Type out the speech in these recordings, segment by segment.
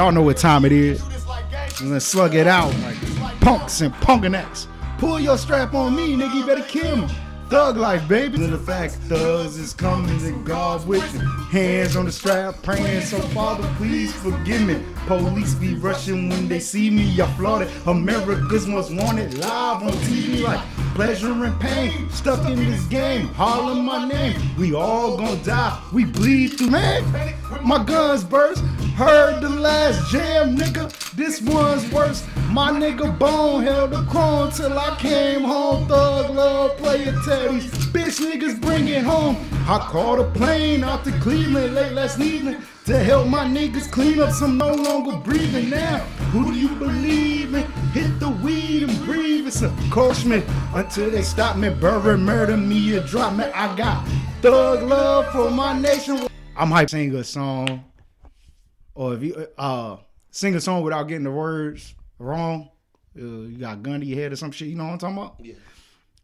Y'all know what time it is. Let's slug it out like punks and punkinects. Pull your strap on me, nigga. You better kill me. Thug life, baby. And the fact thugs is coming to God with. Hands on the strap, praying. So, Father, please forgive me. Police be rushing when they see me. I flooded. America's most wanted live on TV like pleasure and pain. Stuck in this game, holler my name. We all gonna die. We bleed through, man. My guns burst. Heard the last jam, nigga. This one's worse. My nigga Bone held the crown till I came home. Thug love player teddies. Bitch niggas bring it home. I called a plane out to Cleveland late last evening to help my niggas clean up some no longer breathing now. Who do you believe in? Hit the weed and breathe. It's a coachman until they stop me, bury, murder me, or drop me. I got thug love for my nation. I'm hype sing a song, or if you uh sing a song without getting the words wrong, uh, you got a gun to your head or some shit. You know what I'm talking about? Yeah.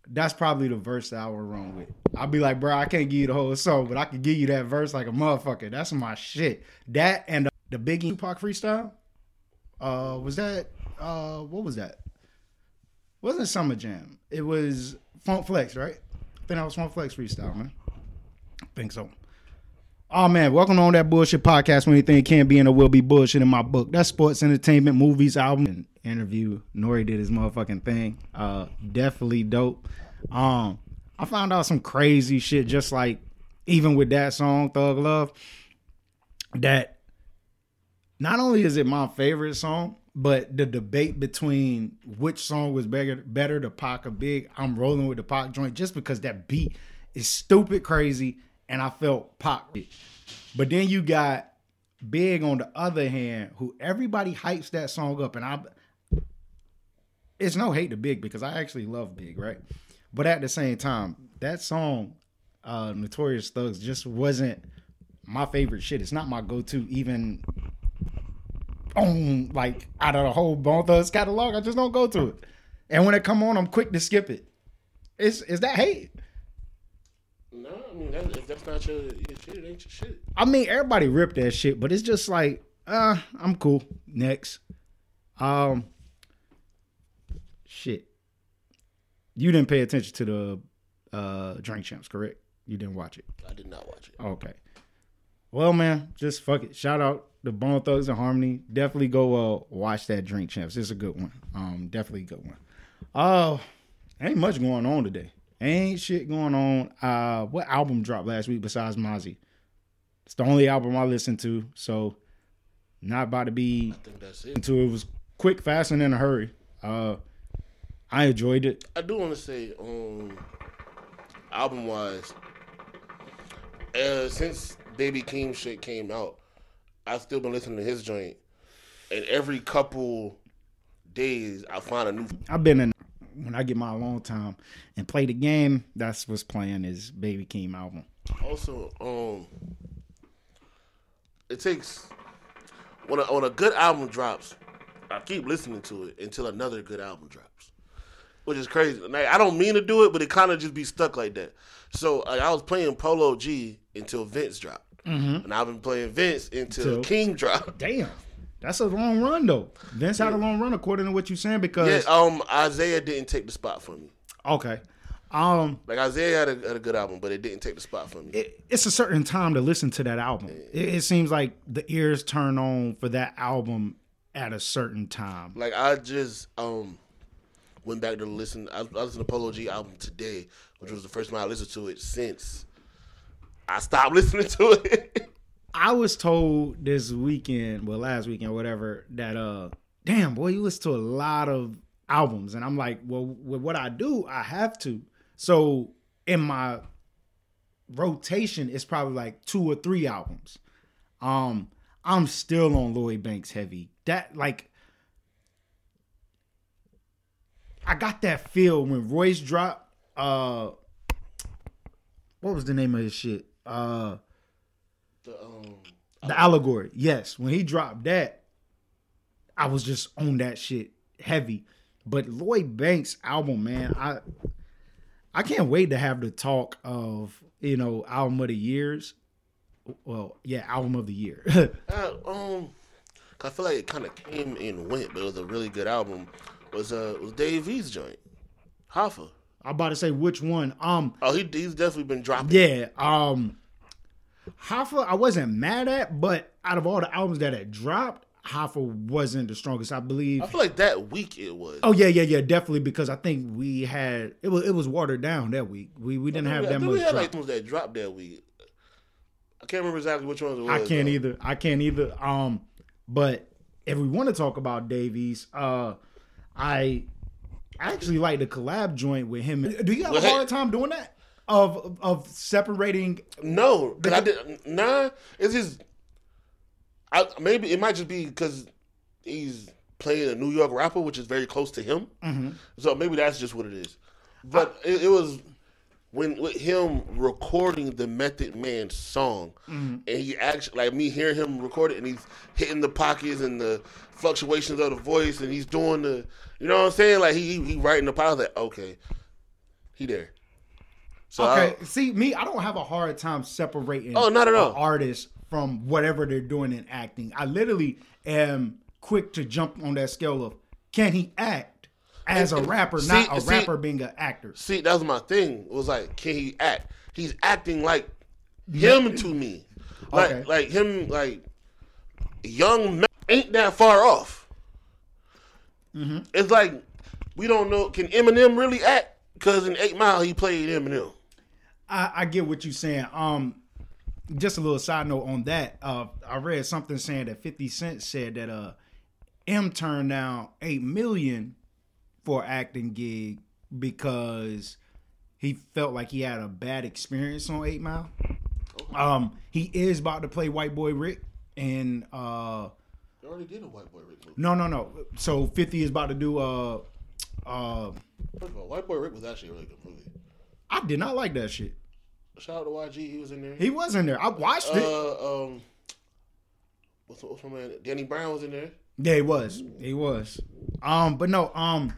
That's probably the verse that I was wrong with. I'd be like, bro, I can't give you the whole song, but I can give you that verse like a motherfucker. That's my shit. That and the, the Biggie Tupac freestyle. Uh, was that uh, what was that? Wasn't Summer Jam? It was Funk Flex, right? I think that was Funk Flex freestyle, man. I think so. Oh man, welcome on that bullshit podcast. When anything can be and it will be bullshit in my book. That's sports, entertainment, movies, album, and interview. Nori did his motherfucking thing. Uh, definitely dope. Um, I found out some crazy shit, just like even with that song, Thug Love. That not only is it my favorite song, but the debate between which song was better, better the Pac or Big, I'm rolling with the Pac joint just because that beat is stupid crazy, and I felt Pac. But then you got Big on the other hand, who everybody hypes that song up, and I. It's no hate to Big because I actually love Big, right? But at the same time, that song, uh, Notorious Thugs, just wasn't my favorite shit. It's not my go-to, even on like out of the whole Bone Thugs catalog. I just don't go to it. And when it come on, I'm quick to skip it. Is is that hate? No, I mean that, if that's not your, your shit, it ain't your shit. I mean, everybody ripped that shit, but it's just like, uh, I'm cool. Next. Um shit. You didn't pay attention to the uh drink champs, correct? You didn't watch it. I did not watch it. Okay. Well, man, just fuck it. Shout out the Bone Thugs and Harmony. Definitely go uh watch that Drink Champs. It's a good one. Um, definitely a good one. Uh, ain't much going on today. Ain't shit going on. Uh, what album dropped last week besides Mozzy? It's the only album I listened to, so not about to be I think that's it. into it. was quick, fast, and in a hurry. Uh, I enjoyed it. I do want to say, um, album wise, uh, since Baby Keem shit came out, I've still been listening to his joint, and every couple days I find a new. I've been in when I get my alone time and play the game. That's what's playing is Baby Keem album. Also, um, it takes when a, when a good album drops, I keep listening to it until another good album drops, which is crazy. Like, I don't mean to do it, but it kind of just be stuck like that. So like, I was playing Polo G until Vince dropped, and I've been playing Vince until Till- King dropped. Damn. That's a long run though. Vince had a long run according to what you're saying because Yeah, um, Isaiah didn't take the spot for me. okay. Um Like Isaiah had a, had a good album, but it didn't take the spot for me. it, it's a certain time to listen to that album. It, it seems like the ears turn on for that album at a certain time. Like I just um went back to listen. I, I listened to Polo G album today, which was the first time I listened to it since I stopped listening to it. I was told this weekend, well last weekend, whatever, that uh damn boy, you listen to a lot of albums. And I'm like, well, with what I do, I have to. So in my rotation, it's probably like two or three albums. Um, I'm still on Lloyd Banks heavy. That like I got that feel when Royce dropped uh what was the name of his shit? Uh the, um, the allegory. Yes, when he dropped that, I was just on that shit heavy. But Lloyd Banks album, man, I I can't wait to have the talk of you know album of the years. Well, yeah, album of the year. uh, um, I feel like it kind of came and went, but it was a really good album. Was uh was Dave East joint, Hoffa. I'm about to say which one. Um, Oh, he he's definitely been dropping. yeah. Um, Hoffa, I wasn't mad at, but out of all the albums that had dropped, Hoffa wasn't the strongest. I believe. I feel like that week it was. Oh yeah, yeah, yeah, definitely because I think we had it was it was watered down that week. We we didn't have I that think much. we had drop. like ones that dropped that week. I can't remember exactly which ones it was. I can't though. either. I can't either. Um, but if we want to talk about Dave East, uh, I actually like the collab joint with him. Do you have a hard time doing that? Of of separating? No, but I did. Nah, it's just. I maybe it might just be because he's playing a New York rapper, which is very close to him. Mm-hmm. So maybe that's just what it is. But it, it was when with him recording the Method Man song, Mm-hmm. and he actually like me hearing him record it, and he's hitting the pockets and the fluctuations of the voice, and he's doing the, you know what I'm saying? Like he he writing the power. Like okay, he there. So Okay, see me, I don't have a hard time separating. Oh, not at all. Artist from whatever they're doing in acting. I literally am quick to jump on that scale of can he act as a rapper, see- not a see- rapper being an actor. See, that was my thing. It Was like, can he act? He's acting like him to me, like Okay. like him, like young man ain't that far off. Mm-hmm. It's like we don't know. Can Eminem really act? Because in Eight Mile he played Eminem. I, I get what you're saying. Um, just a little side note on that. Uh, I read something saying that 50 Cent said that uh, M turned down eight million for acting gig because he felt like he had a bad experience on Eight Mile. Um, he is about to play White Boy Rick, and uh, They already did a White Boy Rick movie. no, no, no. So 50 is about to do uh, uh, First of all, White Boy Rick was actually a really good movie. I did not like that shit. Shout out to YG, he was in there. He was in there. I watched it. uh, um, what's, what's my man? Danny Brown was in there. Yeah, he was. He was. Um, but no, um,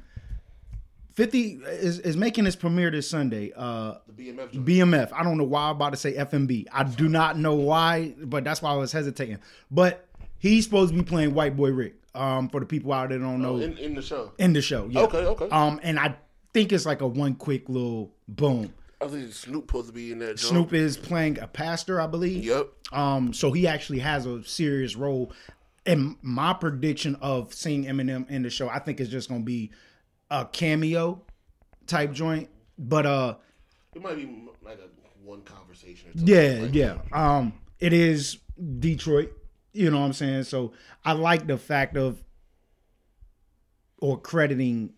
Fifty is, is making his premiere this Sunday. Uh, The BMF. BMF. I don't know why I'm about to say FMB. I do not know why, but that's why I was hesitating. But he's supposed to be playing White Boy Rick. Um, for the people out there that don't know Oh, in, in the show. in the show. Yeah. Okay, okay. Um, and I think it's like a one quick little boom. I think Snoop supposed to be in that. joint. Snoop is playing a pastor, I believe. Yep. Um, so he actually has a serious role. And my prediction of seeing Eminem in the show, I think is just gonna be a cameo type joint. But uh, It might be like a one conversation. Or something. yeah, Like, yeah. Um, it is Detroit. You know what I'm saying? So I like the fact of or crediting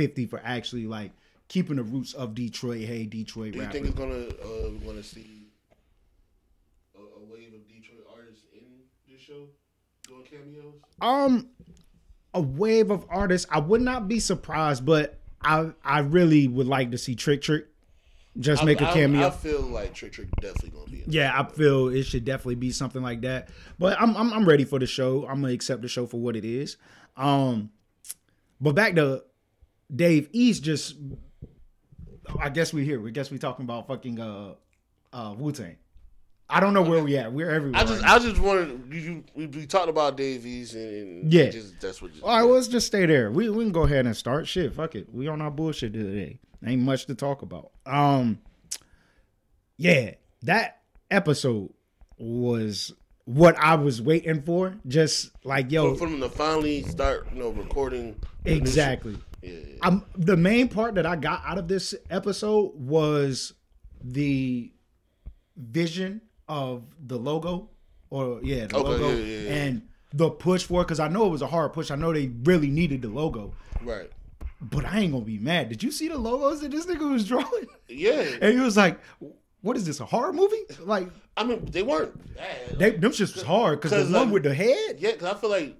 50 for actually like keeping the roots of Detroit. Hey, Detroit Do you rapper. think it's gonna uh, we're gonna see a, a wave of Detroit artists in this show doing cameos? Um, a wave of artists. I would not be surprised, but I I really would like to see Trick Trick just make a I- I- cameo. I, feel like Trick Trick definitely gonna be. In yeah, I feel it should definitely be something like that. But I'm I'm, I'm ready for the show. I'm gonna accept the show for what it is. Um, but back to Dave East. Just I guess we here. We guess we talking about fucking uh uh Wu Tang. I don't know where we at. We're everywhere. I just right. I just wanted you, you we, talked about Dave East and Yeah. just, that's what. Just, All right, let's just stay there. We we can go ahead and start. Shit, fuck it. We on our bullshit today. Ain't much to talk about. Um, yeah, that episode was what I was waiting for. Just like yo, for, for them to finally start, you know, recording. exactly. Yeah. I'm the main part that I got out of this episode was the vision of the logo, or yeah, the Okay, logo, yeah, yeah, yeah. and the push for it. Because I know it was a hard push. I know they really needed the logo. right. But I ain't gonna be mad. Did you see the logos that this nigga was drawing? Yeah, And he was like, "What is this? A horror movie?" Like I mean they weren't bad. they, them shits was hard because the one like- with the head. Yeah, because I feel like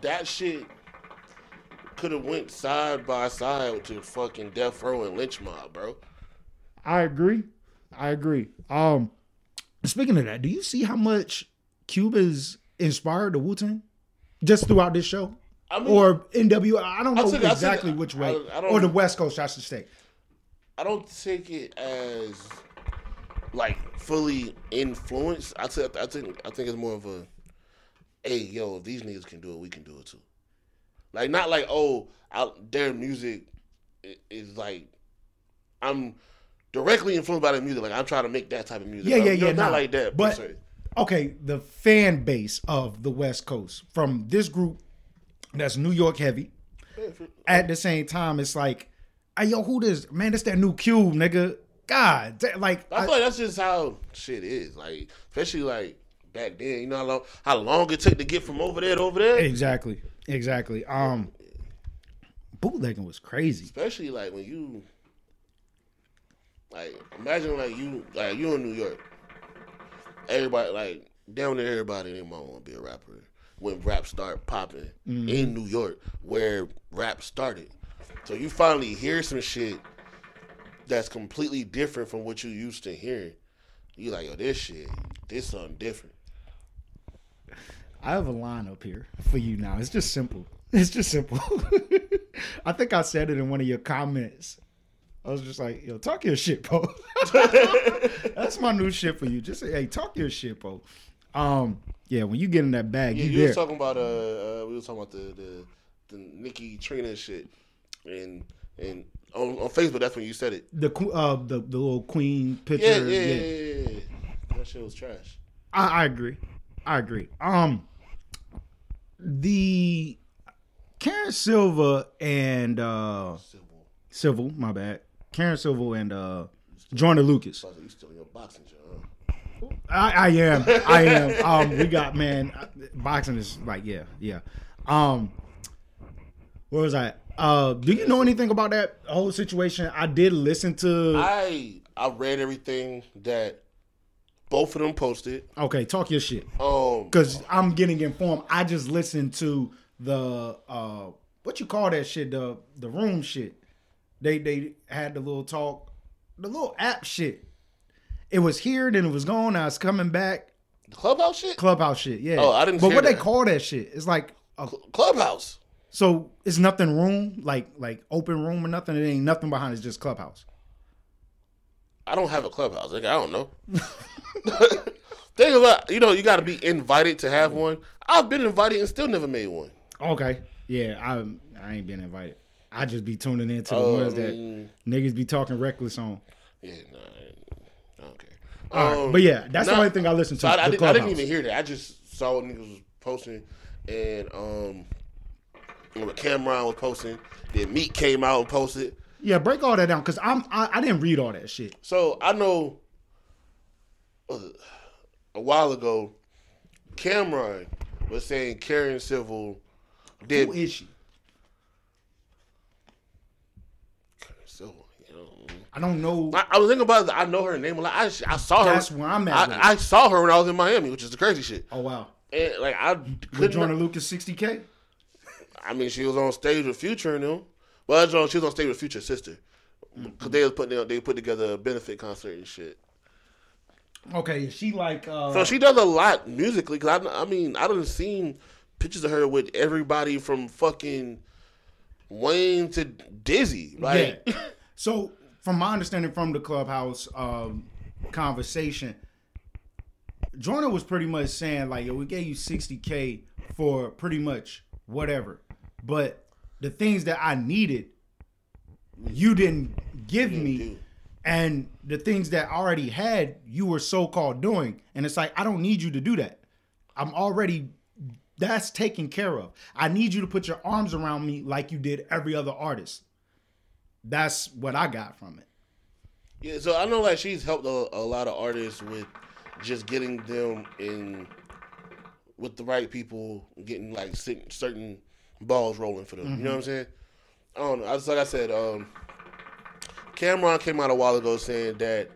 that shit could have went side by side to fucking Death Row and Lynch Mob, bro. I agree. I agree. Um, speaking of that, do you see how much Cube's inspired the Wu Tang just throughout this show? I mean, Or NWA? I don't know I took- exactly which way. I- I or the West Coast, I should say. I don't take it as like fully influenced. I think I think I think it's more of a hey, yo, if these niggas can do it, we can do it too. Like not like oh, out their music is like I'm directly influenced by the music. Like I'm trying to make that type of music. Yeah, I'm- yeah, you know, yeah, Not nah. like that, But- okay, the fan base of the West Coast from this group that's New York heavy. At the same time, it's like, hey, yo, who this? Man, that's that new Cube, nigga. God, da- like, I I- feel like that's just how shit is. Like especially like back then, you know how long how long it took to get from over there to over there. exactly, exactly. Um, bootlegging was crazy. Especially like when you like imagine like you like you in New York. Everybody like down there everybody and their mom wanna be a rapper. When rap start popping in New York, where rap started. So you finally hear some shit that's completely different from what you used to hearing. You like, yo, this shit, this something different. I have a line up here for you now. It's just simple. It's just simple. I think I said it in one of your comments. I was just like, yo, talk your shit, bro. That's my new shit for you. Just say, hey, talk your shit, bro. Um, yeah, when you get in that bag, Yeah, you you there. was talking about uh, uh we was talking about the the, the Nicki Trina shit, and and on, on Facebook that's when you said it. the uh the, the little queen picture. Yeah, yeah, yeah, yeah, yeah. That shit was trash. I, I agree. I agree. Um, the Karen Silva and uh Civil. Civil, my bad. Karen Silva and uh Joyner Lucas. You still in your boxing gym? Huh? I, I am. I am. Um, we got man. Boxing is like yeah, yeah. Um, where was I? Uh, do you know anything about that whole situation? I did listen to. I I read everything that both of them posted. okay, talk your shit. Um, because I'm getting informed. I just listened to the uh what you call that shit the the room shit. They they had the little talk, the little app shit. It was here, then it was gone. Now it's coming back. the clubhouse shit. Clubhouse shit, yeah. Oh, I didn't But what they call that shit? It's like a, Clubhouse. so it's nothing room like like open room or nothing. It ain't nothing behind. It's just clubhouse. I don't have a clubhouse. Like, I don't know. Think about you know you got to be invited to have one. I've been invited and still never made one. Okay, yeah. I I ain't been invited. I just be tuning in to the Oh, ones that niggas be talking reckless on. yeah, nah, I don't care. All right, Um, but yeah, that's the only thing I listen to. So I, I, didn't, I didn't even hear that. I just saw what niggas was posting, and um, when Cameron was posting. Then Meat came out and posted. Yeah, break all that down because I'm I, I didn't read all that shit. So I know uh, a while ago, Cameron was saying Karen Civil did Who is she? Civil. You know, I don't know. I, I was thinking about it. I know her name a lot. I, I saw her. That's where I'm at. I, I saw her when I was in Miami, which is the crazy shit. Oh wow, And like I with couldn't. Joyner Lucas 60k. I mean, she was on stage with Future and them. Well, wrong. She was on stage with Future sister because they was putting they put together a benefit concert and shit. Okay, is she like uh, So she does a lot musically. Cause I, I mean, I done seen pictures of her with everybody from fucking Wayne to Dizzy. Like, yeah. So from my understanding from the clubhouse um, conversation, Joyner was pretty much saying like, "Yo, we gave you 60k for pretty much whatever, but the things that I needed, you didn't give me." and the things that I already had you were so-called doing. And it's like i don't need you to do that. I'm already that's taken care of. I need you to put your arms around me like you did every other artist. That's what i got from it. Yeah. So I know like she's helped a, a lot of artists with just getting them in with the right people, getting like certain- certain balls rolling for them. You know what I'm saying? I don't know. I just like I said, um, Cameron came out a while ago saying that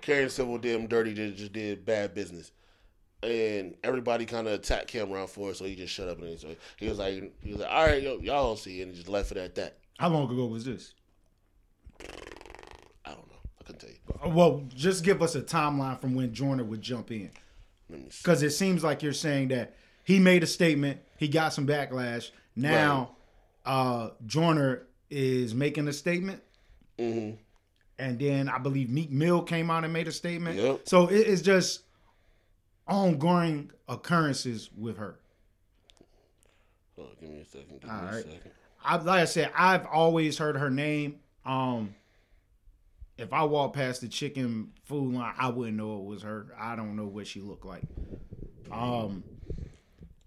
Karen Civil did him dirty, just, just did bad business. And everybody kind of attacked Cameron for it, so he just shut up and so he was like, he was like, all right, yo, y'all don't see, it, and he just left it at that. how long ago was this I don't know. I couldn't tell you. Uh, well just give us a timeline from when Joyner would jump in because it seems like you're saying that he made a statement he got some backlash now uh Joyner is making a statement hmm and then I believe Meek Mill came out and made a statement. Yep. So it is just ongoing occurrences with her. Oh, give me a second. Give All me a second. I like I said, I've always heard her name. Um, if I walked past the chicken food line, I wouldn't know it was her. I don't know what she looked like. Um,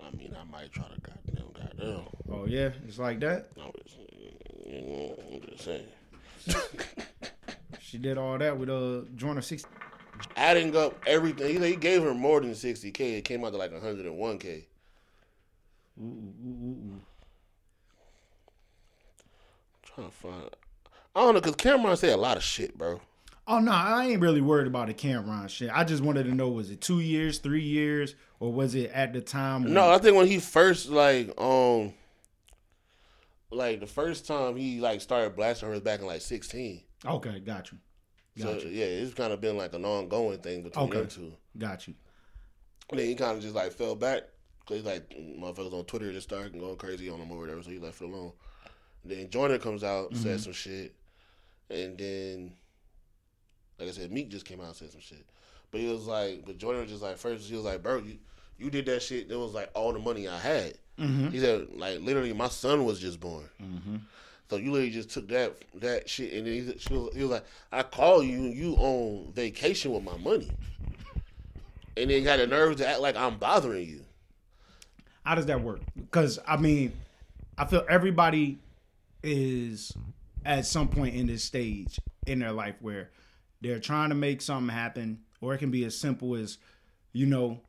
I mean, I might try to goddamn, goddamn. oh yeah, it's like that. I'm just, I'm just saying. She did all that with uh Joyner sixty. Adding up everything, he, gave her more than 60k. It came out to like 101k. Ooh, ooh, ooh, ooh. trying to find. I don't know, cause Cameron said a lot of shit, bro. Oh no, I ain't really worried about the Cameron shit. I just wanted to know was it two years, three years, or was it at the time? when- No, I think when he first like um like the first time he like started blasting her was back in like sixteen. Okay, got you, So got you, yeah, it's kind of been like an ongoing thing between Okay. them two. got you. And then he kind of just like fell back because like motherfuckers on Twitter just started going crazy on him or whatever, so he left it alone. Then Joyner comes out, says some shit, and then like I said, Meek just came out and said some shit. But he was like, but Joyner was just like first he was like, bro, you you did that shit. It was like all the money I had. Mm-hmm. He said like literally my son was just born. Mm-hmm. So you literally just took that that shit, and then he, she was, he was like, "I call you, you on vacation with my money," and then got the nerve to act like I'm bothering you. How does that work? Because I mean, I feel everybody is at some point in this stage in their life where they're trying to make something happen, or it can be as simple as, you know,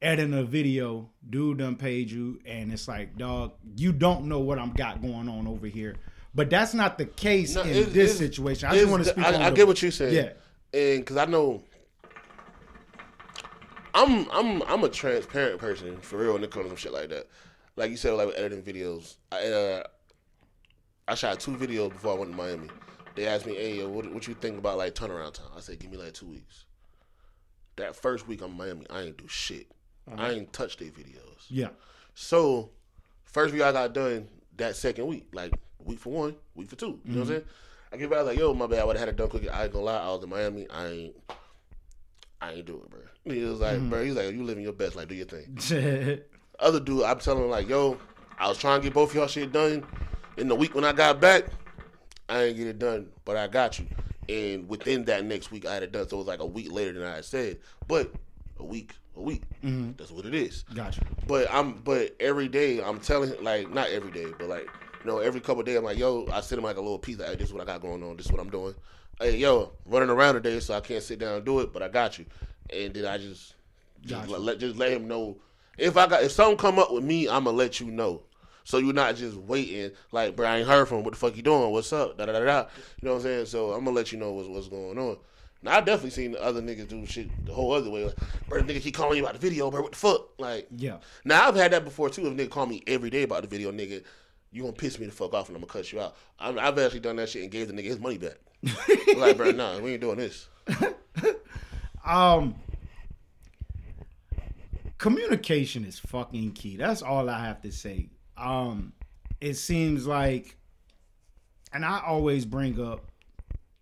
editing a video, dude done paid you, and it's like, dog, you don't know what I'm got going on over here. But that's not the case No, in this situation. I just want to speak I, on I the- get what you're saying. Yeah. and because I know. I'm I'm I'm a transparent person for real when it comes to some shit like that. Like you said, like with editing videos. I uh, I shot two videos before I went to Miami. They asked me, "Hey, what what you think about like turnaround time?" I said, "Give me like two weeks." That first week I'm in Miami, I ain't do shit. Uh-huh. I ain't touch their videos. Yeah. So, first week I got done that second week, like week for one, week for two. You know what I'm mm-hmm. saying? I get back like, yo, my bad, I would have had it done quicker. I ain't gonna lie, I was in Miami. I ain't, I ain't do it, bro. He was like, mm-hmm. bro, he's like, you living your best, like do your thing. Other dude, I'm telling him like, yo, I was trying to get both of y'all shit done in the week when I got back. I ain't get it done, but I got you. And within that next week, I had it done. So it was like a week later than I had said. But a week, a week. Mm-hmm. That's what it is. gotcha. But I'm but every day I'm telling like not every day, but like you know every couple of days I'm like yo I send him like a little piece like hey, this is what I got going on, this is what I'm doing. Hey yo, running around today so I can't sit down and do it, but I got you. And then I just just Gotcha. let, let just let him know if I got if something come up with me, I'm gonna let you know. So you're not just waiting like bro I ain't heard from him. What the fuck you doing? What's up? Da da da da. You know what I'm saying? So I'm gonna let you know what's what's going on. Now I definitely seen the other niggas do shit the whole other way. Like, bro, nigga keep calling you about the video, bro. What the fuck? Like, Yeah. now I've had that before too. If nigga call me every day about the video, nigga, you gonna piss me the fuck off and I'm gonna cut you out. I'm, I've actually done that shit and gave the nigga his money back. like, bro, nah, we ain't doing this. Um, communication is fucking key. That's all I have to say. Um, it seems like, and I always bring up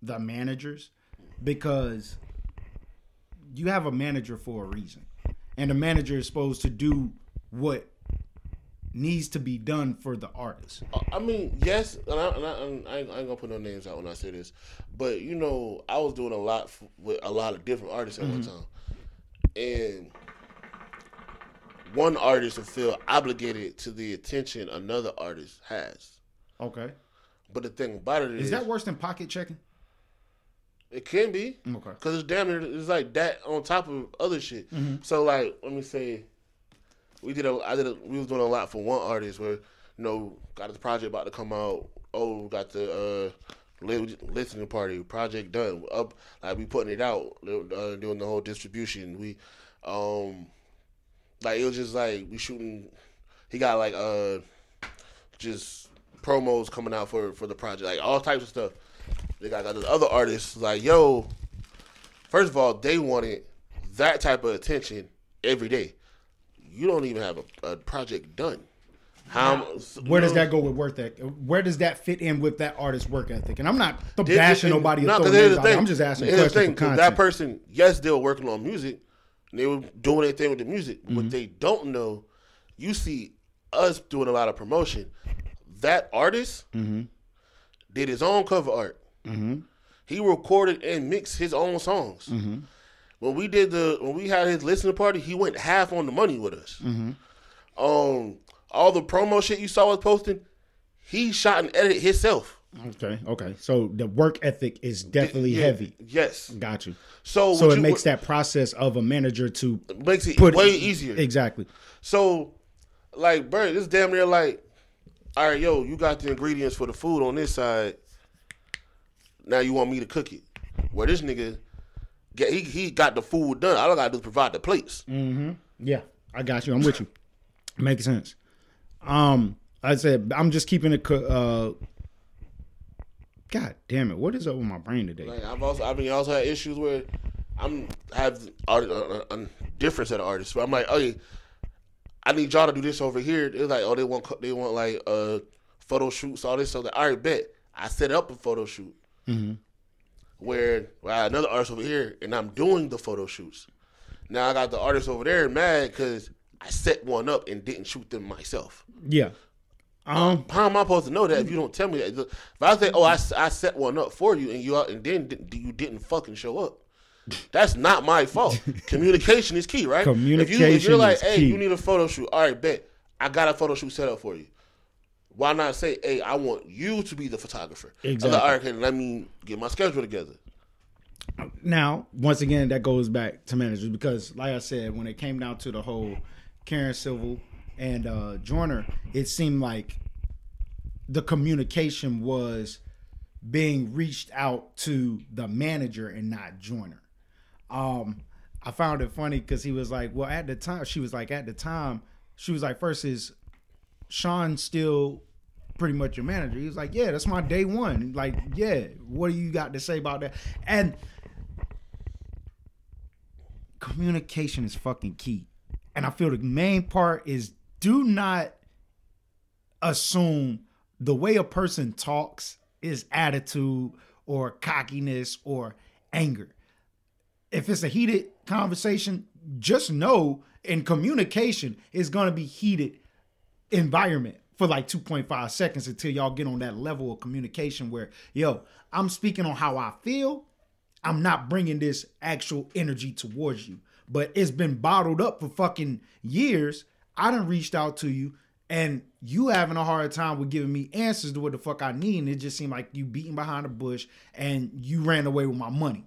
the managers because you have a manager for a reason, and the manager is supposed to do what needs to be done for the artist. Uh, I mean, yes, and I, and I, and I, ain't, I ain't gonna put no names out when I say this, but you know, I was doing a lot f- with a lot of different artists at one mm-hmm. time, and one artist will feel obligated to the attention another artist has. Okay, But the thing about it is, is that worse than pocket checking? It can be. Okay. Cause it's damn near it's like that on top of other shit. Mm-hmm. So like, let me say, we did a I did a, we was doing a lot for one artist where you know got the project about to come out. Oh, got the uh listening party project done up. Like we putting it out, uh, doing the whole distribution. We um like it was just like we shooting. He got like uh just promos coming out for for the project, like all types of stuff. They got, got this other artists like, yo, first of all, they wanted that type of attention every day. You don't even have a, a project done. How Where does that go with work ethic? Where does that fit in with that artist's work ethic? And I'm not This- bashing this- nobody. or no, 'cause throwing here's the thing. I'm just asking Here's the questions thing. That person, yes, they were working on music. and They were doing their thing with the music. Mm-hmm. What they don't know, you see us doing a lot of promotion, that artist Mm-hmm. Did his own cover art. He recorded and mixed his own songs. Mm-hmm. When we did the when we had his listening party, he went half on the money with us. Mm-hmm. Um, all the promo shit you saw us posting, he shot and edited himself. Okay, okay. So the work ethic is definitely Yeah, heavy. Yes. Got you. So So it you- makes that process of a manager to makes it way easier. Exactly. So, like, bro, this damn near like, all right, yo, you got the ingredients for the food on this side. Now you want me to cook it? Where this nigga, get he he got the food done. All I gotta do is provide the plates. Mhm. Yeah, I got you. I'm with you. Makes sense. Um, I said I'm just keeping it. Uh, God damn it! What is up with my brain today? Like, I've also I mean I also had issues where I'm have art, a, a, a different set of artists. But I'm like, oh, yeah, I need y'all to do this over here. They're like, oh, they want they want like uh photo shoots, all this. So like, all right, bet. I set up a photo shoot where well, I had another artist over here, and I'm doing the photo shoots. Now I got the artist over there mad because I set one up and didn't shoot them myself. Yeah. Um. How am I supposed to know that if you don't tell me that? If I say, "Oh, I, I set one up for you," and you out, and then you didn't fucking show up, that's not my fault. Communication is key, right? if, you, if you're like, "Hey, key. you need a photo shoot," all right, bet I got a photo shoot set up for you. Why not say, "Hey, I want you to be the photographer"? Exactly. all right, okay, let me get my schedule together. Now, once again, that goes back to managers because, like I said, when it came down to the whole Karen Civil and uh, Joyner, it seemed like the communication was being reached out to the manager and not Joyner. Um, I found it funny because he was like, "Well, at the time, she was like, at the time, she was like, first is Sean still pretty much your manager?" He was like, "Yeah, that's my day one." Like, yeah, what do you got to say about that? And communication is fucking key. And I feel the main part is do not assume the way a person talks is attitude or cockiness or anger. If it's a heated conversation, just know in communication is going to be heated environment for like 2.5 seconds until y'all get on that level of communication where, yo, I'm speaking on how I feel. I'm not bringing this actual energy towards you. But it's been bottled up for fucking years. I done reached out to you and you having a hard time with giving me answers to what the fuck I need. And it just seemed like you beating behind the bush and you ran away with my money.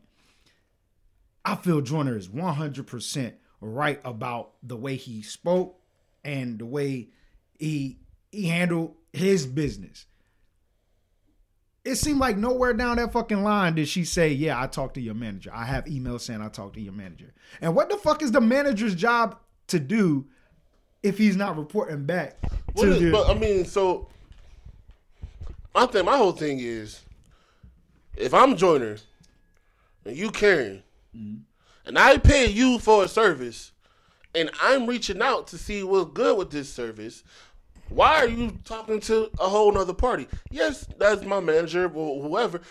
I feel Joyner is 100% right about the way he spoke and the way he he handled his business. It seemed like nowhere down that fucking line did she say, "Yeah, I talked to your manager. I have emails saying I talked to your manager." And what the fuck is the manager's job to do if he's not reporting back is- the? but I mean, so my thing, my whole thing is, if I'm Joyner and you Karen, Mm-hmm. and I pay you for a service, and I'm reaching out to see what's good with this service. Why are you talking to a whole nother party? Yes, that's my manager or whoever.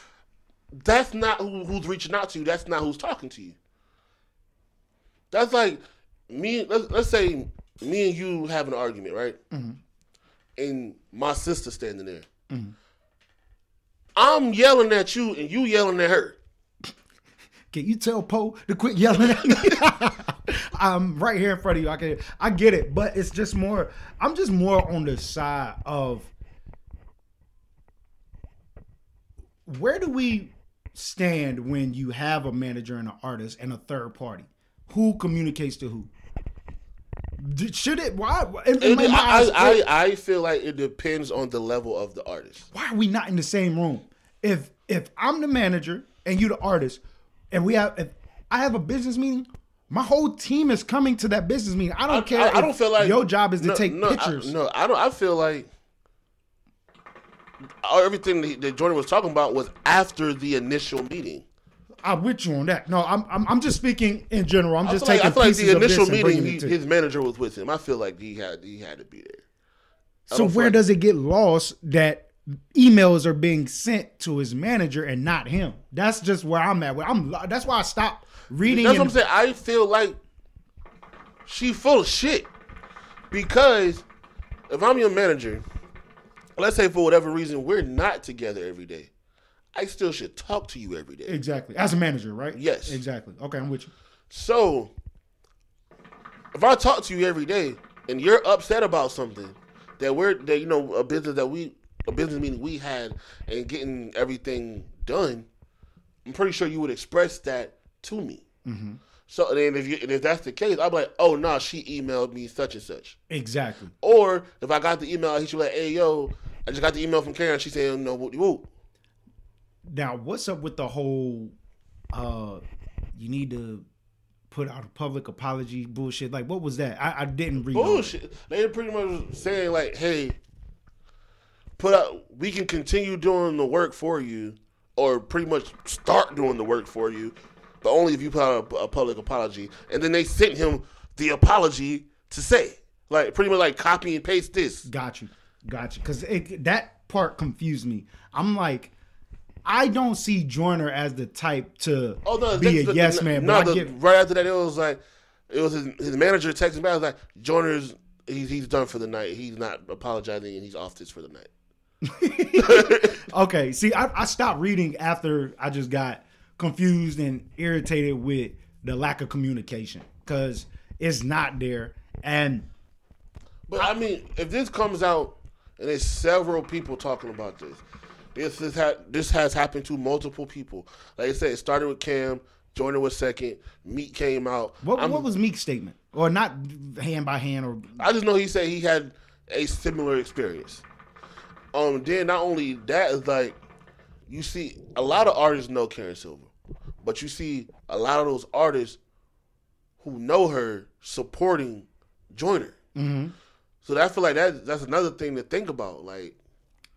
That's not who, who's reaching out to you. That's not who's talking to you. That's like me. Let's, let's say me and you have an argument, right? Mm-hmm. and my sister standing there. Mm-hmm. I'm yelling at you and you yelling at her. Can you tell Poe to quit yelling at me? I'm right here in front of you. I can I get it, but it's just more I'm just more on the side of where do we stand when you have a manager and an artist and a third party? Who communicates to who? Should it why in, in And my I, eyes, I, I, I feel like it depends on the level of the artist. why are we not in the same room? If if I'm the manager and you the artist, and we have I have a business meeting, my whole team is coming to that business meeting. I don't care. I, I don't feel like your job is to take no, pictures. I, no, I don't. I feel like everything that, Joyner was talking about was after the initial meeting. I'm with you on that. No, I'm I'm, I'm just speaking in general. I'm I just feel like, taking I feel like the initial meeting, he, his manager was with him. I feel like he had he had to be there. I so where like- does it get lost that emails are being sent to his manager and not him? That's just where I'm at. Where I'm. That's why I stopped reading. That's what I'm saying. I feel like she full of shit because if I'm your manager, let's say for whatever reason we're not together every day, I still should talk to you every day. Exactly. As a manager, right? Yes. Exactly. Okay, I'm with you. So, if I talk to you every day and you're upset about something that we're that you know a business that we a business meeting we had and getting everything done, I'm pretty sure you would express that to me. So then if you and if that's the case, I'm like, oh no, nah, she emailed me such and such. Exactly. Or if I got the email, I hit you like, hey yo, I just got the email from Karen. She saying no whoop whoop. Now, what's up with the whole uh you need to put out a public apology bullshit? Like what was that? I, I didn't read bullshit. They pretty much saying like, "Hey, put out. We can continue doing the work for you, or pretty much start doing the work for you, but only if you put out a, a public apology." And then they sent him the apology to say, like, pretty much like copy and paste this. Got you. Got you. Because that part confused me. I'm like, I don't see Joyner as the type to Oh no, be a the- yes man. No, but the, get, right after that, it was like, it was his, his manager texting back. I was like, "Joyner's he's he's done for the night. He's not apologizing, and he's off this for the night." okay, see, I, I stopped reading after I just got confused and irritated with the lack of communication because it's not there. And But I mean, if this comes out and there's several people talking about this, this has ha- this has happened to multiple people. Like I said, it started with Cam, Joyner was second, Meek came out. what, I'm- what was Meek's statement? Or not hand by hand or I just know he said he had a similar experience. Um, then not only that is like you see a lot of artists know Karen Silver, but you see a lot of those artists who know her supporting Joyner. Mm-hmm. So I feel like that that's another thing to think about. Like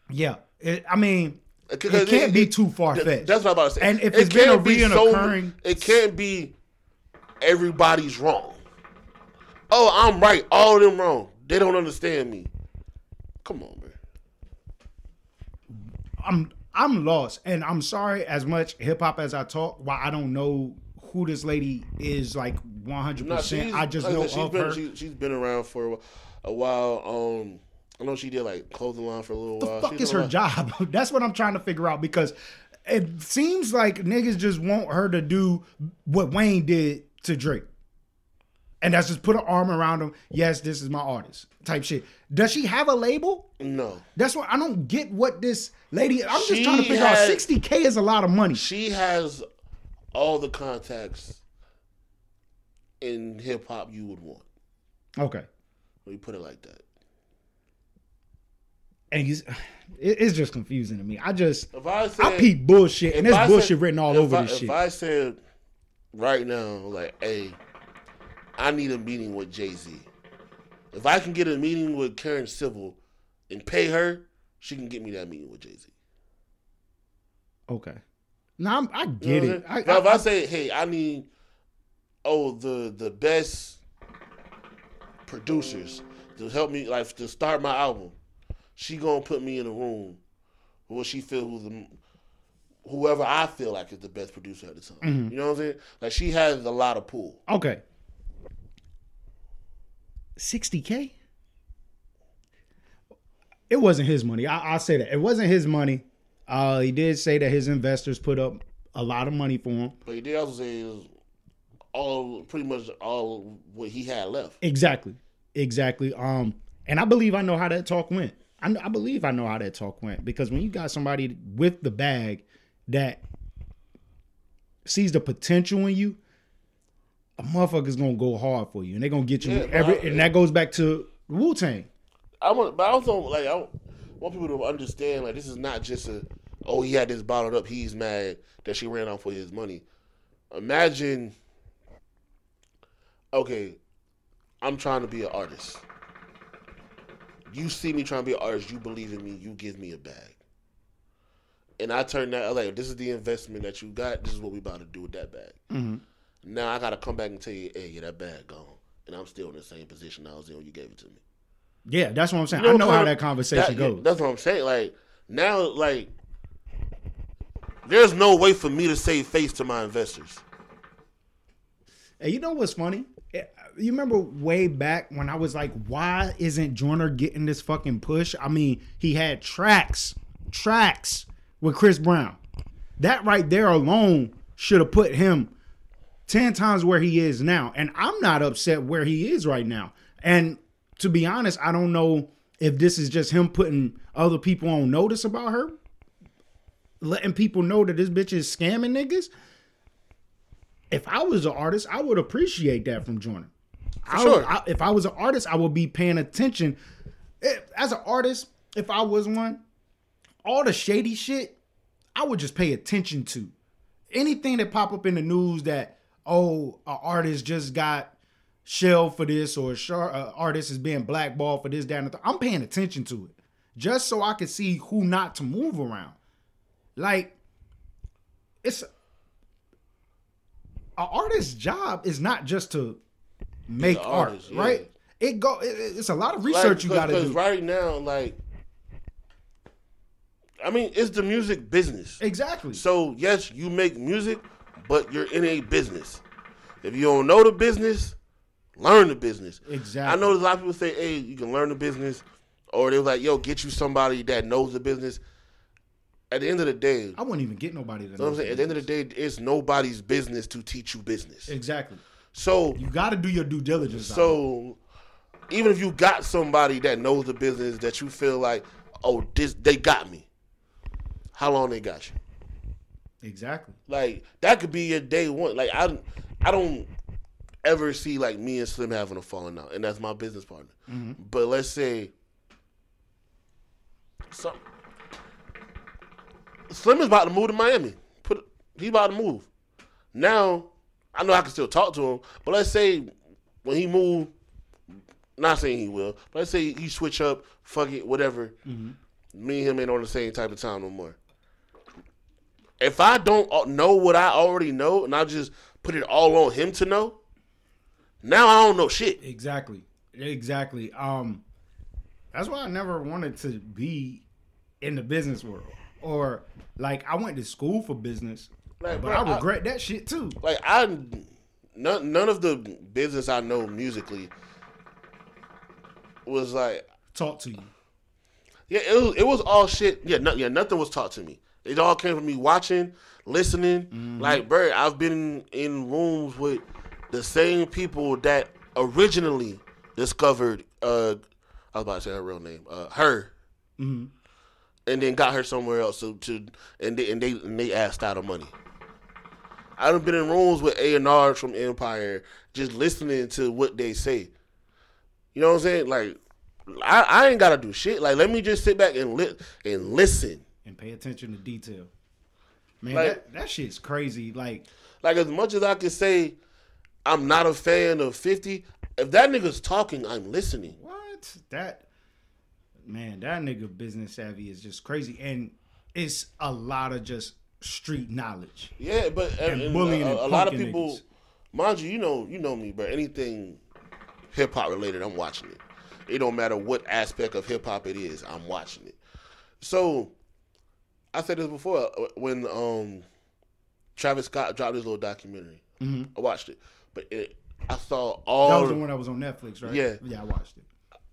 yeah. It, I mean, it can't it- be too far fetched. That's what I'm about to say. And if It it's been a can't be reoccurring- it can't be everybody's wrong. Oh, I'm right. All of them wrong. They don't understand me. Come on. I'm I'm lost, and I'm sorry as much hip hop as I talk. Why I don't know who this lady is, like 100. Nah, percent I just like know she's of been, her. She, she's been around for a while. Um, I know she did like clothing line for a little the while. fuck She's is her job? That's what I'm trying to figure out because it seems like niggas just want her to do what Wayne did to Drake. And that's just put an arm around him. Yes, this is my artist type shit. Does she have a label? No, That's what I don't get what this lady. I'm just trying to She figure out 60K is a lot of money. she has all the contacts in hip hop you would want. Okay. Let me put it like that. And he's, it's just confusing to me. I just, If I said, I peep bullshit, and there's bullshit said- written all over I, this shit. if. I said right now, like, hey, I need a meeting with Jay Z. If I can get a meeting with Karen Civil and pay her, she can get me that meeting with Jay Z. okay. Now I'm, I You know get it. I'm I, if I- I say, hey, I need oh the the best producers to help me like to start my album, she gonna put me in a room with what she feel who's the whoever I feel like is the best producer at the time. Mm-hmm. You know what I'm saying? Like she has a lot of pull. Okay. 60K? It wasn't his money. I, I'll say that. It wasn't his money. Uh, he did say that his investors put up a lot of money for him. But he did also say it was all pretty much all what he had left. Exactly. Exactly. Um, and I believe I know how that talk went. I, I believe I know how that talk went because when you got somebody with the bag that sees the potential in you, a motherfucker's gonna go hard for you, and they're gonna get you Yeah, every. I- and that goes back to Wu Tang. I want, but I also like I want people to understand like this is not just a oh he had this bottled up he's mad that she ran off with his money. Imagine, okay, I'm trying to be an artist. You see me trying to be an artist. You believe in me. You give me a bag, and I turn that like this is the investment that you got. This is what we about to do with that bag. Mm-hmm. Now I gotta come back and tell you, hey, yeah, that bag gone, and I'm still in the same position I was in when you gave it to me. Yeah, that's what I'm saying. You I know how that conversation that- goes. That's what I'm saying. Like now, like there's no way for me to save face to my investors. Hey, you know what's funny? Eh, You remember way back when I was like, why isn't Joyner getting this fucking push? I mean, he had tracks, tracks with Chris Brown. That right there alone should have put him 10 times where he is now. And I'm not upset where he is right now. And to be honest, I don't know if this is just him putting other people on notice about her, letting people know that this bitch is scamming niggas. If I was an artist, I would appreciate that from Joyner. I sure. would- I- if I was an artist, I would be paying attention. If- As an artist, if I was one, all the shady shit, I would just pay attention to. Anything that pop up in the news that oh, an artist just got shelled for this or a shar- a artist is being blackballed for this, that, and the th- I'm paying attention to it just so I can see who not to move around. Like, it's an artist's job is not just to make an art, artist, yeah. right? It go. it- it's a lot of research you got to do. Because do. right now, like, I mean, it's the music business. Exactly. So yes, you make music, but you're in a business. If you don't know the business, learn the business. Exactly. I know a lot of people say, "Hey, you can learn the business," or they're like, "Yo, get you somebody that knows the business." At the end of the day, I wouldn't even get nobody you know know. what I'm saying? At the end of the day, it's nobody's business to teach you business. Exactly. So, You got to do your due diligence. so even if you got somebody that knows the business that you feel like, oh, this they got me. How long they got you? Exactly. Like that could be your day one. Like I, I don't ever see like me and Slim having a falling out, and that's my business partner. Mm-hmm. But let's say, some Slim is about to move to Miami. Put he's about to move. Now I know I can still talk to him, but let's say when he move, not saying he will, but let's say he switch up, fuck it, whatever. Mm-hmm. Me and him ain't on the same type of time no more if I don't know what I already know and I just put it all on him to know, now I don't know shit. Exactly. Exactly. Um, that's why I never wanted to be in the business world, or like I went to school for business, Like, but bro, I I- regret that shit too. Like I, none none of the business I know musically was like, Talk to you. yeah, it was it was all shit. Yeah, no, yeah, nothing was taught to me. It all came from me watching, listening. Like, bro, I've been in rooms with the same people that originally discovered. uh I was about to say her real name, uh, her. and then got her somewhere else to, to and they and they and they asked out of money. I've been in rooms with A and R from Empire, just listening to what they say. You know what I'm saying? Like, I, I ain't gotta do shit. Like, let me just sit back and li- and listen. And pay attention to detail. Man, Like- that, that shit's crazy. Like, Like, as much as I can say, I'm not a fan of Fifty. If that nigga's talking, I'm listening. what? That man, that nigga business savvy is just crazy, and it's a lot of just street knowledge. Yeah, but and, And and bullying a, and a lot of people, niggas. mind you, you know, you know me, but anything hip hop related, I'm watching it. It don't matter what aspect of hip hop it is, I'm watching it. So, I said this before uh, when um Travis Scott dropped his little documentary. I watched it, but it, I saw all. That was the one that was on Netflix, right? Yeah. yeah, I watched it.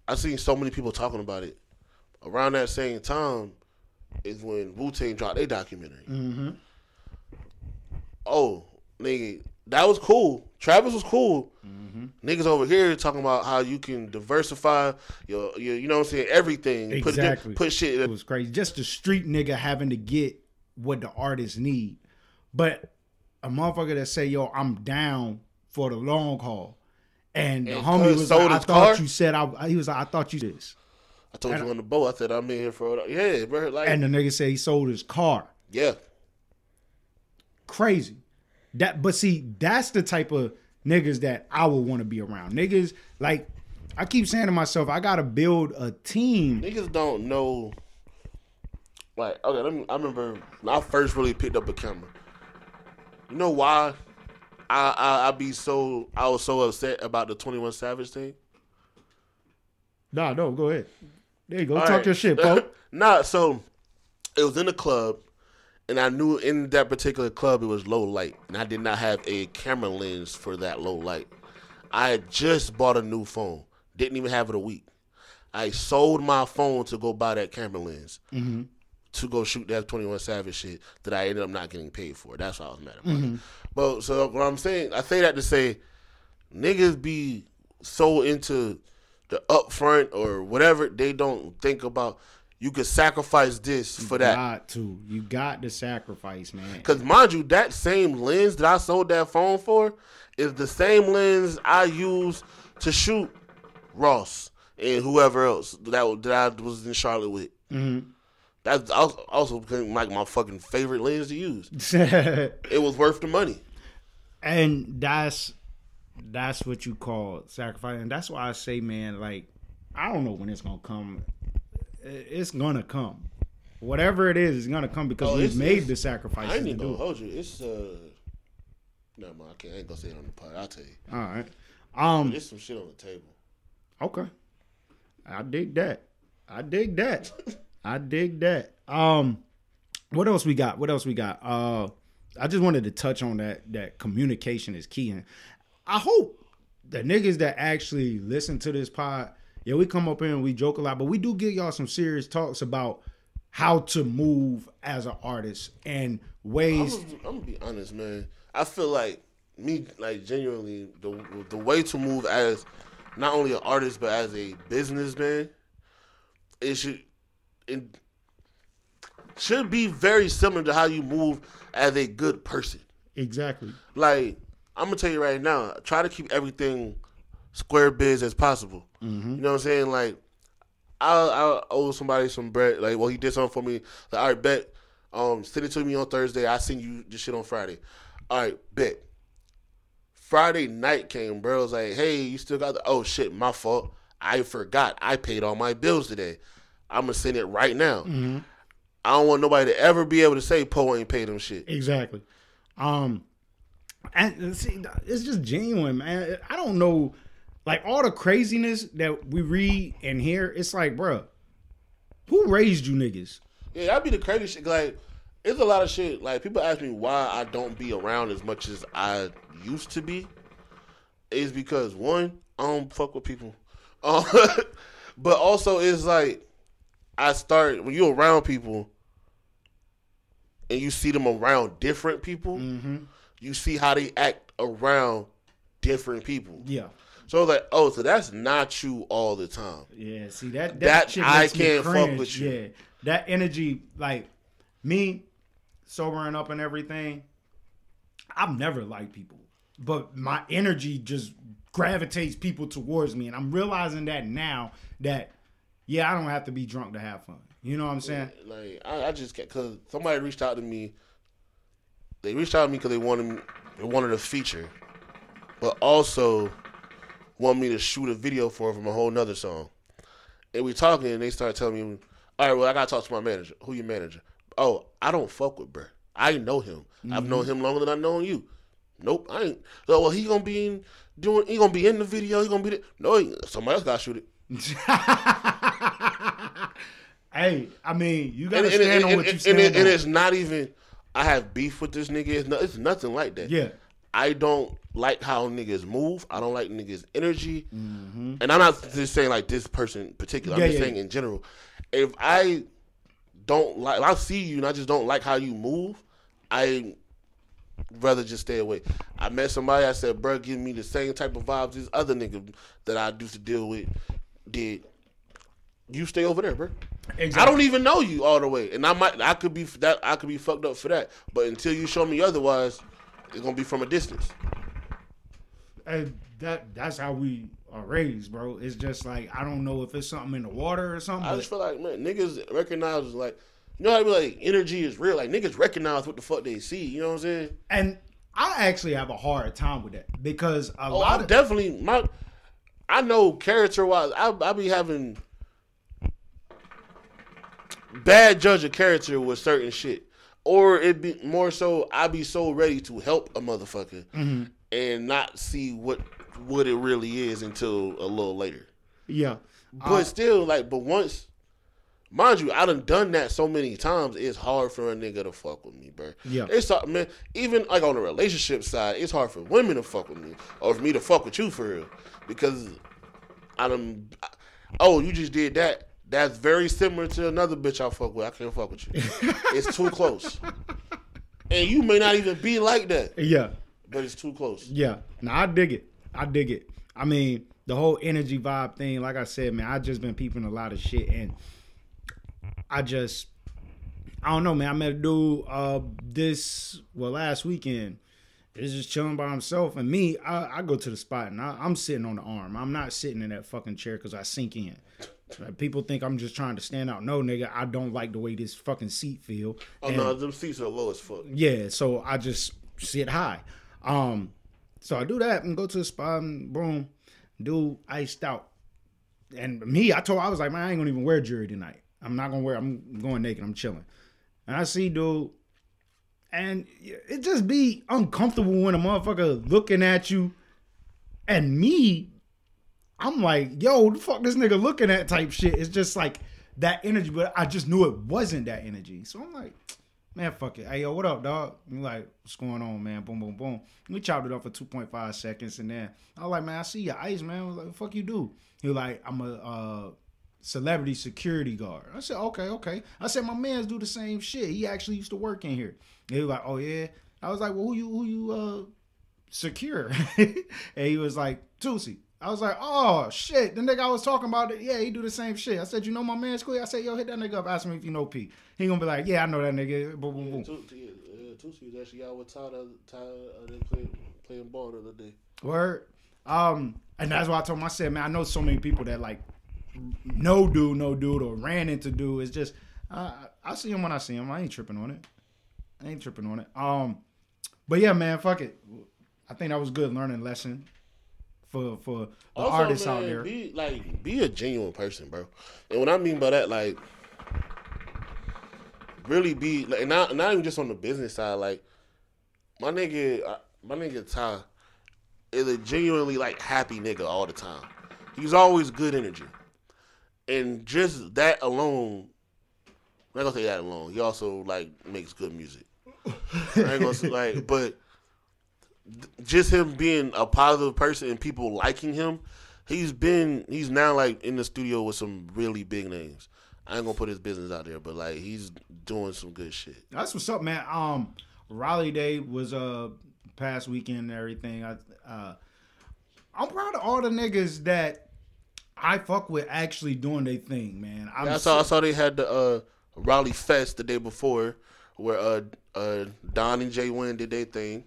I seen so many people talking about it. Around that same time is when Wu Tang dropped their documentary. Mm-hmm. Oh, nigga, that was cool. Travis was cool. Mm-hmm. Niggas over here talking about how you can diversify your, your you know what I'm saying, everything. Exactly. Put, put shit. It was crazy. Just the street nigga having to get what the artists need. But a motherfucker that say, yo, I'm down for the long haul. And the homie was sold like, I thought car? you said I he was like, I thought you this. I told you on the boat. I said I'm in here for a yeah, bro. Like And the nigga said he sold his car. yeah, Crazy. That but see, that's the type of niggas that I would want to be around. Niggas like I keep saying to myself, I gotta build a team. niggas don't know. Like okay, let me. I remember when I first really picked up a camera. You know why? I I I be so I was so upset about the Twenty One Savage thing. Nah, no, go ahead. There you go. All Talk right. your shit, bro. nah, so it was in the club, and I knew in that particular club it was low light, and I did not have a camera lens for that low light. I had just bought a new phone, didn't even have it a week. I sold my phone to go buy that camera lens mm-hmm. to go shoot that Twenty One Savage shit that I ended up not getting paid for. That's why I was mad about. Mm-hmm. But so what I'm saying, I say that to say, niggas be so into the upfront or whatever they don't think about. You could sacrifice this for that. Got to. You got to sacrifice, man. Because mind you, that same lens that I sold that phone for is the same lens I use to shoot Ross and whoever else that that I was in Charlotte with. Mm-hmm. That's also also became like my fucking favorite lens to use. It was worth the money. and that's that's what you call sacrifice and that's why i say man like i don't know when it's gonna come it's gonna come whatever it is it's gonna come because Oh, we've made the the I ain't to even do gonna it. hold you. It's uh, no, man, I can't. I ain't gonna say it on the pod. I'll tell you. all right um There's some shit on the table. okay i dig that i dig that i dig that um what else we got what else we got uh i just wanted to touch on that that communication is key and i hope the niggas that actually listen to this pod yeah we come up here and we joke a lot but we do give y'all some serious talks about how to move as an artist and I'm ways I'm gonna be honest, man. I feel like me, like genuinely, the the way to move as not only an artist but as a businessman, it should it should be very similar to how you move as a good person. exactly Like I'm gonna tell you right now, try to keep everything square biz as possible. You know what I'm saying? Like I I owe somebody some bread. Like, well, he did something for me. Like, all right, bet. Um, send it to me on Thursday. I send you the shit on Friday. All right, bet. Friday night came, bro. I was like, hey, you still got the? Oh shit, my fault. I forgot. I paid all my bills today. I'm gonna send it right now. I don't want nobody to ever be able to say Poe ain't paid them shit. Exactly. Um, and see, it's just genuine, man. I don't know, like all the craziness that we read and hear. It's like, bruh, who raised you niggas? Yeah, that'd be the crazy shit. Like, it's a lot of shit. Like, people ask me why I don't be around as much as I used to be. Is because one, I don't fuck with people. Um, but also, it's like I start when you're around people and you see them around different people. You see how they act around different people. Yeah, So like, oh, so that's not you all the time. yeah. See that that, That shit I can't fuck with you. Yeah, that energy, like me, sobering up and everything. I've never liked people, but my energy just gravitates people towards me, and I'm realizing that now that yeah, I don't have to be drunk to have fun. You know what I'm saying? Like I, I just because somebody reached out to me. They reached out to me because they wanted me, they wanted a feature, but also want me to shoot a video for him from a whole nother song. And we talking, and they start telling me, "All right, well, I gotta talk to my manager. Who your manager? Oh, I don't fuck with Bruh. I know him. I've known mm-hmm. him longer than I've known you. Nope, I ain't. So, well, he gonna be in doing. He gonna be in the video. He gonna be. The, no, he, somebody else gotta shoot it. hey, I mean, you gotta and, stand and, on and, what you and, stand it- on. and it's not even I have beef with this nigga. It's, no, it's nothing like that. yeah, I don't like how niggas move. I don't like niggas' energy. Mm-hmm. And I'm not just saying like this person in particular. I'm just yeah, saying in general. If I don't like, if I see you and I just don't like how you move, I rather just stay away. I met somebody. I said, "Bro, give me the same type of vibes this other nigga that I used to deal with did." You stay over there, bro. exactly. I don't even know you all the way, and I might, I could be that, I could be fucked up for that. But until you show me otherwise, it's gonna be from a distance. And that that's how we are raised, bro. It's just like I don't know if it's something in the water or something. I just feel like man, niggas recognize like, you know how I be like, energy is real. Like niggas recognize what the fuck they see. You know what I'm saying? and I actually have a hard time with that because a Oh, lot I of definitely my. I know character wise, I I be having bad judge of character with certain shit, or it be more so I be so ready to help a motherfucker Mm-hmm. And not see what what it really is until a little later. yeah, But uh, still, like, but once Mind you, I done done that so many times. It's hard for a nigga to fuck with me, bro. Yeah. It's hard, man. Even like on the relationship side, it's hard for women to fuck with me, or for me to fuck with you for real, because I done. Oh, you just did that. That's very similar to another bitch I fuck with. I can't fuck with you. it's too close, and you may not even be like that, Yeah. But it's too close. Yeah. Now I dig it. I dig it. I mean, the whole energy vibe thing, like I said, man, I just been peeping a lot of shit and I just I don't know, man. I met a dude uh this well last weekend. He's just chilling by himself, and me, I, I go to the spot and I, I'm sitting on the arm. I'm not sitting in that fucking chair because I sink in. Like, People think I'm just trying to stand out. No, nigga, I don't like the way this fucking seat feel. Oh And- no, them seats are low as fuck. yeah, so I just sit high. Um, so I do that and go to the spot and boom, dude iced out. And me, I told I was like, man, I ain't gonna even wear jewelry tonight. I'm not gonna wear. I'm going naked. I'm chilling. And I see dude, and it just be uncomfortable when a motherfucker looking at you, and me, I'm like, yo, the fuck this nigga looking at type shit. It's just like that energy, but I just knew it wasn't that energy. So I'm like, man, fuck it. Hey, yo, what up, dog? You like, what's going on, man? Boom, boom, boom. We chopped it up for 2.5 seconds, and then I was like, man, I see your ice, man. I was like, fuck you do? He was like, I'm a uh, celebrity security guard. I said, okay, okay. I said, my man's do the same shit. He actually used to work in here. And he was like, oh yeah. I was like, well, who you, who you, uh, secure? and he was like, Tusi. I was like, oh shit, the nigga I was talking about, it, yeah, he do the same shit. I said, you know my man cool. I said, yo, hit that nigga up, ask him if you know P. He gonna be like, yeah, I know that nigga. Boom, boom, boom. Uh, Tusi was actually out with other- Todd uh, they played playing ball the other day. Word. Um, and that's why I told him. I said, man, I know so many people that like no dude, no dude, or ran into dude. It's just uh, I see him when I see him. I ain't tripping on it. I ain't tripping on it. Um, but yeah, man, fuck it. I think that was good learning lesson for for the Also, artists out there. Be like, be a genuine person, bro. And what I mean by that, like, really be like, not not even just on the business side. Like, my nigga, uh, my nigga Ty is a genuinely like happy nigga all the time. He's always good energy, and just that alone. I'm not gonna say that alone. He also like makes good music. I ain't gonna say, like, but just him being a positive person and people liking him, he's been he's now like in the studio with some really big names. I ain't gonna put his business out there, but like he's doing some good shit. That's what's up, man. Um, Raleigh Day was uh past weekend and everything. I uh, I'm proud of all the niggas that I fuck with actually doing their thing, man. I'm I saw I saw they had the uh Raleigh Fest the day before where uh uh Don and Jay Wynn did their thing.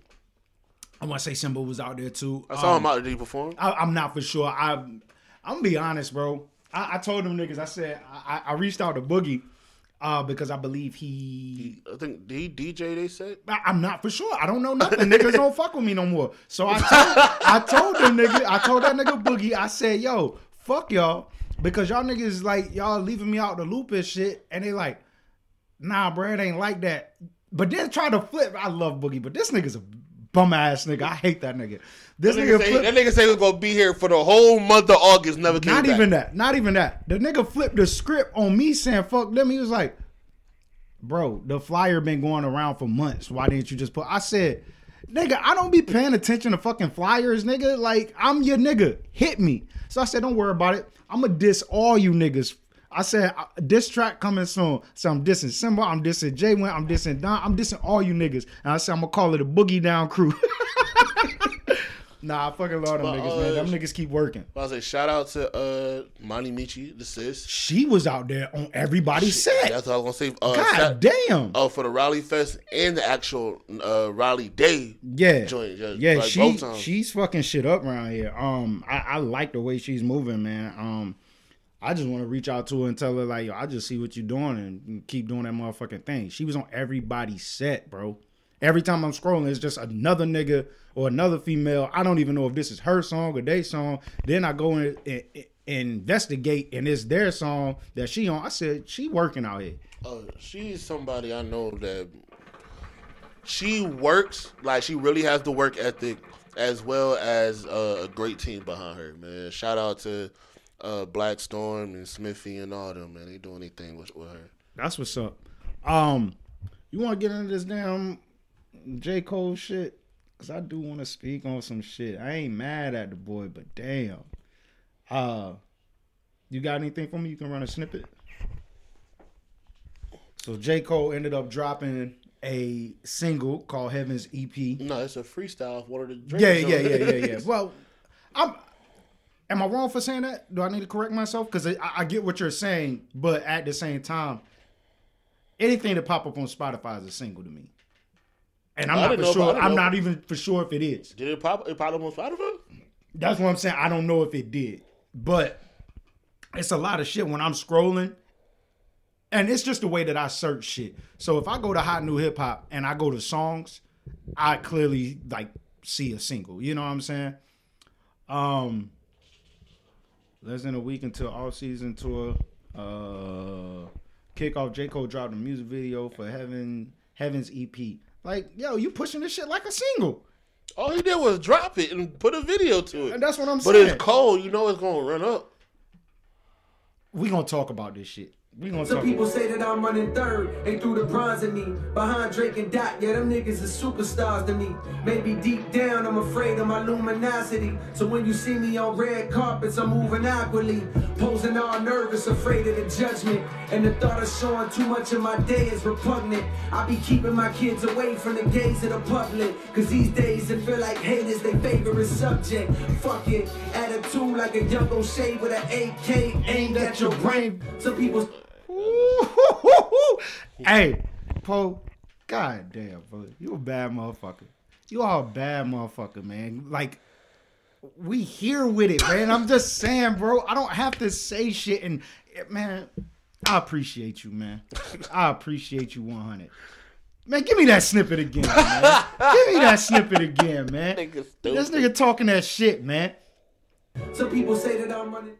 I want to say Simba was out there too. I saw Um, him out there. Did he perform? I, I'm not for sure. I I'm gonna be honest, bro. I, I told them niggas. I said I, I reached out to Boogie uh, because I believe he. I think he DJ they said. I, I'm not for sure. I don't know nothing. niggas don't fuck with me no more. So I told, I told them nigga. I told that nigga Boogie. I said, yo, fuck y'all because y'all niggas like y'all leaving me out the loop and shit. And they like, nah, bro, it ain't like that. But then try to flip. I love Boogie, but this nigga's a bum ass nigga. I hate that nigga. This That nigga, nigga, say, flip, that nigga say he was gonna be here for the whole month of August. Never came not back. even that. Not even that. The nigga flipped the script on me saying fuck them. He was like, bro, the flyer been going around for months. Why didn't you just put? I said, nigga, I don't be paying attention to fucking flyers, nigga. Like I'm your nigga. Hit me. So I said, don't worry about it. I'm gonna diss all you niggas. I said, this track coming soon. So I'm dissing Simba, I'm dissing Jay Wynn, I'm dissing Don, I'm dissing all you niggas. And I said, I'm gonna call it a boogie down crew. nah, I fucking love them But, niggas, man. uh, Them niggas keep working. I was like, shout out to uh Monty Michi, the sis. She was out there on everybody's set. That's what I was gonna say. Uh, God shout- damn. Oh, for the Raleigh Fest and the actual uh, Raleigh Day yeah. joint. Yeah, Yeah, like she she's fucking shit up around here. Um, I, I like the way she's moving, man. Um, I just want to reach out to her and tell her like, yo, I just see what you're doing and keep doing that motherfucking thing. She was on everybody's set, bro. Every time I'm scrolling, it's just another nigga or another female. I don't even know if this is her song or their song. Then I go in and, and investigate, and it's their song that she on. I said she working out here. Uh, she's somebody I know that she works like she really has the work ethic as well as uh, a great team behind her. Man, shout out to uh, Black Storm and Smithy and all them, man. They doing anything with, with her. That's what's up. Um, you want to get into this damn J Cole shit? Cause I do want to speak on some shit. I ain't mad at the boy, but damn. Uh, you got anything for me? You can run a snippet. So J Cole ended up dropping a single called Heaven's EP. No, it's a freestyle of one of the Yeah, yeah, yeah, yeah, yeah. Well, I'm. Am I wrong for saying that? Do I need to correct myself? Because I, I get what you're saying, but at the same time, anything that pop up on Spotify is a single to me, and I'm I not for sure. I'm know. not even for sure if it is. Did it pop? It popped up on Spotify? That's what I'm saying. I don't know if it did, but it's a lot of shit when I'm scrolling, and it's just the way that I search shit. So if I go to Hot New Hip Hop and I go to songs, I clearly like see a single. You know what I'm saying? Um, less than a week until all season tour. Uh, kickoff. J Cole dropped a music video for Heaven Heaven's EP. Like, yo, you pushing this shit like a single, All he did was drop it and put a video to it. and that's what I'm But saying. But it's cold. You know it's gonna run up. we gonna talk about this shit. Some people say that I'm running third, they threw the bronze at me. Behind Drake and Dot, yeah, them niggas is superstars to me. Maybe deep down, I'm afraid of my luminosity. So when you see me on red carpets, I'm moving awkwardly. Posing all nervous, afraid of the judgment. And the thought of showing too much of my day is repugnant. I be keeping my kids away from the gaze of the public. Cause these days it feel like haters, they favorite subject. Fuck it, attitude like a young O'Shea with an AK aimed at your brain. Some people. Hey, Poe, god damn, bro. You a bad motherfucker. You are a bad motherfucker, man. Like, we here with it, man. I'm just saying, bro. I don't have to say shit. And, eh, man, I appreciate you, man. I appreciate you 100. Man, give me that snippet again, man. give me that snippet again, man. Nigga This nigga talking that shit, man. Some people say that I'm running.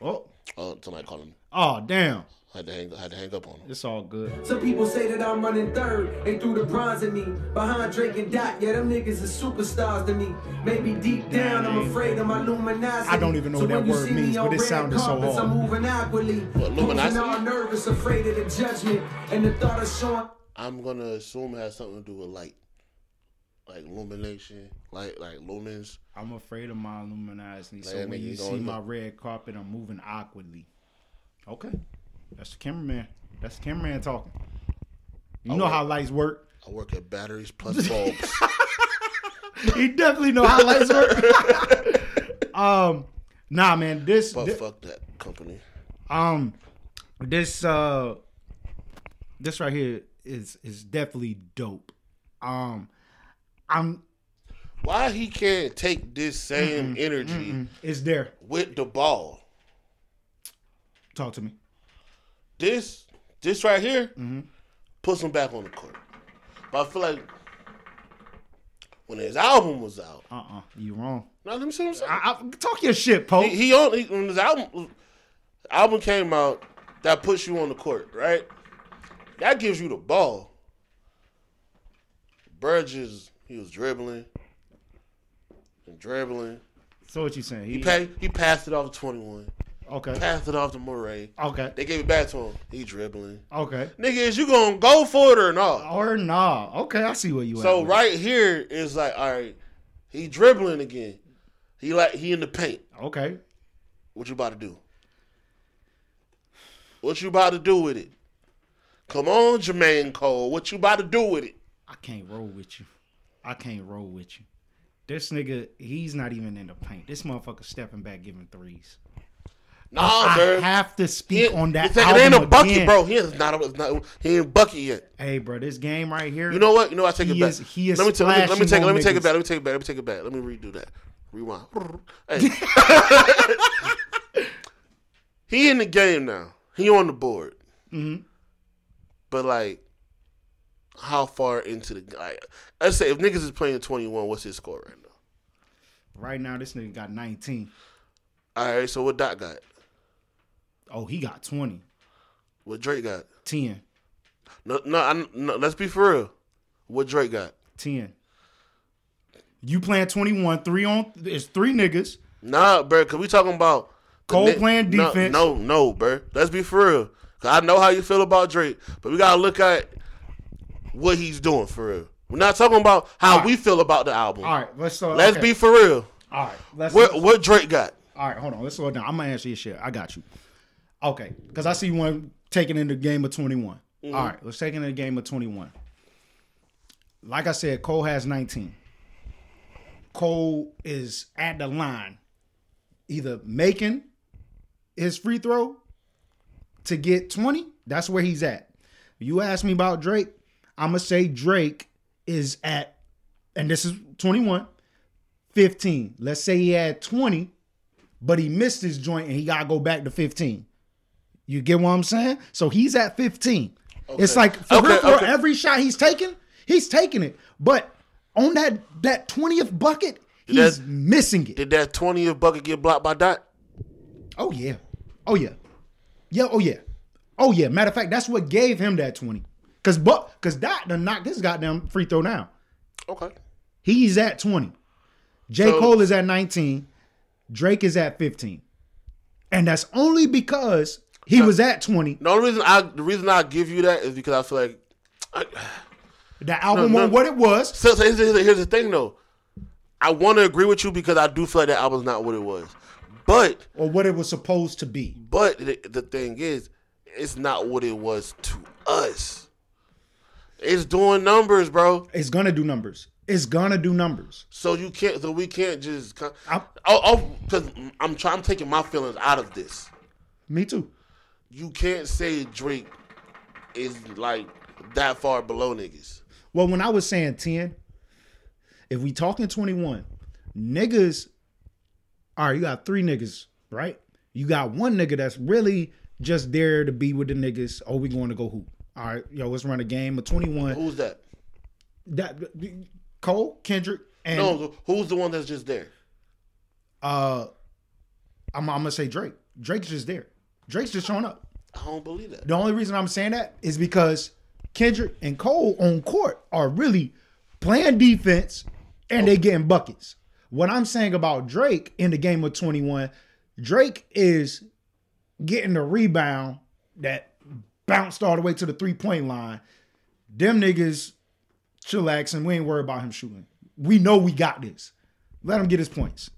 Oh, Oh, somebody called him. oh damn. Had to hang. Had to hang up on him. It's all good. Some people say that I'm running third. They threw the bronze at me. Behind Drake and Dot, yeah, them niggas is superstars to me. Maybe deep down, I'm afraid of my luminosity. I don't even know so what that when you word see me means, on but it red sounded so carpets, hard. I'm moving awkwardly. What, luminosity? Posing all nervous, afraid of the judgment. And the thought of showing. I'm gonna assume it has something to do with light, like illumination, like like lumens. I'm afraid of my luminosity. So when you you see my red carpet, I'm moving awkwardly. Okay. That's the cameraman. That's the cameraman talking. You know right. how lights work. I work at batteries plus bulbs. He definitely know how lights work. um, nah, man. This, but thi- fuck that company. um, this, uh, this right here is is definitely dope. Um, I'm Why he can't take this same energy it's there. with the ball? Talk to me. This this right here Mm-hmm. puts him back on the court. But I feel like when his album was out, Uh uh you wrong. now let me see what I'm saying. I, I, talk your shit, Pope. he, he only when his album album came out, that puts you on the court, right? That gives you the ball. Burgess, he was dribbling and dribbling. so what you saying? He pa- he passed it off to 21. Okay. Passed it off to Morray. Okay. They gave it back to him. He dribbling. Okay. Nigga, is you gonna go for it or not? Or nah. Okay, I see where you at. So right here is like, all right, he dribbling again. He like he in the paint. Okay. What you about to do? What you about to do with it? Come on, Jermaine Cole. What you about to do with it? I can't roll with you. I can't roll with you. This nigga, he's not even in the paint. This motherfucker stepping back giving threes. Nah, I bro. have to speak on that it's like, album it ain't a bucket, again. bro. He is not, it's not. He ain't bucket yet. Hey, bro, this game right here. You know what? You know what? I take it back. is- he is let me, ta- let me, let me take. Let me take it back. Let me take it back. Let me take it back. Let me redo that. Rewind. Hey. he in the game now. He on the board. Mhm. But like, how far into the like? Let's say if niggas is playing twenty one, what's his score right now? Right now, this nigga got 19. All right. So what Doc got? Oh, he got 20. What Drake got? 10. No, no, I, no. Let's be for real. What Drake got? 10. You playing 21, three on, it's three niggas. Nah, bro. Cause we talking about Cole Ni- playing defense. No, no, bro. Let's be for real. 'Cause I know how you feel about Drake, but we gotta look at what he's doing for real. We're not talking about how All we feel about the album. All right, let's start. Let's okay. be for real. All right, let's. What what Drake got? All right, hold on. Let's slow down. I'm gonna answer your shit. I got you. Okay, because I see one taking in the game of 21. All mm-hmm. right, let's take in the game of 21. Like I said, Cole has 19. Cole is at the line, either making his free throw to get 20. That's where he's at. You ask me about Drake, I'm gonna say Drake is at, and this is 21, 15. Let's say he had 20 but he missed his joint and he got to go back to 15. You get what I'm saying? So he's at 15. It's like for Okay, for okay. every shot he's taking, he's taking it. But on that that 20th bucket, he's That- missing it. Did that 20th bucket get blocked by Dot? oh yeah. Oh yeah. Yeah, oh yeah. Oh yeah. Matter of fact, that's what gave him that 20. Cause but cause Dot done knocked this goddamn free throw now. Okay. He's at 20. J. So- Cole is at 19. Drake is at 15. And that's only because he was at 20. The only reason I the reason I give you that is because I feel like I, The album No, no. what it was. so, so here's, here's, here's the thing though. I want to agree with you because I do feel like that album's not what it was. But Or what it was supposed to be. but the, the thing is, it's not what it was to us. It's doing numbers, bro. It's gonna do numbers. It's gonna do numbers. So you can't. So we can't just. I'm- Oh, oh, because I'm trying. I'm taking my feelings out of this. Me too. You can't say Drake is like that far below niggas. Well, when I was saying 10, if we talking 21, niggas, all right, you got three niggas, right? You got one nigga that's really just there to be with the niggas. Oh, we going to go hoop. All right, yo, let's run a game of 21. Who's that? That Cole, Kendrick, and No, who's the one that's just there? uh I'm, I'm gonna say Drake. Drake's just there. Drake's just showing up. I don't believe that. The only reason I'm saying that is because Kendrick and Cole on court are really playing defense and they getting buckets. What I'm saying about Drake in the game of 21, Drake is getting the rebound that bounced all the way to the three point line. Them niggas chillaxing. We ain't worried about him shooting. We know we got this. Let him get his points.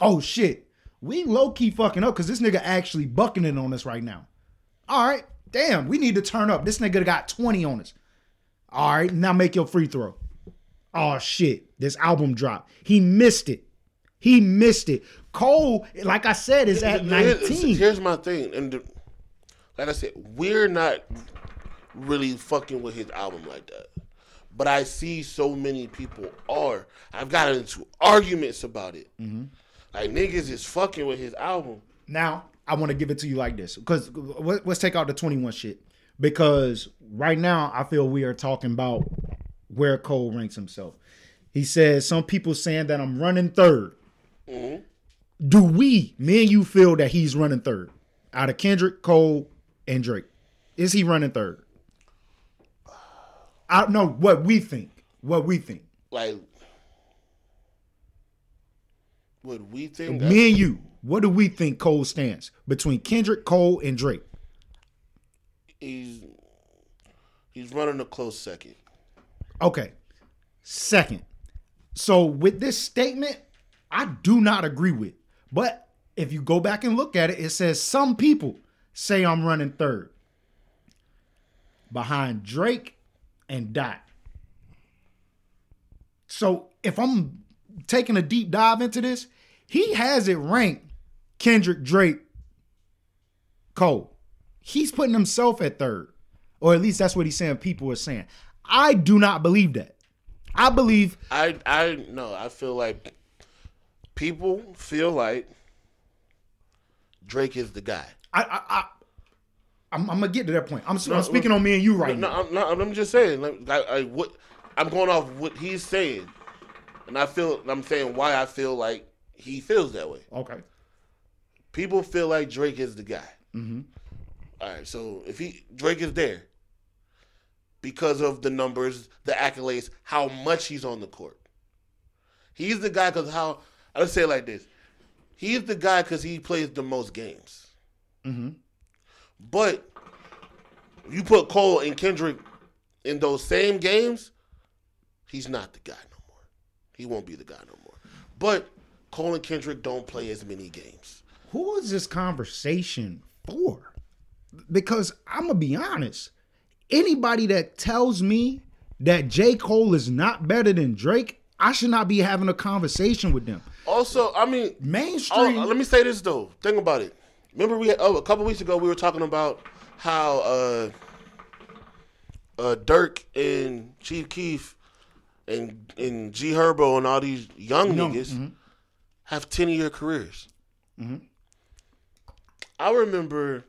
Oh shit. We low key fucking up because this nigga actually bucking it on us right now. All right, damn, we need to turn up. This nigga got 20 on us. All right, now make your free throw. Oh shit, this album dropped. He missed it. He missed it. Cole, like I said, is at Here's- 19. Here's my thing, and the, like I said, we're not really fucking with his album like that. But I see so many people are. I've gotten into arguments about it. Mm-hmm. Like niggas is fucking with his album. Now, I want to give it to you like this because let's take out the 21 shit. Because right now, I feel we are talking about where Cole ranks himself. He says, Some people saying that I'm running 3rd mm-hmm. Do we, me and you, feel that he's running third out of Kendrick, Cole, and Drake? Is he running third? I don't know what we think. What we think. Like, what we think? Me and you, what do we think Cole stands between Kendrick, Cole, and Drake? he's he's running a close second. Okay. Second. So with this statement, I do not agree with. But if you go back and look at it, it says some people say I'm running third. Behind Drake and Dot. So if I'm taking a deep dive into this, he has it ranked Kendrick, Drake, Cole. He's putting himself at third. Or at least that's what he's saying people are saying. I do not believe that. I believe I I no, I feel like people feel like Drake is the guy. I I, I I'm, I'm gonna get to that point. I'm, I'm speaking on me and you right No, now. I'm, no, I'm just saying. Like, I, I, what I'm going off what he's saying, and I feel I'm saying why I feel like he feels that way. Okay. People feel like Drake is the guy. Mm-hmm. right, so if he Drake is there because of the numbers, the accolades, how much he's on the court. He's the guy because how I'll say it like this: he's the guy because he plays the most games. Mm-hmm. But you put Cole and Kendrick in those same games, he's not the guy no more. He won't be the guy no more. But Cole and Kendrick don't play as many games. Who is this conversation for? Because I'm gonna be honest. Anybody that tells me that J. Cole is not better than Drake, I should not be having a conversation with them. Also, I mean, oh, Mainstream. let me say this though. Think about it. Remember, we oh, a couple weeks ago we were talking about how uh, uh, Durk and Chief Keef and and G Herbo and all these young No, niggas mhm. Have ten year careers. Mhm. I remember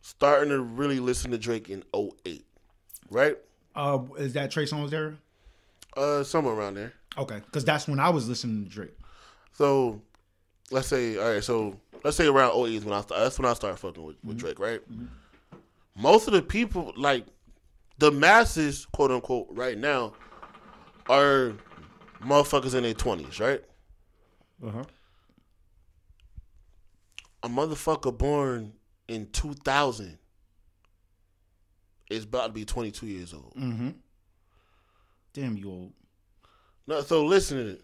starting to really listen to Drake in 08, right? Uh, is that Trey Songz era? Uh, somewhere around there. Okay, because that's when I was listening to Drake. So let's say all right, so let's say around 08 is when I start, that's when I started fucking with, with Drake, right? Most of the people like the masses, quote unquote, right now are motherfuckers in their twenties, right? Uh huh. A motherfucker born in 2000 is about to be 22 years old. Mm-hmm. Damn you old. No, so listen to it.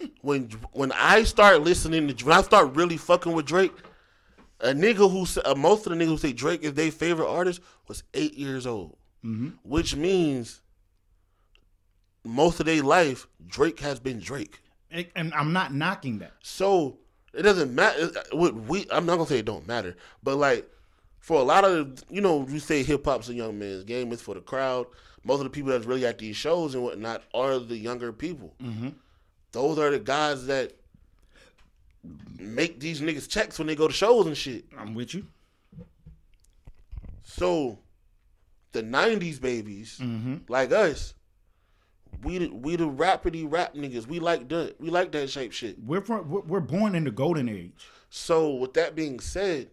When when I start listening to when I start really fucking with Drake, a nigga who uh, most of the niggas who say Drake is their favorite artist was eight years old, Mm-hmm. which means most of their life Drake has been Drake. And, and I'm not knocking that. So it doesn't matter. What we I'm not gonna say it don't matter, but like for a lot of you know you say hip hop's a young man's game. It's for the crowd. Most of the people that's really at these shows and whatnot are the younger people. Mm-hmm. Those are the guys that make these niggas checks when they go to shows and shit. I'm with you. So the '90s babies Mm-hmm. like us, we the, we the rapidy rap niggas. We like that. We like that shape shit. We're, from, we're we're born in the golden age. So with that being said,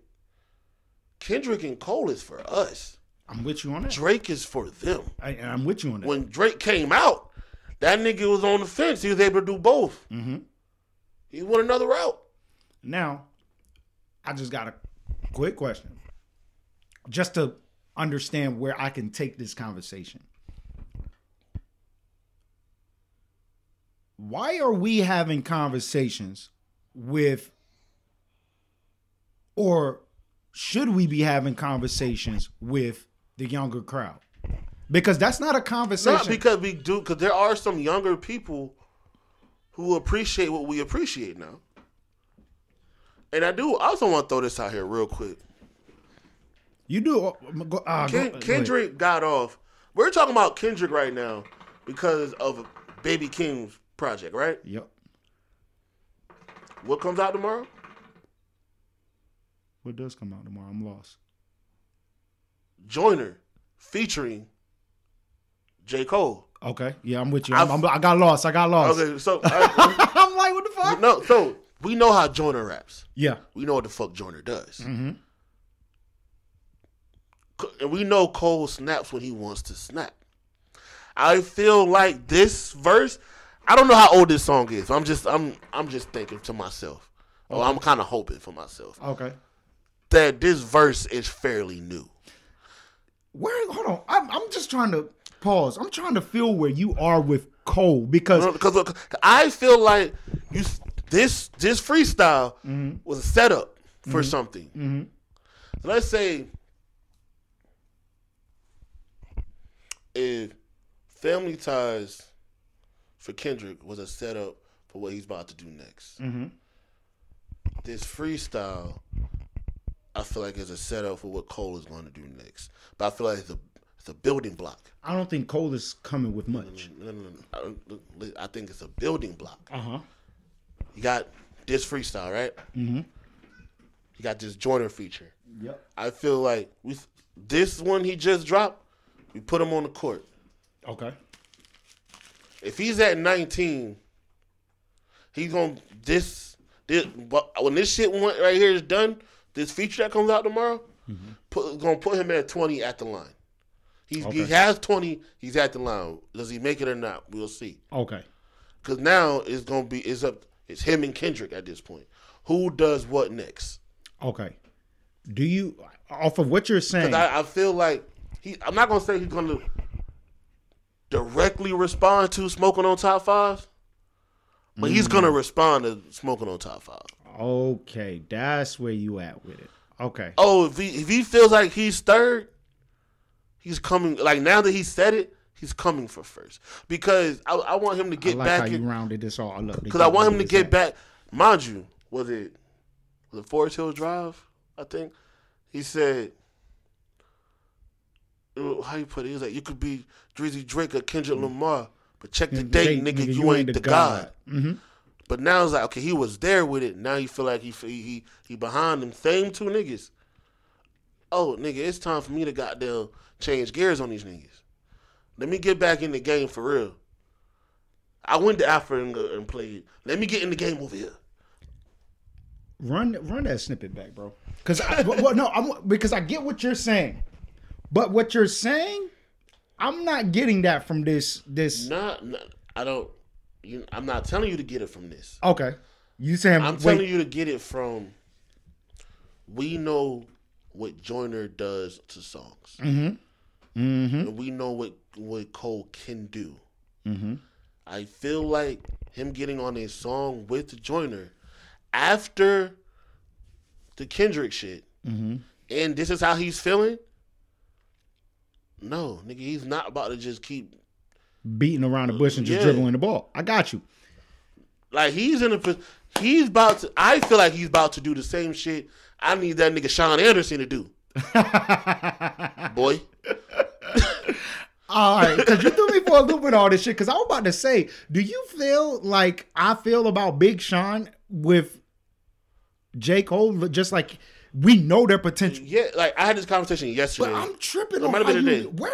Kendrick and Cole is for us. I'm with you on that. Drake is for them. I, I'm with you on that. When Drake came out, that nigga was on the fence. He was able to do both. mm-hmm. He went another route. Now, I just got a quick question, just to understand where I can take this conversation. Why are we having conversations with, or should we be having conversations with the younger crowd? Because that's not a conversation. Not because we do, because there are some younger people who appreciate what we appreciate now. And I do I also want to throw this out here real quick. you do. Uh, uh, Ken. Kendrick got off. We're talking about Kendrick right now because of Baby Keem's project, right? Yep. What comes out tomorrow? What does come out tomorrow? I'm lost. Joyner featuring J. Cole. Okay. Yeah, I'm with you. I'm, I'm, I got lost. I got lost. Okay, so I, I'm like, what the fuck? no, so we know how Joyner raps. Yeah. We know what the fuck Joyner does. Mm-hmm. And we know Cole snaps when he wants to snap. I feel like this verse. I don't know how old this song is. I'm just I'm I'm just thinking to myself. Oh, I'm kind of hoping for myself Okay. that this verse is fairly new. Where? Hold on. I'm, I'm just trying to pause. I'm trying to feel where you are with Cole because Because I feel like you this this freestyle was a setup for something. Mhm. So let's say if Family Ties for Kendrick was a setup for what he's about to do next. Mhm. This freestyle, I feel like is a setup for what Cole is going to do next. But I feel like it's a it's a building block. I don't think Cole is coming with much. No, no, no. I, I think it's a building block. Uh huh. You got this freestyle, right? Mm Mhm. You got this Joyner feature. Yep. I feel like we this one he just dropped. We put him on the court. Okay. If he's at 19, he's gonna this this but when this shit went right here is done. This feature that comes out tomorrow, mm-hmm. put gonna put him at 20 at the line. He's, He has 20. He's at the line. Does he make it or not? We'll see. Okay. Because now it's gonna be it's up. It's him and Kendrick at this point. who does what next. Okay. Do you off of what you're saying? I, I feel like he. I'm not gonna say he's gonna directly respond to smoking on top five, but he's Mm. gonna respond to smoking on top five. okay, that's where you at with it. Okay. Oh, if he if he feels like he's third, he's coming. Like now that he said it, he's coming for first because I, I want him to I get like how back you in. rounded this all up. Because I want him to get back. Mind you, was it was it Forest Hill Drive? I think he said. Uh, How you put it? He was like, you could be Drizzy Drake or Kendrick Lamar, but check the date, nigga, you, ain't the god. hmm But now it's like, okay, he was there with it. Now he feel like he he he, behind them same two niggas. Oh, nigga, it's time for me to goddamn change gears on these niggas. Let me get back in the game for real. I went to Africa and, and played. Let me get in the game over here. Run run that snippet back, bro. Because well, no, I'm because I get what you're saying, but what you're saying, I'm not getting that from this this. Not, not I don't. You, I'm not telling you to get it from this. Okay, you saying I'm wait, telling you to get it from. We know what Joyner does to songs. Mm-hmm. and we know what what Cole can do. Mm-hmm. I feel like him getting on a song with Joyner after the Kendrick shit, Mm-hmm. and this is how he's feeling. No, nigga, he's not about to just keep beating around the bush and just Yeah. dribbling the ball. I got you. like he's in a he's about to. I feel like he's about to do the same shit. I need that nigga Sean Anderson to do, boy. All right, because you threw me for a loop with all this shit. Because I was about to say, do you feel like I feel about Big Sean with J Cole? Just like we know their potential. Yeah, like I had this conversation yesterday. But I'm tripping It on might have been today. where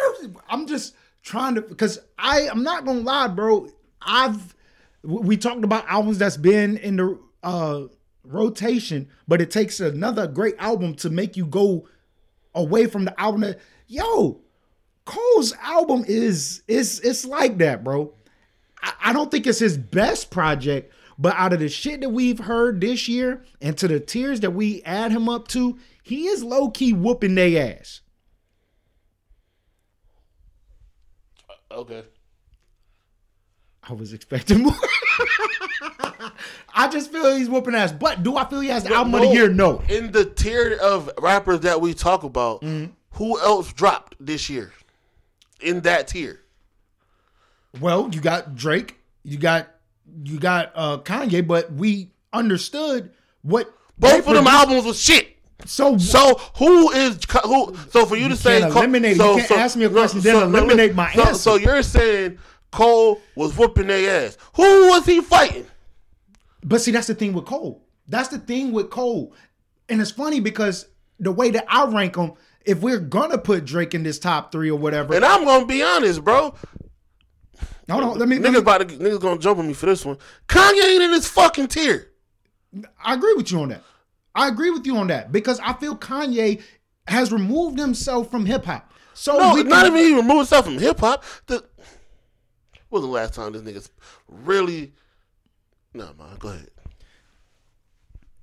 I'm just trying to because I I'm not gonna lie, bro. I've we talked about albums that's been in the uh rotation, but it takes another great album to make you go away from the album that yo, Cole's album is is it's like that, bro. I, I don't think it's his best project, but out of the shit that we've heard this year and to the tears that we add him up to, he is low key whooping their ass. okay. I was expecting more. I just feel he's whooping ass. But do I feel he has the album of the No, year? No. In the tier of rappers that we talk about, Mm-hmm. who else dropped this year? In that tier, Well, you got Drake, you got you got uh Kanye, but we understood what both of them albums was shit. So So who is who? So for you, to say eliminate- you so, can't so- ask me a question, then eliminate my so, answer. So you're saying Cole was whooping their ass? Who was he fighting? But see, that's the thing with Cole. That's the thing with Cole. And it's funny because the way that I rank him, if we're gonna put Drake in this top three or whatever, And I'm gonna be honest, bro. Hold on, let me, let Niggas me about to niggas gonna jump on me for this one. Kanye ain't in his fucking tier. I agree with you on that. I agree with you on that because I feel Kanye has removed himself from hip hop. So No, we not can- even he removed himself from hip hop. The was the last time this niggas really? No, man, go ahead.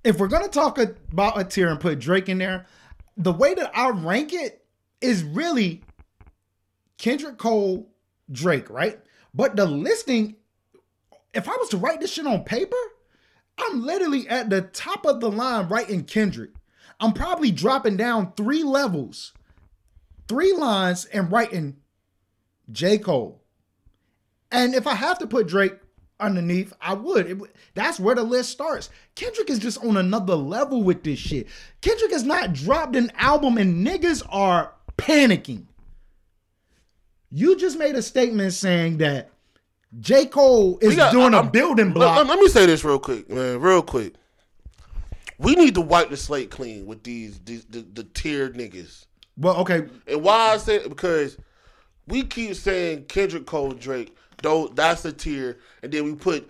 if we're gonna talk about a tier and put Drake in there, the way that I rank it is really Kendrick Cole, Drake, right? But the listing, if I was to write this shit on paper, I'm literally at the top of the line writing Kendrick. I'm probably dropping down three levels, three lines, and writing J. Cole. And if I have to put Drake underneath, I would. It that's where the list starts. Kendrick is just on another level with this shit. Kendrick has not dropped an album and niggas are panicking. You just made a statement saying that J. Cole is got- doing a I'm- building block. Let, let me say this real quick, man. Real quick. We need to wipe the slate clean with these, these the, the tiered niggas. well, okay, And why I say it because we keep saying Kendrick Cole, Drake, though that's the tier, and then we put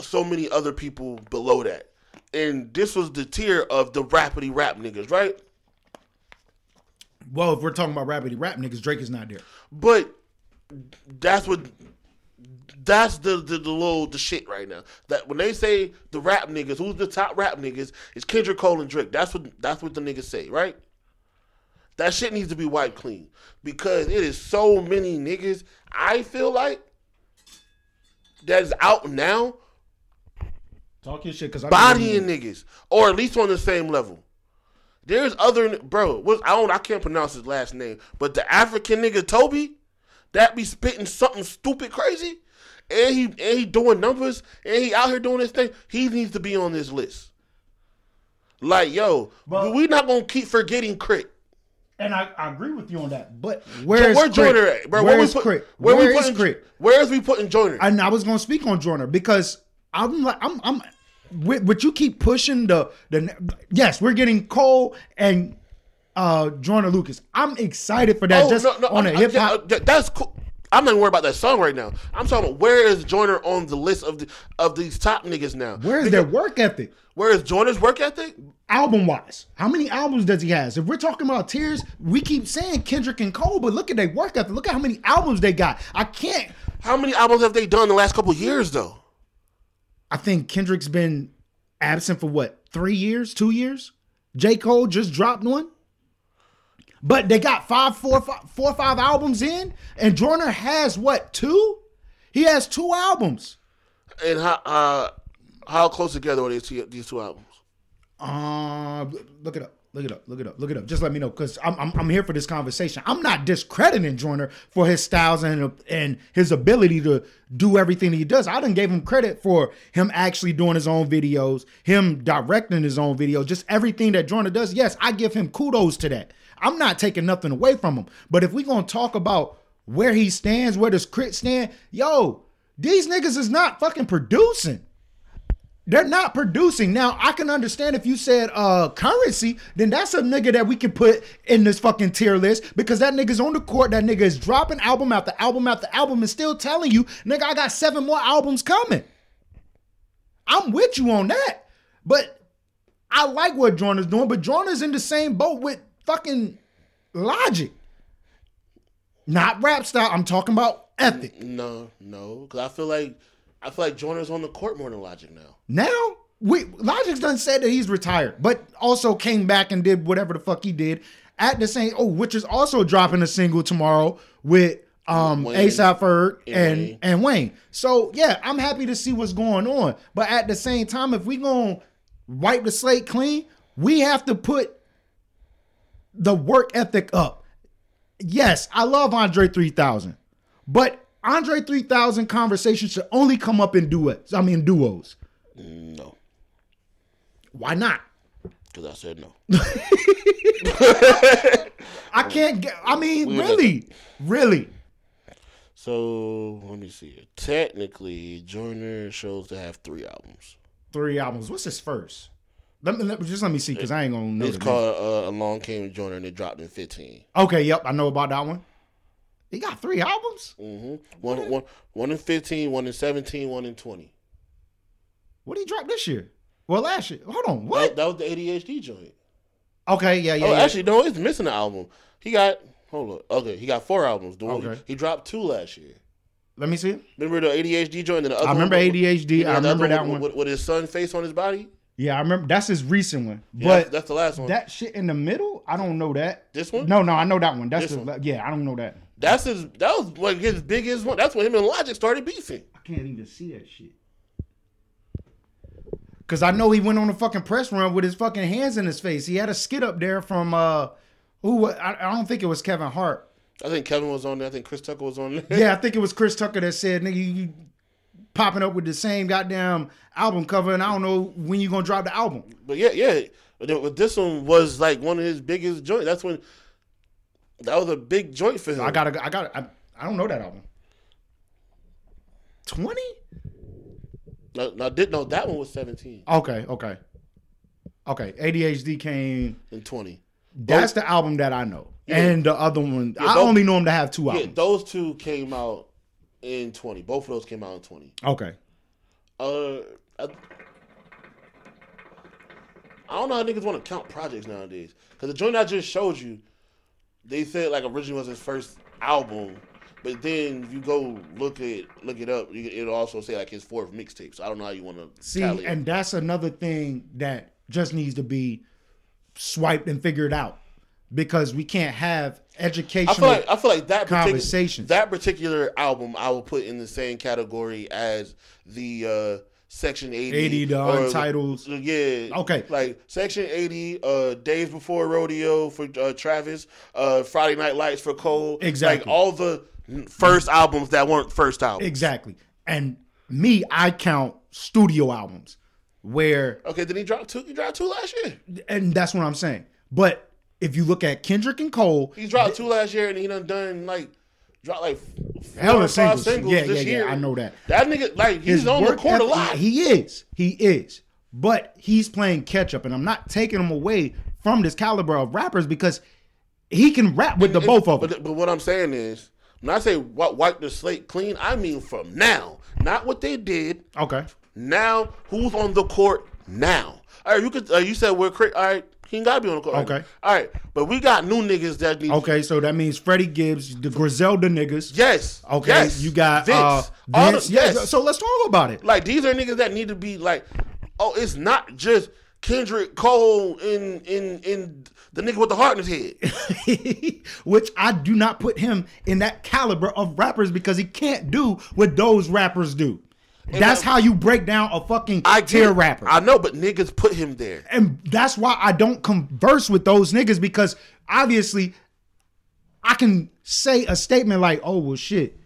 so many other people below that. And this was the tier of the rapidy rap niggas, right? well, if we're talking about rapidy rap niggas, Drake is not there. But that's what That's the, the the little the shit right now. That when they say the rap niggas, who's the top rap niggas? It's Kendrick Cole and Drake. That's what that's what the niggas say, right? That shit needs to be wiped clean because it is so many niggas. I feel like that's out now Talk your shit because I'm bodying niggas, or at least on the same level. There's other bro. What I don't I can't pronounce his last name, but the African nigga Toby, that be spitting something stupid crazy, and he and he doing numbers, and he out here doing this thing. He needs to be on this list. Like yo, But- we not gonna keep forgetting Crit. And I, I agree with you on that. But where's Where Crit? Joyner at, bro? Where's we put, Crit? Where Where we putting Crit? Where's we putting Joyner? And I was gonna speak on Joyner because I'm like I'm I'm with, with you keep pushing the the yes we're getting Cole and uh Joyner Lucas. I'm excited for that just on a I- I- hip hop. that's cool. I'm not worried about that song right now. I'm talking about where is Joyner on the list of the, of these top niggas now? Where's their work ethic? Where is Joyner's work ethic? album wise. How many albums does he has? If we're talking about tears, we keep saying Kendrick and Cole, but look at their work ethic. Look at how many albums they got. I can't. How many albums have they done in the last couple years though? I think Kendrick's been absent for what three years, two years. J Cole just dropped one. But they got five, four, five, four, five albums in, and Joyner has what two? He has two albums. And how uh, how close together are these two, these two albums? Uh, look it up. Look it up. Look it up. Look it up. Just let me know because I'm, I'm I'm here for this conversation. I'm not discrediting Joyner for his styles and and his ability to do everything he does. I didn't gave him credit for him actually doing his own videos, him directing his own videos, just everything that Joyner does. Yes, I give him kudos to that. I'm not taking nothing away from him. But if we gonna talk about where he stands, where does Crit stand, yo, these niggas is not fucking producing. They're not producing. Now, I can understand if you said uh Curren$y, then that's a nigga that we can put in this fucking tier list because that nigga's on the court. That nigga is dropping album after album after album and still telling you, nigga, I got seven more albums coming. I'm with you on that. But I like what Joyner's doing, but Joyner's in the same boat with fucking logic. Not rap style. I'm talking about ethic. No, no, because I feel like I feel like Joyner's on the court more than Logic now. Now, we Logic's done said that he's retired, but also came back and did whatever the fuck he did at the same. Oh, which is also dropping a single tomorrow with um ASAP Ferg and and Wayne. and Wayne. So yeah, I'm happy to see what's going on. But at the same time, if we gonna wipe the slate clean, we have to put the work ethic up. Yes, I love Andre 3000, but Andre 3000 conversations should only come up in duets. I mean duos. No, Why not? because I said no. I can't get. I mean, We- really, really. So let me see. Technically, Joyner shows to have three albums. Three albums. What's his first? Let me let, just let me see because I ain't gonna know. It's the called uh, Along Came Joyner, and it dropped in fifteen. Okay, yep, I know about that one. He got three albums. Mm-hmm. One, one, one in 15, one in 17, one in 20. What did he drop this year? Well, last year. Hold on. What? that was the ADHD joint. Okay, yeah, yeah. oh, yeah. actually, no, he's missing an album. He got, hold on. Okay, he got four albums. The one- Okay. He dropped two last year. let me see. Remember the ADHD joint? And the other I remember one, ADHD. I the remember that one. With, with his son face on his body? Yeah, I remember. That's his recent one. Yeah, But that's, the last one. that shit in the middle, I don't know that. This one? No, no, I know that one. That's This the one. yeah. I don't know that. That's his, that was like his biggest one. That's when him and Logic started beefing. I can't even see that shit. Cause I know he went on a fucking press run with his fucking hands in his face. He had a skit up there from uh who I, I don't think it was Kevin Hart. I think Kevin was on there. I think Chris Tucker was on there. Yeah, I think it was Chris Tucker that said, nigga, you, popping up with the same goddamn album cover and I don't know when you're gonna drop the album. But yeah, yeah. But this one was like one of his biggest joints. That's when that was a big joint for him. I gotta I gotta I, I don't know that album. 20? No, no, did no. That one was seventeen Okay, okay. Okay. ADHD came in twenty. that's the album that I know. Yeah. And the other one, I those- only know him to have two Yeah, albums. those two came out in twenty. Both of those came out in twenty. Okay. Uh, I, I don't know how niggas want to count projects nowadays. Because the joint I just showed you, they said like originally was his first album, But then if you go look it look it up, you, it'll also say like his fourth mixtape. So I don't know how you want to See, and that's another thing that just needs to be swiped and figured out because we can't have educational. I feel like I feel like that particular, conversations. that particular album I will put in the same category as the uh Section 80, 80, the or- Untitled. Yeah. Okay. Like Section 80, uh Days Before Rodeo for uh, Travis, uh Friday Night Lights for Cole. Exactly. Like all the first albums that weren't first albums. exactly. And me, I count studio albums where, Okay, then he dropped two he dropped two last year. and that's what I'm saying. But if you look at Kendrick and Cole, He dropped two last year and he done done like dropped like or five singles. singles Yeah, this yeah, yeah, year. I know that. That nigga like he's his on the court a lot. He is. He is. But he's playing catch up, and I'm not taking him away from this caliber of rappers because he can rap with the both of them. But, but what I'm saying is, when I say wipe the slate clean, I mean from now, not what they did. Okay. Now, who's on the court now? All right, you could. Uh, you said we're cra- all right. He ain't gotta be on the court. right Okay. now. All right, but we got new niggas that need. Okay, so that means Freddie Gibbs, the Griselda niggas. Yes. Okay, Yes. you got Vince. uh, All Vince. the- Yeah, yes. so let's talk about it. like these are niggas that need to be like, oh, it's not just Kendrick Cole in in in the nigga with the heart in his head. Which I do not put him in that caliber of rappers because he can't do what those rappers do. That's how you break down a fucking I it. rapper. I know, but niggas put him there. and that's why I don't converse with those niggas because obviously I can say a statement like, "Oh well, shit.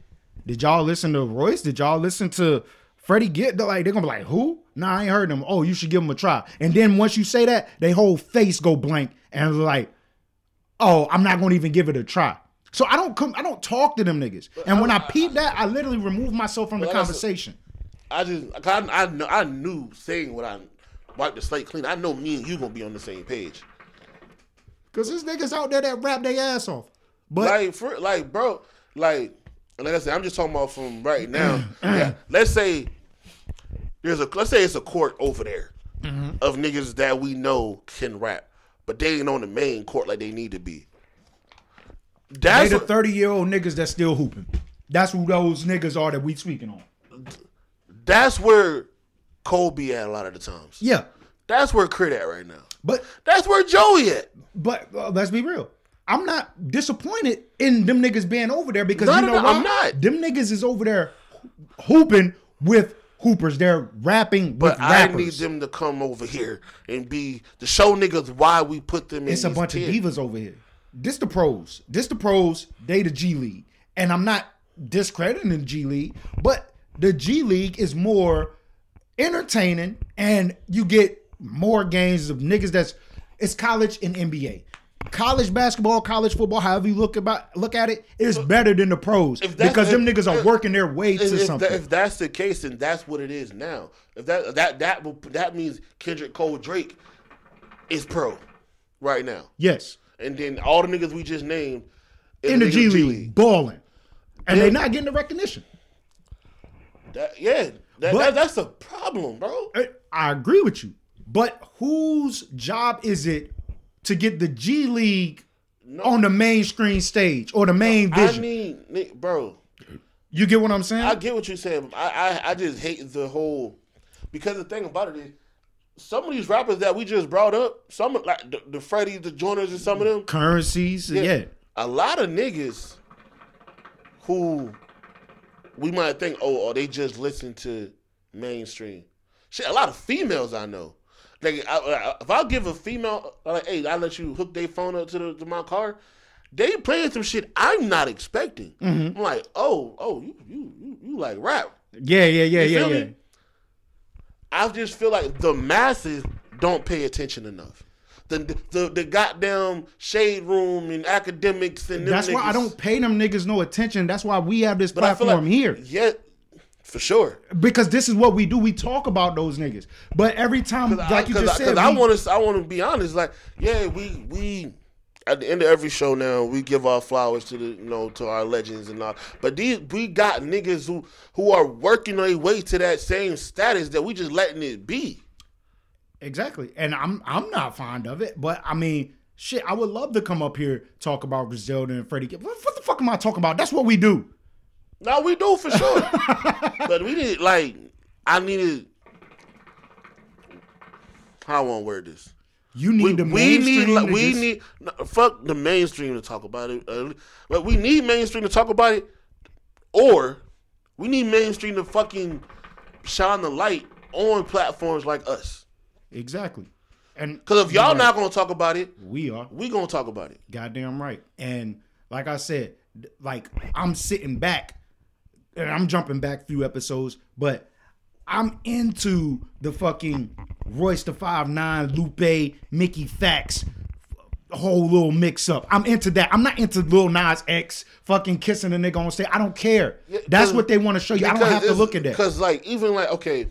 Did y'all listen to Royce? Did y'all listen to Freddie Gibb?" They're like, they're gonna be like, "Who? Nah, I ain't heard them. Oh, you should give them a try." And then once you say that, they whole face go blank and like, "Oh, I'm not gonna even give it a try." So I don't come. I don't talk to them niggas. And when I peep that, I literally remove myself from the conversation. I just, I, I, I knew saying what I wipe the slate clean. I know me and you gonna be on the same page. Cause there's niggas out there that rap their ass off. But like, for like, bro, like, like I said, I'm just talking about from right now. yeah, let's say there's a, let's say it's a court over there mm-hmm. of niggas that we know can rap, but they ain't on the main court like they need to be. They That's the 30 year old niggas that still hooping. That's who those niggas are that we speaking on. That's where Cole be at a lot of the times. Yeah. That's where Crit at right now. But That's where Joey at. but uh, let's be real. I'm not disappointed in them niggas being over there because No, you know no, why? I'm not. Them niggas is over there hooping with hoopers. They're rapping But I rappers. need them to come over here and be the show niggas why we put them in. it's a bunch of divas over here. This the pros. This the pros. They the G League. And I'm not discrediting the G League, but the G League is more entertaining and you get more games of niggas that's it's college and NBA. College basketball, college football, however you look about look at it, is better than the pros because them if- niggas are if- working their way to if something. that- if that's the case, then that's what it is now. If that that that will, that means Kendrick Cole Drake is pro right now, yes. and then all the niggas we just named In the G League, balling. And Yeah. they're not getting the recognition. That, yeah, that, But- that, that's a problem, bro. I- I agree with you. But whose job is it to get the G League on the main screen stage or the main I vision? need, ni- bro. you get what I'm saying? I get what you're saying. I, I I just hate the whole because the thing about it is some of these rappers that we just brought up, some of- like the, the Freddie, the Joiners, and some of them, Currencies, yeah. a lot of niggas who we might think, oh, oh, they just listen to mainstream. Shit, a lot of females I know. Like, I, I, if I give a female, like, hey, I let you hook their phone up to, the, to my car, they playing some shit I'm not expecting. Mm-hmm. I'm like, oh, oh, you, you, you, you like rap. Yeah, yeah, yeah, You yeah, yeah. me? I just feel like the masses don't pay attention enough. The the, the goddamn shade room and Akademiks and them That's why I don't pay them niggas no attention. That's why we have this But I platform like, here. Yeah, for sure. Because this is what we do. We talk about those niggas. But every time, like you just I, said, I want to. I want to be honest. Like, yeah, we we at the end of every show now we give our flowers to the you know to our legends and all. But these we got niggas who who are working their way to that same status that we just letting it be. Exactly. And I'm I'm not fond of it, but I mean, shit, I would love to come up here talk about Griselda and Freddie. What, what the fuck am I talking about? That's what we do. No, we do for sure. but we need like I needed. How I want to word this? You need We, the we need we just- need no, fuck the mainstream to talk about it. Uh, but we need mainstream to talk about it, or we need mainstream to fucking shine the light on platforms like us. Exactly. And Because if y'all not gonna talk about it, we are. we gonna talk about it. Goddamn right. And like I said, like I'm sitting back and I'm jumping back through episodes, but I'm into the fucking Royce the Five Nine, Lupe, Mickey Factz, whole little mix up. I'm into that. I'm not into Lil Nas X fucking kissing a nigga on stage. I don't care. That's what they want to show you. I don't have to look at that. Because like even like okay,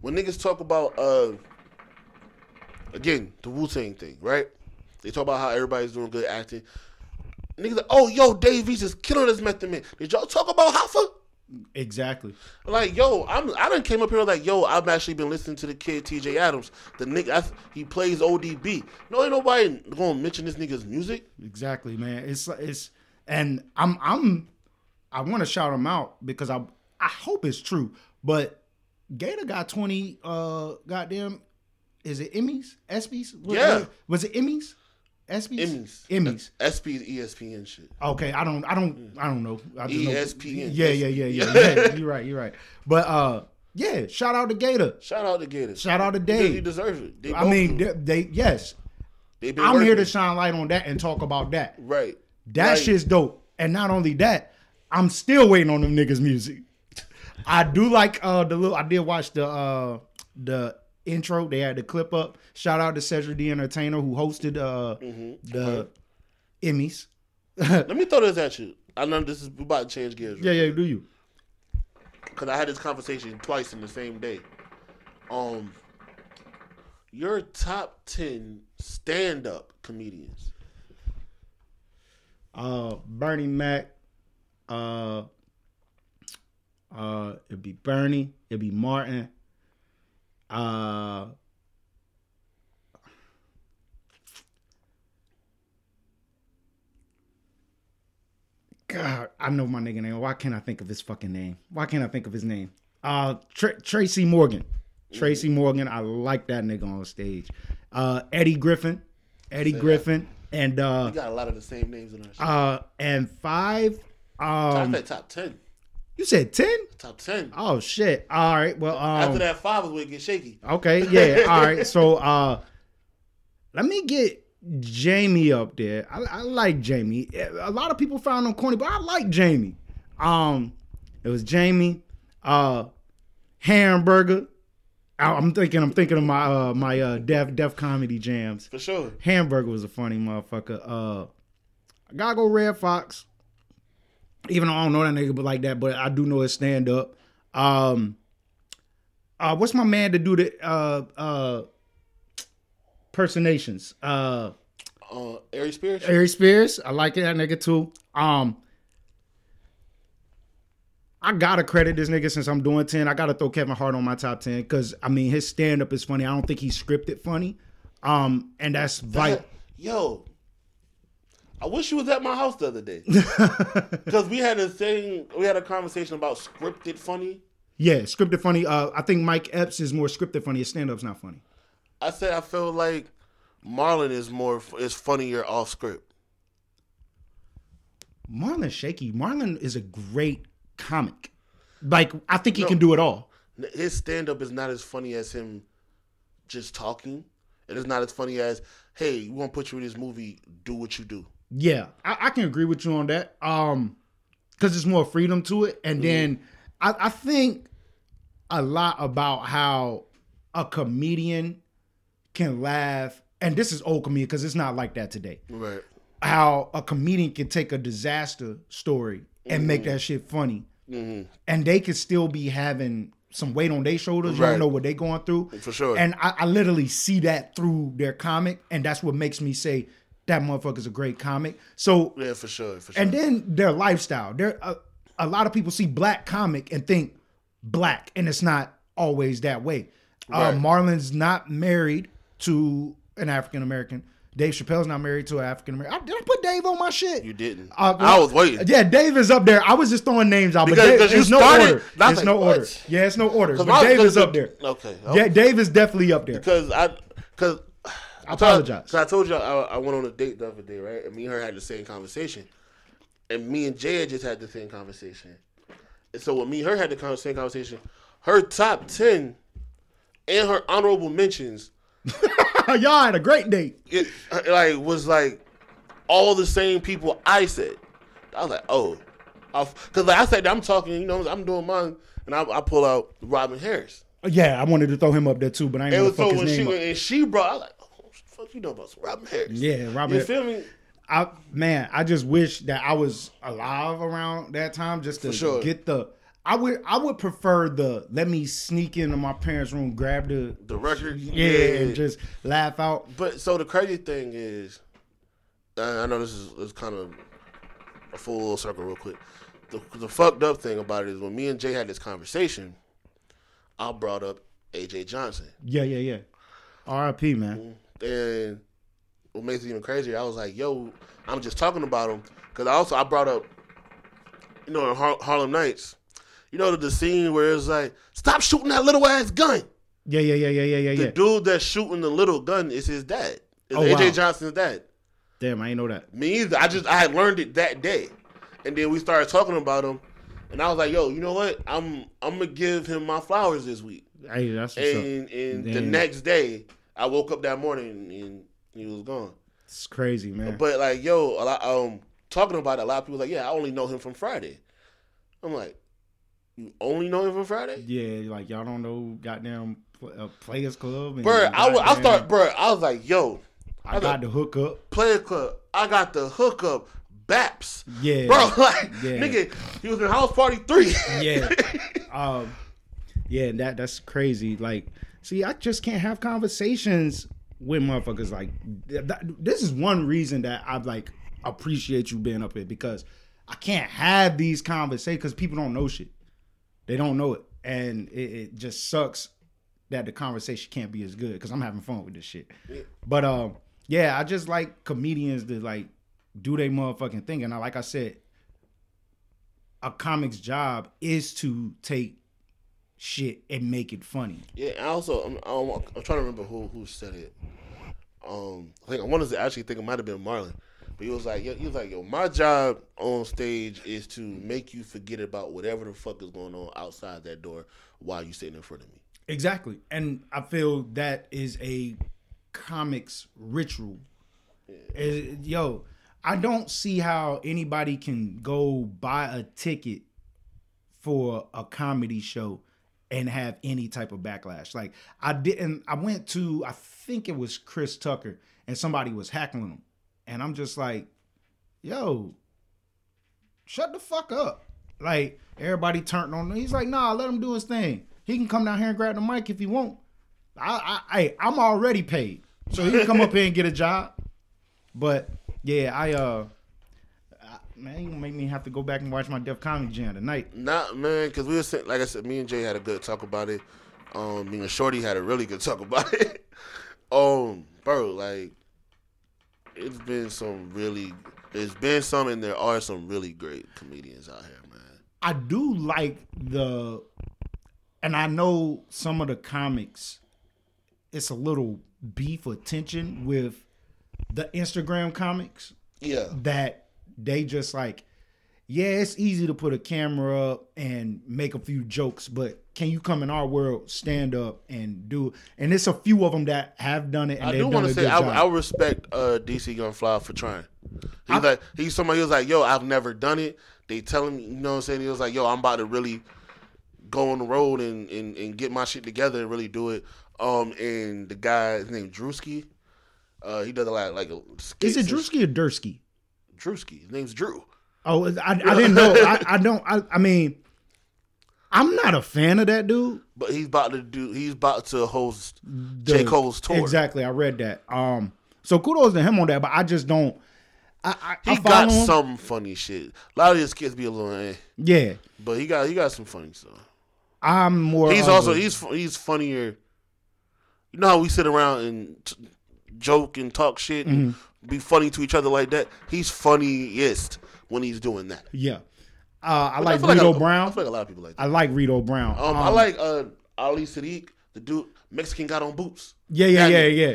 when niggas talk about uh again the Wu Tang thing, right? They talk about how everybody's doing good acting. Niggas like, oh yo, Dave East is killing this method man. Did y'all talk about Hoffa? Exactly. Like yo, I'm I done came up here like yo, I've actually been listening to the kid T.J. Atoms. The nigga he plays ODB. No, ain't nobody gonna mention this nigga's music. Exactly, man. It's it's and I'm I'm I want to shout him out because I I hope it's true. But Gator got 20 uh goddamn is it Emmys? ESPYs? Yeah. Was it Emmys? ESPYs? Emmys, Emmys. SP, ESPN shit. Okay, I don't I don't I don't know. I just know- ESPN. Yeah, yeah, yeah, yeah. yeah. You're right, you're right. But uh yeah, shout out to Gator. Shout out to Gators. Shout out to Dave. He deserves it. They I mean, they, they yes. They been I'm here to shine light on that and talk about that. Right. That Right. shit's dope. And not only that, I'm still waiting on them niggas' music. I do like uh the little I did watch the uh the intro. They had the clip up. Shout out to Cedric the Entertainer who hosted uh Mm-hmm. the Emmys. Let me throw this at you. I know this is about to change gears. Yeah, yeah, do you? Because I had this conversation twice in the same day. Um, your top ten stand-up comedians. Uh Bernie Mac, uh uh it'd be Bernie, it'd be Martin, uh God, I know my nigga name. Why can't I think of his fucking name? Why can't I think of his name? Uh, Tra- Tracy Morgan. Tracy Morgan. I like that nigga on stage. Uh, Eddie Griffin. Eddie Griffin. And uh, We got a lot of the same names in our shit. uh, and five. Um, said top ten. You said ten? Top ten. Oh shit! All right. Well, After um, that five is where it get shaky. okay, yeah. All right. So, uh, let me get Jamie up there. I, I like Jamie. A lot of people found him corny, but I like Jamie. Um, it was Jamie, uh, Hamburger. I- I'm thinking. I'm thinking of my uh my uh deaf Def Comedy Jams. For sure. Hamburger was a funny motherfucker. Uh, I gotta go Redd Foxx. Even though I don't know that nigga, but like that, but I do know his stand up. Um, uh, what's my man to do the uh uh personations? Uh, Uh, Ari Spears. Ari Spears. I like that nigga too. Um, I gotta credit this nigga since I'm doing ten. I gotta throw Kevin Hart on my top ten because I mean his stand up is funny. I don't think he's scripted funny. Um, and that's vital. Yo, I wish you was at my house the other day because we had a thing. We had a conversation about scripted funny. Yeah, scripted funny. Uh, I think Mike Epps is more scripted funny. His stand up's not funny. I said I feel like Marlon is more is funnier off script. Marlon Shaky. Marlon is a great comic. Like I think he can do it all. His stand up is not as funny as him just talking. It is not as funny as, hey, we want to put you in this movie. Do what you do. Yeah, I, I can agree with you on that. Um, because there's more freedom to it, and then I, I think a lot about how a comedian can laugh, and this is old comedian because it's not like that today. Right. How a comedian can take a disaster story and make that shit funny, and they can still be having some weight on their shoulders. You Right. don't know what they're going through For sure. and I, I literally see that through their comic, and that's what makes me say that motherfucker's a great comic. So, Yeah, for sure. For sure. and then their lifestyle. There, a, a lot of people see black comic and think black, and it's not always that way. Uh, Marlon's not married to an African American. Dave Chappelle's not married to an African American. Did I put Dave on my shit? You didn't. Uh, I was waiting. Yeah, Dave is up there. I was just throwing names out, Because- Dave, because you there's no started- order. and I was There's like, no what? order. Yeah, it's no order. But Dave is up the- there. Okay. Yeah, Dave is definitely up there. Because I, because I apologize. Because I told you I, I went on a date the other day, right? And me and her had the same conversation, and me and Jay just had the same conversation. And so when me and her had the same conversation, her top ten and her honorable mentions, Y'all had a great date. it uh, like was like all the same people I said. I was like, oh, because like I said, I'm talking, you know, I'm doing mine, and I, I pull out Robin Harris. Yeah, I wanted to throw him up there too, but I ain't gonna so fuck when his she up. and she brought, I like, fuck you know about some Robin Harris? Yeah, Robin. You feel me? I man, I just wish that I was alive around that time just to sure. get the. I would I would prefer the let me sneak into my parents' room, grab the The record, yeah, and just laugh out. But so the crazy thing is, I know this is, is kind of a full circle real quick. The, the fucked up thing about it is when me and Jay had this conversation, I brought up AJ Johnson, Yeah, yeah, yeah. R.I.P. Man. Mm-hmm. And what makes it even crazier, I was like, "Yo, I'm just talking about him," because also I brought up, you know, in Har- Harlem Nights, you know, the, the scene where it's like, "Stop shooting that little ass gun." Yeah, yeah, yeah, yeah, yeah, yeah, The yeah. dude that's shooting the little gun is his dad. It's Oh, AJ wow. Johnson's dad. Damn, I ain't know that. Me either. I just I had learned it that day, and then we started talking about him, and I was like, "Yo, you know what? I'm I'm gonna give him my flowers this week." Hey, that's. And and the next day, I woke up that morning and he was gone. It's crazy, man. But like, yo, a lot, um, talking about it, a lot of people like, "Yeah, I only know him from Friday." I'm like, "You only know him from Friday?" yeah, like y'all don't know goddamn uh, Players Club. And Bro, I, wa- I start, bro. I was like, "Yo, I got the hook up. Player Club. I got the hookup, Baps." Yeah, Bro, like, Yeah. nigga, he was in House Party Three. yeah, um, yeah. That that's crazy. Like, see, I just can't have conversations with motherfuckers. Like, that, this is one reason that I like appreciate you being up here because I can't have these conversations because people don't know shit. They don't know it, and it, it just sucks that the conversation can't be as good because I'm having fun with this shit. But um, yeah, I just like comedians to like do they motherfucking thing, and I, like I said, a comic's job is to take shit and make it funny. Yeah, and also I'm, I'm, I'm trying to remember who who said it. Um, I think I wanted to actually think it might have been Marlon, but he was like, yo, he was like, yo, my job on stage is to make you forget about whatever the fuck is going on outside that door while you sitting in front of me. Exactly. And I feel that is a comics ritual. Eh, Yo, I don't see how anybody can go buy a ticket for a comedy show and have any type of backlash. Like I didn't I went to I think it was Chris Tucker and somebody was heckling him. And I'm just like, yo, shut the fuck up. Like everybody turned on him. He's like, nah, let him do his thing. He can come down here and grab the mic if he want. I, I, I I'm already paid, so he can come up here and get a job. But yeah, I uh, man, you gonna make me have to go back and watch my Def Comedy Jam tonight. Not man, because we were saying, like I said, me and Jay had a good talk about it. Um, me and Shorty had a really good talk about it. um, bro, like it's been some really, it's been some, and there are some really great comedians out here, man. I do like the, and I know some of the comics. It's a little beef or tension with the Instagram comics. Yeah, that they just like, yeah, it's easy to put a camera up and make a few jokes, but can you come in our world, stand up and do? And it's a few of them that have done it, and I do want to say I. I respect uh, DC Young Fly for trying. He's like he's somebody. Was like, "Yo, I've never done it." They tell him, you know what I'm saying? He was like, "Yo, I'm about to really go on the road and, and, and get my shit together and really do it." Um, and the guy, his name Drewski. Uh, he does a lot like Is it Drewski or Dursky? Drewski. His name's Drew. Oh, I, I didn't know. I, I don't. I, I mean, I'm not a fan of that dude. But he's about to do. He's about to host J Cole's tour. Exactly, I read that. Um, so kudos to him on that, but I just don't. I, I, He I got him. some funny shit. A lot of his kids be a little, eh, Yeah, but he got he got some funny stuff. I'm more. He's also he's he's funnier. You know how we sit around and t- joke and talk shit and be funny to each other like that. He's funniest when he's doing that. Yeah. Uh, I like like Rito a- Brown. I feel like a lot of people like that. I like Rito Brown. Um, I like uh, Ali Siddiq, the dude Mexican got on boots. Yeah, yeah, Yeah, yeah.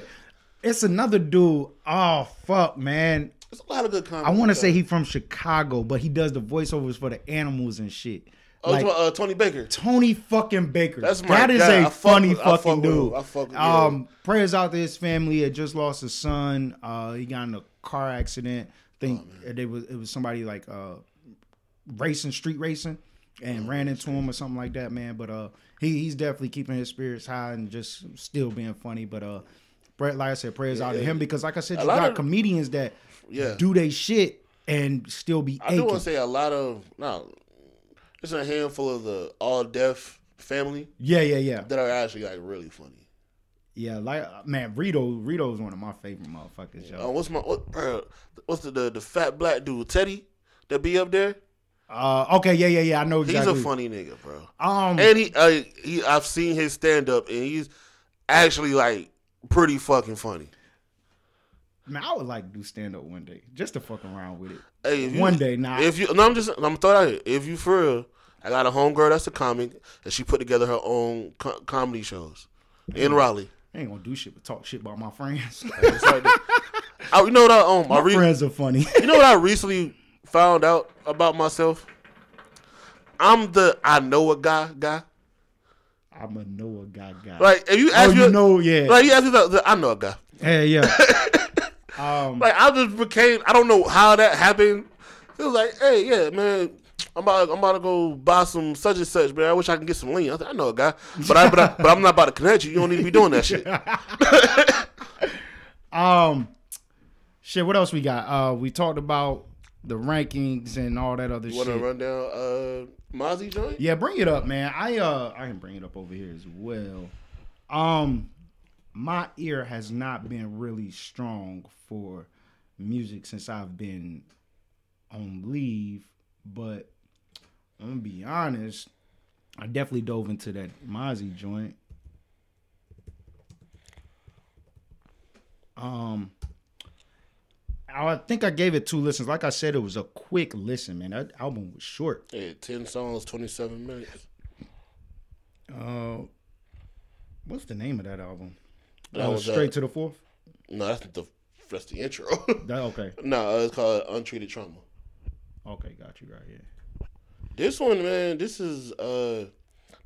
It's another dude. Oh fuck, man. There's a lot of good comedy. I want to say he's from Chicago, but he does the voiceovers for the animals and shit. Oh, Like uh, Tony Baker. Tony fucking Baker. That's my that is guy. a I funny fuck fucking with dude. I fuck with- um, prayers out to his family. Had just lost his son. Uh, he got in a car accident. I think Oh, it was it was somebody like uh racing, street racing, and ran into him or something like that, man. But uh, he he's definitely keeping his spirits high and just still being funny. But uh, Brett, like I said, prayers out to him because, like I said, you got of- comedians that Yeah. do they shit and still be I do aching. want to say a lot of no. There's a handful of the All Def family yeah, yeah, yeah, that are actually like really funny. yeah. Like man, Rito, Rito is one of my favorite motherfuckers, yo. Uh, what's my what? bro, what's the, the the fat black dude Teddy that be up there? Uh, okay, yeah, yeah, yeah. I know exactly. He's a funny nigga, bro. Um, And he, uh, he, I've seen his stand up, and he's actually like pretty fucking funny. Man, I would like to do stand up one day, just to fuck around with it. Hey, you, One day, nah. If you, no, I'm just, I'm throwing out here. If you for real, I got a homegirl that's a comic, and she put together her own co- comedy shows in Raleigh. I ain't gonna do shit but talk shit about my friends. It's like that. I, you know what I um, I my re- friends are funny. you know what I recently found out about myself? I'm the I know a guy guy. I'm a know a guy guy. Like if you oh, ask you me, know, yeah, like you ask me, the, the, I know a guy. hey, yeah. um, Like I just became. I don't know how that happened. It was like, hey, yeah, man. I'm about, I'm about to go buy some such and such, man. I wish I can get some lean. I, said, I know a guy, but I, but, I, but I'm not about to connect you. You don't need to be doing that shit. um, shit. What else we got? Uh, we talked about the rankings and all that other Want to shit. run down uh, Mozzy joint? Yeah, bring it up, man. I uh I can bring it up over here as well. Um my ear has not been really strong for music since I've been on leave, but I'm gonna be honest, I definitely dove into that Mozzy joint. Um I think I gave it two listens. Like I said, it was a quick listen, man. That album was short. Yeah, ten songs, twenty seven minutes. Uh, what's the name of that album? That was, uh, straight to the fourth. No, that's the that's the intro. That, okay, no, it's called Untreated Trauma. okay, got you right here. This one, man, this is. uh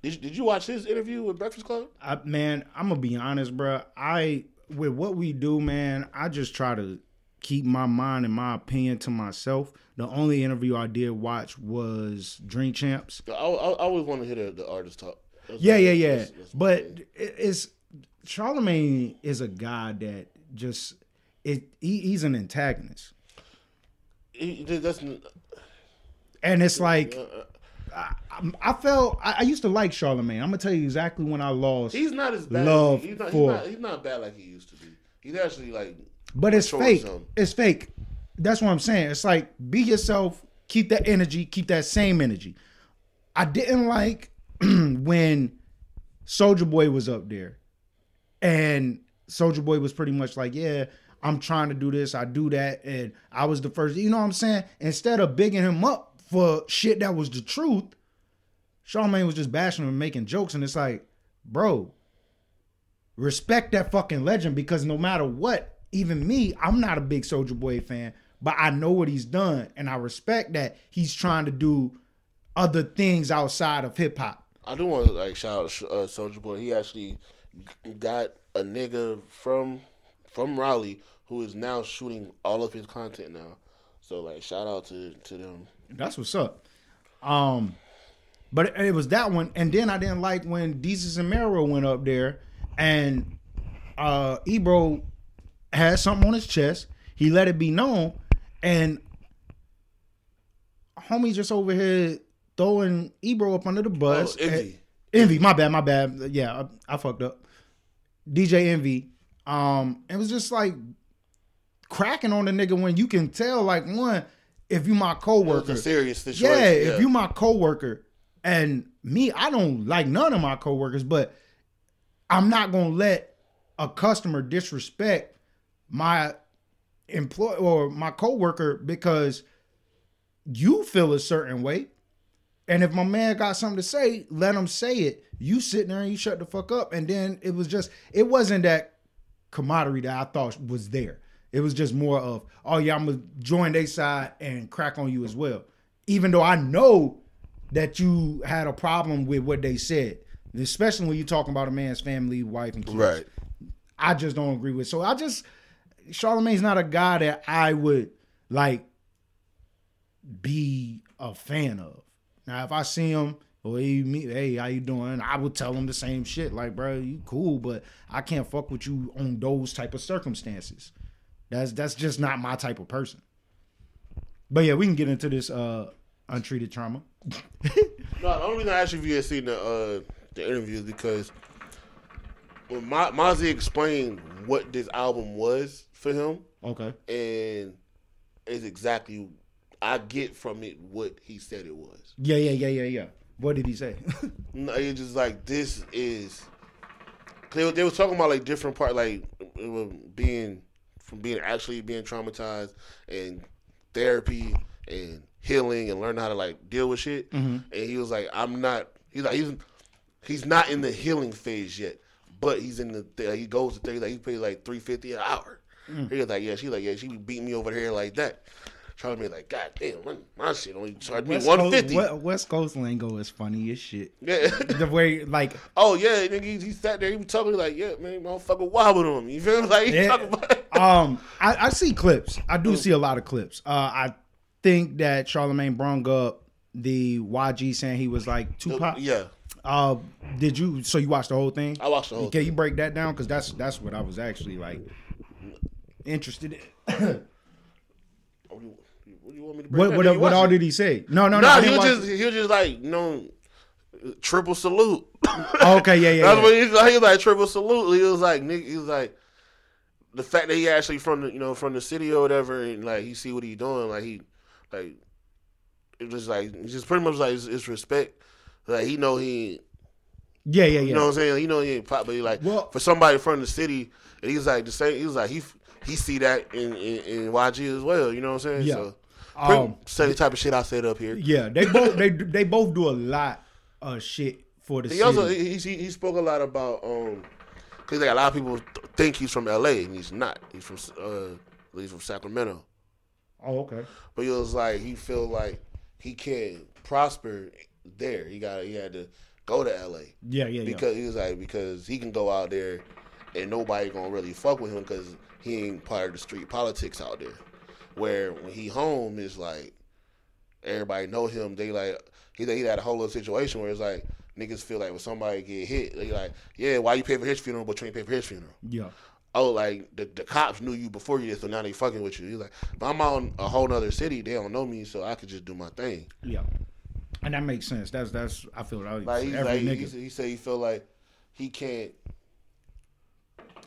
Did you, did you watch his interview with Breakfast Club? I, man, I'm gonna be honest, bro. I with what we do, man. I just try to keep my mind and my opinion to myself. The only interview I did watch was Drink Champs. I, I, I always want to hear the, the artist talk. That's- Yeah, yeah, yeah. that's- that's But it- it's Charlemagne is a guy that just it. He, he's an antagonist, He- that's and it's like. I, I felt I, I used to like Charlemagne. I'm gonna tell you exactly when I lost. He's not as bad. Love he's not, for- he's not. He's not bad like he used to be. He's actually like. But it's fake. It's fake. That's what I'm saying. It's like be yourself, keep that energy, keep that same energy. I didn't like when Soldier Boy was up there. And Soldier Boy was pretty much like, Yeah, I'm trying to do this, I do that, and I was the first. You know what I'm saying? Instead of bigging him up for shit that was the truth, Charlemagne was just bashing him and making jokes, and it's like, bro, respect that fucking legend because no matter what, even me, I'm not a big Soldier Boy fan, but I know what he's done, and I respect that he's trying to do other things outside of hip hop. I do want to like shout out uh, Soldier Boy. He actually got a nigga from from Raleigh who is now shooting all of his content now. So like shout out to to them. That's what's up. Um, but it, was that one, and then I didn't like when Desus and Mero went up there, and uh, Ebro had something on his chest. He let it be known, and homie just over here throwing Ebro up under the bus. Oh, Envy. Envy, my bad, my bad. Yeah, I, I fucked up. DJ Envy. Um, it was just like cracking on the nigga when you can tell, like, one, if you my coworker. serious situation. Yeah, if you my coworker and me, I don't like none of my coworkers, but I'm not gonna let a customer disrespect my employee or my coworker because you feel a certain way. And if my man got something to say, let him say it. You sit there and you shut the fuck up. And then it was just, it wasn't that camaraderie that I thought was there. It was just more of, oh yeah, I'm gonna join their side and crack on you as well. Even though I know that you had a problem with what they said, especially when you're talking about a man's family, wife, and kids. Right. I just don't agree with. So I just Charlemagne's not a guy that I would like be a fan of. Now, if I see him, or he meet, hey, how you doing? I would tell him the same shit. Like, bro, you cool, but I can't fuck with you on those type of circumstances. That's that's just not my type of person. But yeah, we can get into this uh untreated trauma. No, the only reason I asked you if you had seen the uh, the interview is because when Ma- Mozzy explained what this album was for him, Okay. and it's exactly I get from it what he said it was. Yeah, yeah, yeah, yeah, yeah. What did he say? No, it's just like this is. They, were- they was talking about like different part, like it was being from being actually being traumatized and therapy and healing and learning how to like deal with shit. Mm-hmm. And he was like, I'm not. He's like he's he's not in the healing phase yet, but he's in the. th- He goes to therapy. Like he pays like three fifty an hour. Mm. He was like, yeah, she like yeah, she be beating me over here like that. Be like, God damn, my, my shit only charged me one Coast, West Coast lingo is funny as shit. Yeah. The way like Oh yeah, nigga, he, he sat there. He was talking like, yeah, man, motherfucker wobbled on me. You feel me? Like Yeah. about. um I, I see clips. I do see a lot of clips. Uh I think that Charlemagne brung up the YG saying he was like Tupac. yeah, Uh did you so you watched the whole thing? I watched the whole. Can thing. you break that down? Because that's that's what I was actually like interested in. What do you, what do you want me to? break what down? what, what all did he say? No, no, no. Nah, he was just he was just like you know, triple salute. Oh, okay, yeah, yeah. That's yeah. what he was like. He was like triple salute. He was like nigga. He was like the fact that he actually from the you know from the city or whatever, and like he see what he doing. Like he like it was like it's just pretty much like it's, it's respect. Like he know he yeah, yeah, yeah. You know what I'm saying? You know he ain't pop, but he like Well- for somebody from the city, and he's like the same. He was like he he see that in, in, in YG as well. You know what I'm saying? Yeah. So Um, same type of shit I said up here. Yeah, they both they they both do a lot of shit for the He city. also he, he he spoke a lot about um because like a lot of people think he's from L.A. and he's not. He's from uh he's from Sacramento. oh, okay. But he was like he feel like he can't prosper there. He got he had to go to L.A. Yeah, yeah, yeah. because he was like because he can go out there and nobody gonna really fuck with him because he ain't part of the street politics out there. Where when he home is like everybody know him. They like he he had a whole other situation where it's like niggas feel like when somebody get hit, they like yeah why you pay for his funeral but you ain't pay for his funeral. yeah. Oh like the the cops knew you before you did so now they fucking with you. He's like but I'm on a whole nother city they don't know me so I could just do my thing. Yeah. And that makes sense. That's that's I feel like, Like he's every like he, nigga. he said he feel like he can't.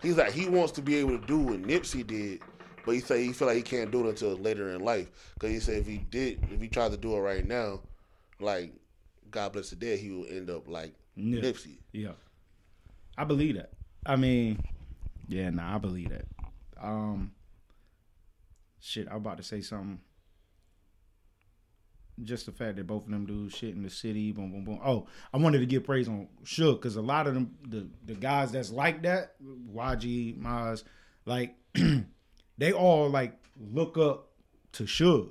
He's like he wants to be able to do what Nipsey did, but he said he feel like he can't do it until later in life. Cause he said if he did, if he tried to do it right now, like God bless the dead, he will end up like Yeah. Nipsey. Yeah. I believe that. I mean, yeah, nah, I believe that. Um shit, I'm about to say something. Just the fact that both of them do shit in the city, boom, boom, boom. Oh, I wanted to give praise on Suge because a lot of them, the the guys that's like that, YG, Maz, like they all like look up to Suge,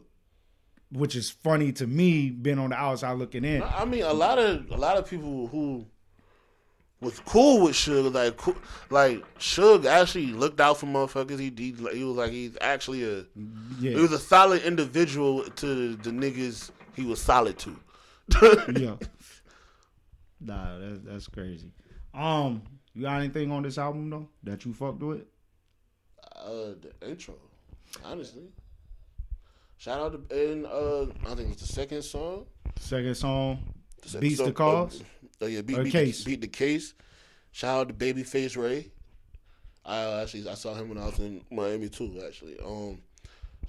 which is funny to me, being on the outside looking in. I I mean, a lot of a lot of people who was cool with Suge, like cool, like Suge actually looked out for motherfuckers. He, he he was like he's actually a Yeah, He was a solid individual to the niggas he was solid to. yeah. Nah, that, that's crazy. Um, you got anything on this album though that you fucked with? Uh, the intro, honestly. Shout out to and uh, I think it's the second song. Second song, The second beats the song- cause. Oh yeah, beat, beat, Case. The, beat the case. Shout out to Babyface Ray. I uh, actually I saw him when I was in Miami too. Actually, um,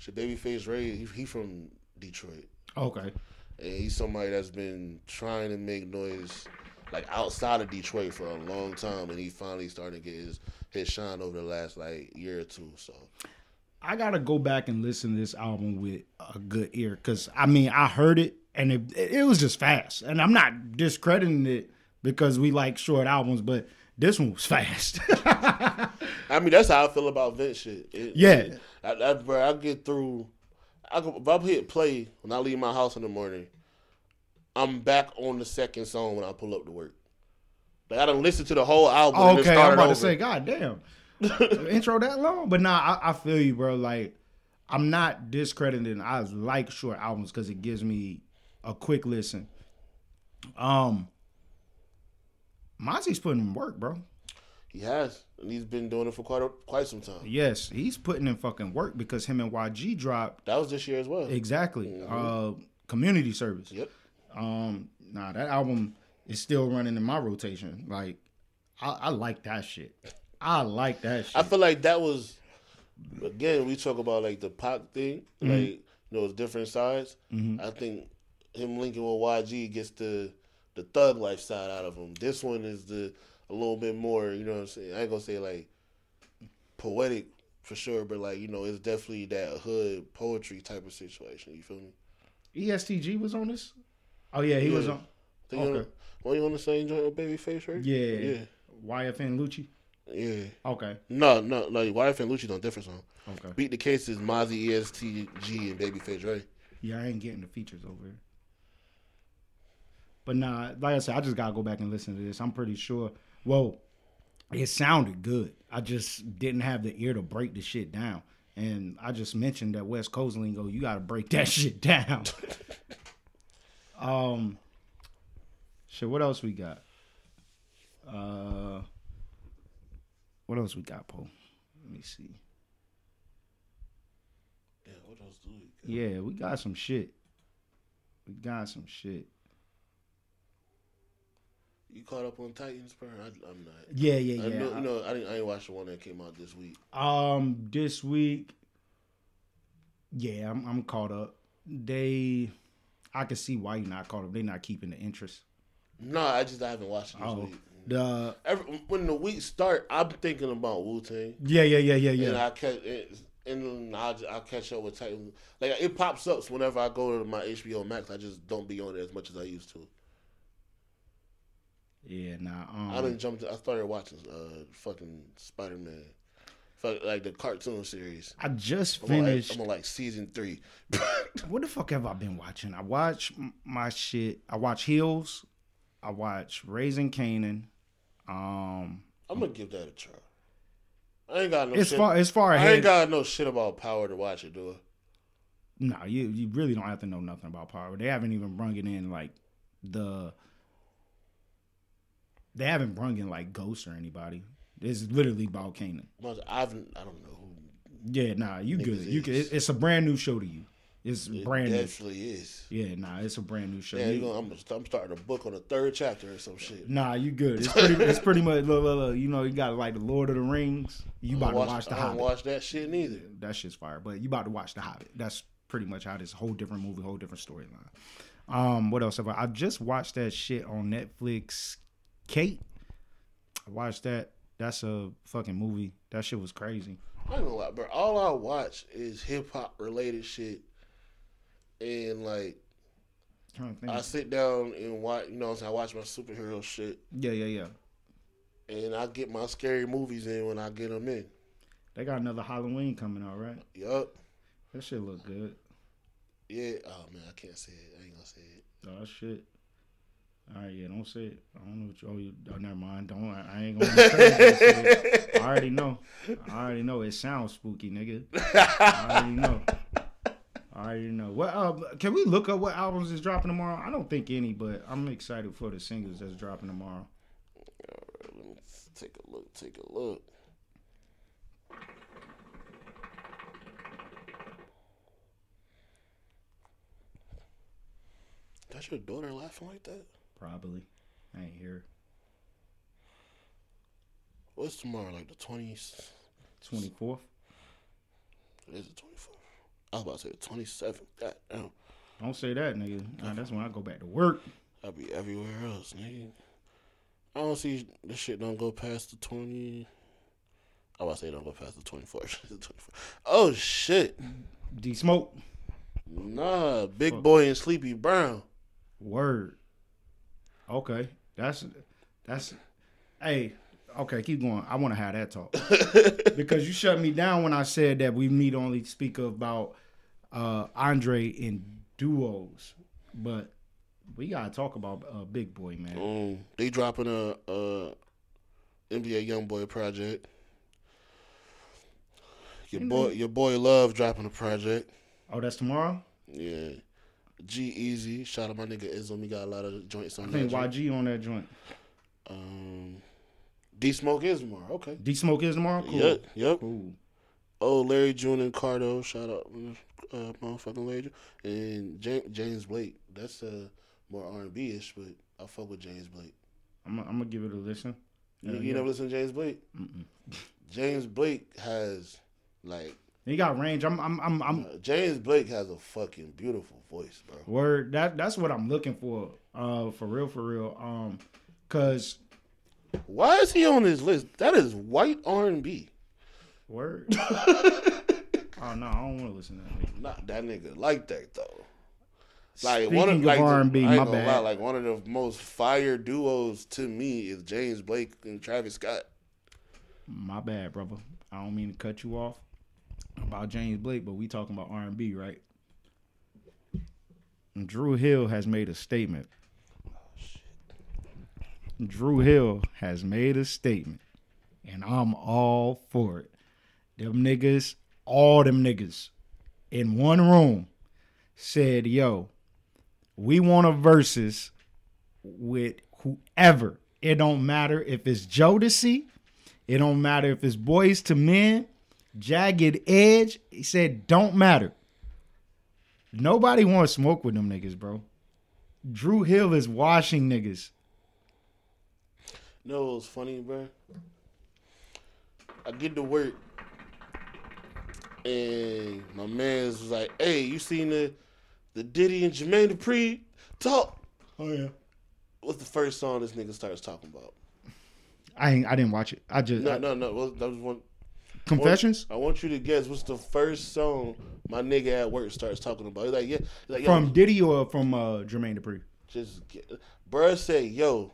so Babyface Ray, he, he from Detroit. Okay, and he's somebody that's been trying to make noise like outside of Detroit for a long time, and he finally started to get his his shine over the last like year or two. So I gotta go back and listen to this album with a good ear because I mean I heard it and it it was just fast, and I'm not discrediting it because we like short albums, but this one was fast. I mean, that's how I feel about Vince shit. It- Yeah. I, I, bro, I get through. I go, if I hit play when I leave my house in the morning, I'm back on the second song when I pull up to work. Like I don't listen to the whole album. okay, I'm about over. to say, God damn, intro that long, but nah, I, I feel you, bro. Like I'm not discrediting. I like short albums because it gives me a quick listen. Um, Mozzy's putting in work, bro. he has, and he's been doing it for quite a, quite some time. Yes, he's putting in fucking work because him and YG dropped That was this year as well. exactly uh community service. Yep. Um, nah, that album is still running in my rotation. Like, I, I like that shit. I like that shit. I feel like that was again we talk about like the pop thing, Mm-hmm. like you know it's different sides. I think him linking with YG gets the the thug life side out of him. This one is the a little bit more, you know what I'm saying? I ain't gonna say like poetic for sure, but like, you know, it's definitely that hood poetry type of situation. You feel me? ESTG was on this. Oh yeah, he was Yeah. on. On, Okay. Were you on the same joint with Babyface, right? Yeah, Yeah. YFN Lucci. Yeah. Okay, No, no, like YFN Lucci's on different song. okay. Beat the Case is Mozzy, ESTG, and Babyface, right? Yeah, I ain't getting the features over here. But nah, like I said, I just gotta go back and listen to this. I'm pretty sure. Well, it sounded good. I just didn't have the ear to break the shit down. And I just mentioned that West Coast lingo, you gotta break that shit down. um shit, what else we got? Uh what else we got, Poe? Let me see. Yeah, what else do we got? Yeah, we got some shit. We got some shit. You caught up on Titans, bro? I, I'm not. Yeah, yeah, I yeah. know, you know, I didn't. I ain't watched the one that came out this week. Um, this week, yeah, I'm I'm caught up. They, I can see why you're not caught up. They're not keeping the interest. No, I just I haven't watched it this Oh, week. the Every, when the week start, I'm thinking about Wu Tang, yeah, yeah, yeah, yeah, yeah. and. I catch and I'll, I'll catch up with Titans. Like it pops up whenever I go to my HBO Max. I just don't be on it as much as I used to. Yeah, nah. I Um, didn't jump. To, I started watching uh fucking Spider Man, fuck like the cartoon series. I just I'm on, like, finished. I'm on like season three. What the fuck have I been watching? I watch my shit. I watch Hills. I watch Raising Kanan. Um, I'm gonna give that a try. I ain't got no it's shit. far. It's far Ahead. I ain't got no shit about power to watch it, do I? No, you you really don't have to know nothing about power. They haven't even brung it in like the. They haven't brung in like ghosts or anybody. It's literally about Kanan. I've I don't know who Yeah, nah, you good. Niggas You can. It's a brand new show to you. It's it brand new. definitely is. Yeah, nah, it's a brand new show. Yeah, You- I'm, I'm starting a book on the third chapter or some shit. Nah, you good. It's pretty. it's pretty much. Look, look, look, you know, you got like the Lord of the Rings. You about to watch, watch the I don't Hobbit. watch that shit neither. that shit's fire. But you about to watch The Hobbit. That's pretty much how this whole different movie, whole different storyline. Um, what else have I? I just watched that shit on Netflix. Kate, I watched that. That's a fucking movie. That shit was crazy. I ain't gonna lie, bro. All I watch is hip hop related shit, and like. I sit down and watch. You know, I watch my superhero shit, yeah, yeah, yeah. and I get my scary movies in when I get them in. They got another Halloween coming out, right? Yup. That shit look good. Yeah. Oh man, I can't say it. I ain't gonna say it. Oh shit. All right, yeah, don't say it. I don't know what you. Oh, you, oh never mind. Don't. I, I ain't gonna. say it. I already know. I already know. It sounds spooky, nigga. I already know. I already know. What? Uh, can we look up what albums is dropping tomorrow? I don't think any, but I'm excited for the singles that's dropping tomorrow. Let me take a look. Take a look. That's your daughter laughing like that? Probably. I ain't here. What's tomorrow? Like the twenties? Twenty fourth. It is the twenty fourth. I was about to say the twenty seventh. God damn. Don't say that, nigga. Nah, that's when I go back to work. I'll be everywhere else, nigga. I don't see this shit don't go past the twenty. I was about to say don't go past the twenty fourth. oh shit! D Smoke. Nah, Big Boi and Sleepy Brown. Word. Okay, that's that's. Hey, okay, keep going. I want to have that talk because you shut me down when I said that we need only speak about uh, Andre in duos, but we gotta talk about uh, Big Boi, man. Um, they dropping a, a NBA YoungBoy project. Your boy, your boy Love dropping a project. Oh, that's tomorrow. Yeah. G-Eazy, shout out my nigga Ism. He got a lot of joints on I think that. joint. YG on that joint. Um, D Smoke is tomorrow. Okay. D Smoke is tomorrow. Cool. Yep. Yep. Cool. Oh, Larry June and Cardo. Shout out, uh, motherfucking Larry June. and James, James Blake. That's uh more R and B ish, but I fuck with James Blake. I'm gonna I'm gonna give it a listen. You, you yeah. never listen to James Blake? James Blake has like He got range. I'm I'm I'm, I'm uh, James Blake has a fucking beautiful voice, bro. Word. That that's what I'm looking for. Uh, for real, for real. Um, cause Why is he on this list? That is white R and B. word. oh no, I don't want to listen to that. Nigga. Not that nigga like that though. Like Speaking one of of like the- R&B, I my bad. lie, like one of the most fire duos to me is James Blake and Travis Scott. My bad, brother. I don't mean to cut you off about James Blake, but we talking about R and B, right? Dru Hill has made a statement. Dru Hill has made a statement, and I'm all for it. Them niggas, all them niggas, in one room, said, "Yo, we want a versus with whoever. It don't matter if it's Jodeci." It don't matter if it's Boyz II Men, jagged edge. He said, don't matter. Nobody want to smoke with them niggas, bro. Dru Hill is washing niggas. You know what's funny, bro? I get to work and my man's was like, "Hey, you seen the the Diddy and Jermaine Dupri talk?" Oh yeah. What's the first song this nigga starts talking about? I ain't, I didn't watch it. I just No, I- no, no. Well, that was one. confessions I want you to guess what's the first song my nigga at work starts talking about. He's like, yeah, he's like, from Diddy or from uh, Jermaine Dupri. just get, bruh say, yo,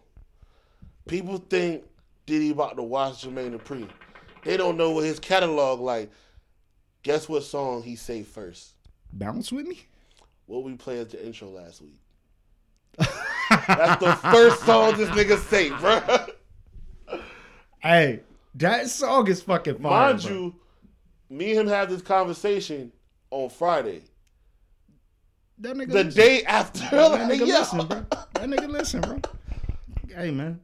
people think Diddy about to watch Jermaine Dupri. They don't know what his catalog like. Guess what song he say first? Bounce with me. What we played as the intro last week. That's the first song this nigga say, bro. Hey, that song is fucking fire. Mind bro. you, me and him have this conversation on Friday. that nigga The listen. day after, that like, nigga yo. listen, bro. That nigga listen, bro. Hey man,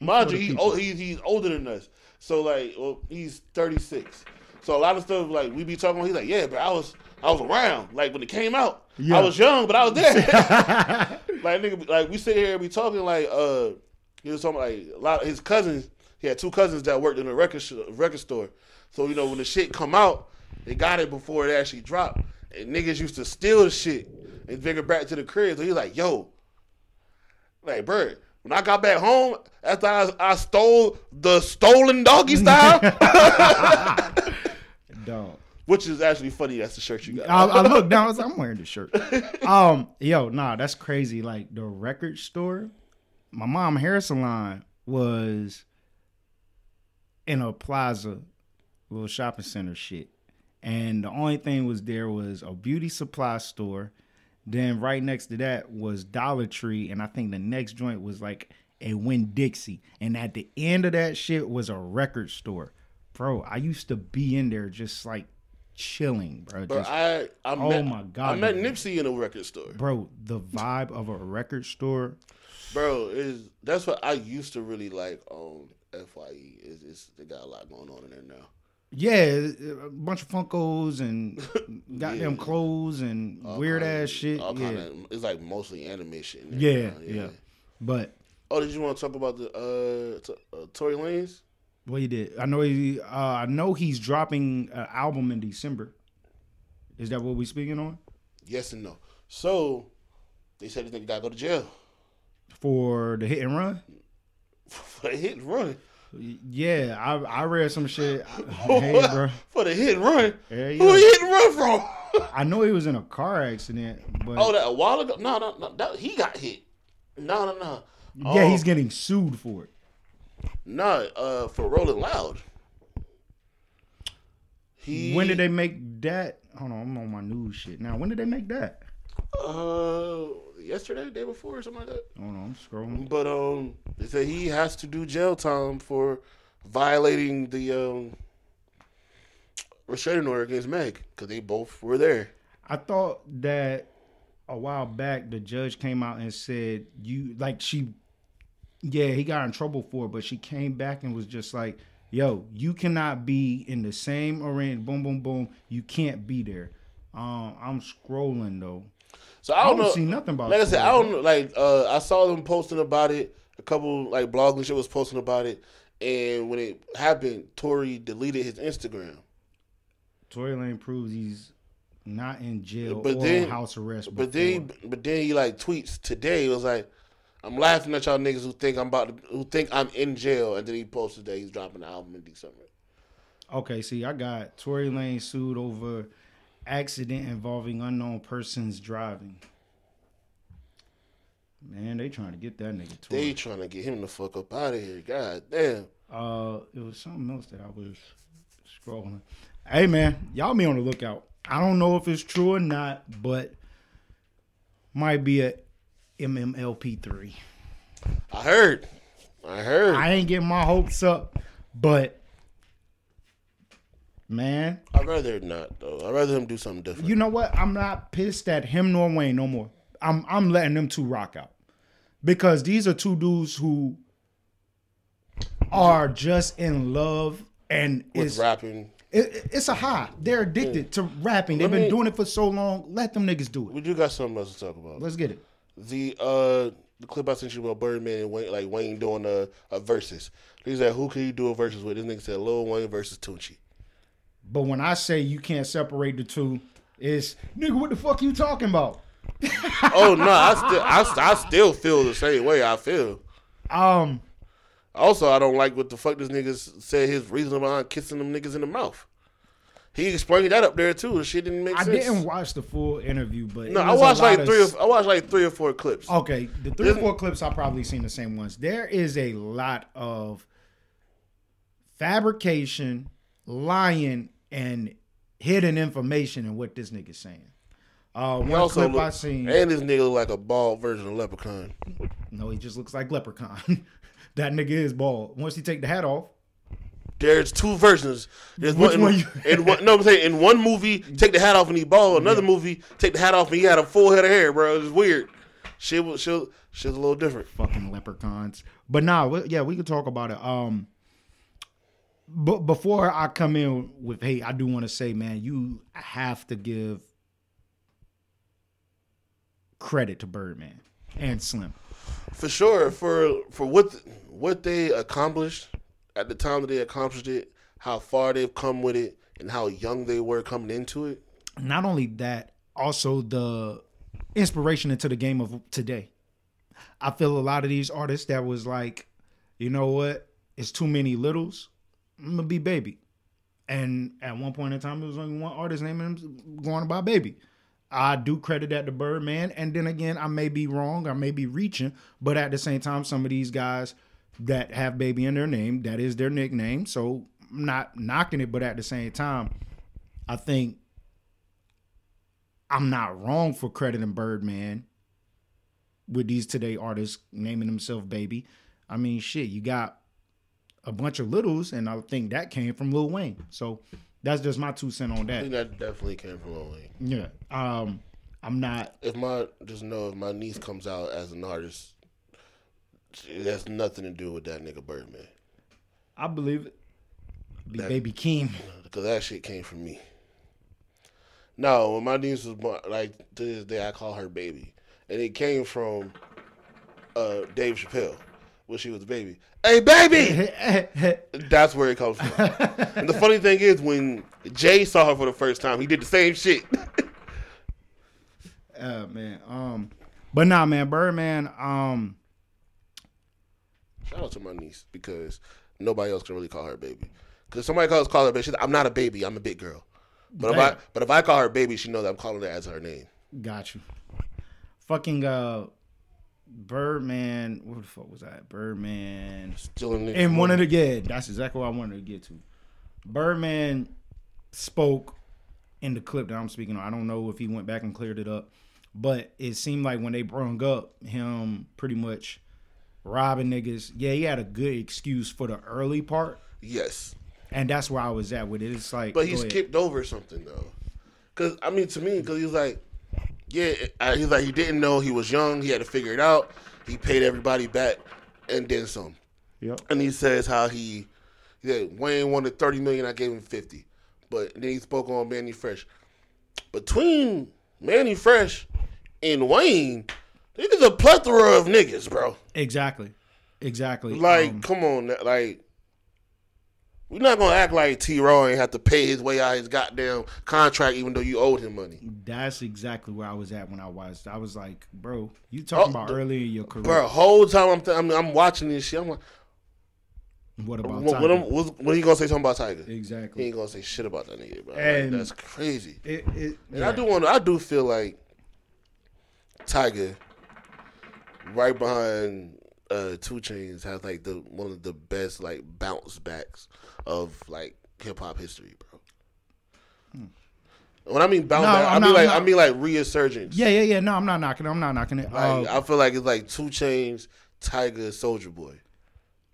Mind you, he's, old, he's he's older than us. So like, well, he's thirty six. So a lot of stuff like we be talking. He's like, yeah, but I was I was around. Like when it came out, Yeah. I was young, but I was there. like nigga, like we sit here and we talking like uh, he was talking like a lot of his cousins. He had two cousins that worked in a record sh- record store. So you know when the shit come out, they got it before it actually dropped. And niggas used to steal the shit and bring it back to the crib. So he's like, yo, like, Bird, when I got back home, after I, I stole the stolen doggy style, dog. which is actually funny. That's the shirt you got. I, I looked down. I was like, I'm wearing this shirt. Um, yo, nah, that's crazy. Like the record store, my mom hair salon was in a plaza, little shopping center shit, and the only thing was there was a beauty supply store. Then right next to that was Dollar Tree, and I think the next joint was like a Winn-Dixie, and at the end of that shit was a record store. Bro, I used to be in there just like chilling, bro. But just I, I Oh met, my God, I met man. Nipsey in a record store, bro the vibe of a record store bro. Is that's what I used to really like on Fye. Is is they got a lot going on in there now. Yeah a bunch of funkos and goddamn Yeah. clothes and All weird kinda- ass shit All yeah kind of, it's like mostly animation. in yeah, there yeah but Oh, did you want to talk about the uh, t- uh Tory Lanez? what he did i know he uh, i know he's dropping an album in december is that what we speaking on Yes and no. So they said this nigga gotta go to jail. for the hit and run for the hit and run. Yeah, I I read some shit. hey, bro. For the hit and run. Yeah, Who he hit and run from? I know he was in a car accident, but oh, that a while ago? No, no, no. That, he got hit. No, no, no. yeah, Oh, he's getting sued for it. no. Uh, for Rolling Loud. He When did they make that? Hold on, I'm on my news shit now. When did they make that? Uh, yesterday, day before, or something like that. Hold on, I'm scrolling. But um, they say he has to do jail time for violating the um restraining order against Meg because they both were there. I thought that a while back the judge came out and said you like she yeah, he got in trouble for it, but she came back and was just like, yo, you cannot be in the same arena, boom, boom, boom. You can't be there. Um, I'm scrolling though. So I I don't don't know. see nothing about like I said, I don't know. Like uh, I saw them posting about it. A couple like blogging shit was posting about it, and when it happened, Tory deleted his Instagram. Tory Lanez proves he's not in jail But or then- house arrest. But before. then, but then he like tweets today. It was like, "I'm laughing at y'all niggas who think I'm about to, who think I'm in jail," and then he posted that he's dropping the album in December. Okay, see, I got Tory Lanez sued over accident involving unknown persons driving. Man, they trying to get that nigga They trying to get him the fuck up out of here. God damn. Uh, it was something else that I was scrolling. Hey, man, y'all be on the lookout. I don't know if it's true or not, but might be a MMLP three. I heard. I heard. I ain't getting my hopes up, but man, I'd rather not though. I'd rather him do something different. you know what? I'm not pissed at him nor Wayne no more. I'm I'm letting them two rock out because these are two dudes who are just in love and with it's rapping. it, it's a high. They're addicted to rapping. They've Let been me- doing it for so long. Let them niggas do it. We do got something else to talk about. Let's get it. The uh the clip I sent you about Birdman and Wayne, like Wayne doing a, a versus. He said, "Who can you do a versus with?" This nigga said, "Lil Wayne versus Tunechi." But when I say you can't separate the two, it's nigga, what the fuck you talking about? Oh no, I still I, I still feel the same way I feel. Um, Also, I don't like what the fuck this nigga said. His reason behind kissing them niggas in the mouth. He explained that up there too. The shit didn't make I sense. I didn't watch the full interview, but no, I watched like three. of- I watched like three or four clips. Okay, the three or four clips I probably seen the same ones. There is a lot of fabrication, lying, and hidden information in what this nigga's saying. Uh, He one also clip look- I seen, and this nigga look like a bald version of Leprechaun. no, he just looks like Leprechaun. that nigga is bald. Once he take the hat off, There's two versions. There's Which one, in, in one, no, I'm saying in one movie, take the hat off and he bald. Another movie, take the hat off and he had a full head of hair, bro. It's weird. Shit was shit, shit was a little different. fucking leprechauns. But nah, we, yeah, we could talk about it. Um, but before I come in with hate, I do want to say, man, you have to give credit to Birdman and Slim. For sure, for for what what they accomplished at the time that they accomplished it, how far they've come with it, and how young they were coming into it. Not only that, also the inspiration into the game of today. I feel a lot of these artists that was like, you know what, it's too many littles. I'm gonna be baby. And at one point in time, it was only one artist naming him going by baby. I do credit that to Birdman, and then again, I may be wrong, I may be reaching, but at the same time, some of these guys that have baby in their name, that is their nickname. So I'm not knocking it, but at the same time, I think I'm not wrong for crediting Birdman with these today artists naming themselves baby. I mean, shit, you got a bunch of littles, and I think that came from Lil Wayne. So that's just my two cent on I that. think that definitely came from Lil Wayne. Yeah. Um, I'm not. If my just know if my niece comes out as an artist, it has nothing to do with that nigga Birdman. I believe it. Be That- Baby Keem. because that shit came from me. No, when my niece was born, like to this day, I call her baby, and it came from uh, Dave Chappelle when she was a baby. Hey, baby, that's where it comes from. and the funny thing is, when Jay saw her for the first time, he did the same shit. Uh, man. Um, but nah, man, Birdman. Um, Shout out to my niece because nobody else can really call her baby. Because somebody calls call her baby, she's like, I'm not a baby, I'm a big girl. But if I but if I call her baby, she knows I'm calling her as her name. Got you. Fucking uh, Birdman. Where the fuck was that? Birdman. Still in And one of the yeah, that's exactly what I wanted to get to. Birdman spoke in the clip that I'm speaking on. I don't know if he went back and cleared it up, but it seemed like when they brung up him pretty much robbing niggas, yeah, he had a good excuse for the early part, yes. and that's where I was at with it. It's like, But he ahead. skipped over something though. Cause I mean, to me, cause he was like, yeah, I- he's like he didn't know he was young. He had to figure it out. He paid everybody back and then some. Yep. And he says how he, yeah, Wayne wanted thirty million. I gave him fifty. But then he spoke on Mannie Fresh. Between Mannie Fresh and Wayne, there's a plethora of niggas, bro. Exactly. Exactly. Like, Um, come on, like. We're not gonna act like T. Raw ain't have to pay his way out his goddamn contract, even though you owed him money. that's exactly where I was at when I watched. I was like, bro, you oh, talking Oh, about early in your career. Bro, whole time I'm, th- I'm I'm watching this shit. I'm like, What about when, Tyga? I'm- when, when he gonna say something about Tyga? Exactly. He ain't gonna say shit about that nigga, bro. Like, that's crazy. It, it, And I do want. I do feel like Tyga, right behind uh, 2 Chainz, has like the one of the best like bounce backs of like hip hop history, bro. When I mean bounce Hmm. No, back, I I'm mean not- like I mean like resurgence. Yeah, yeah, yeah. No, I'm not knocking it. I'm not knocking it. Like, Uh, I feel like it's like 2 Chainz, Tyga, Soulja Boy,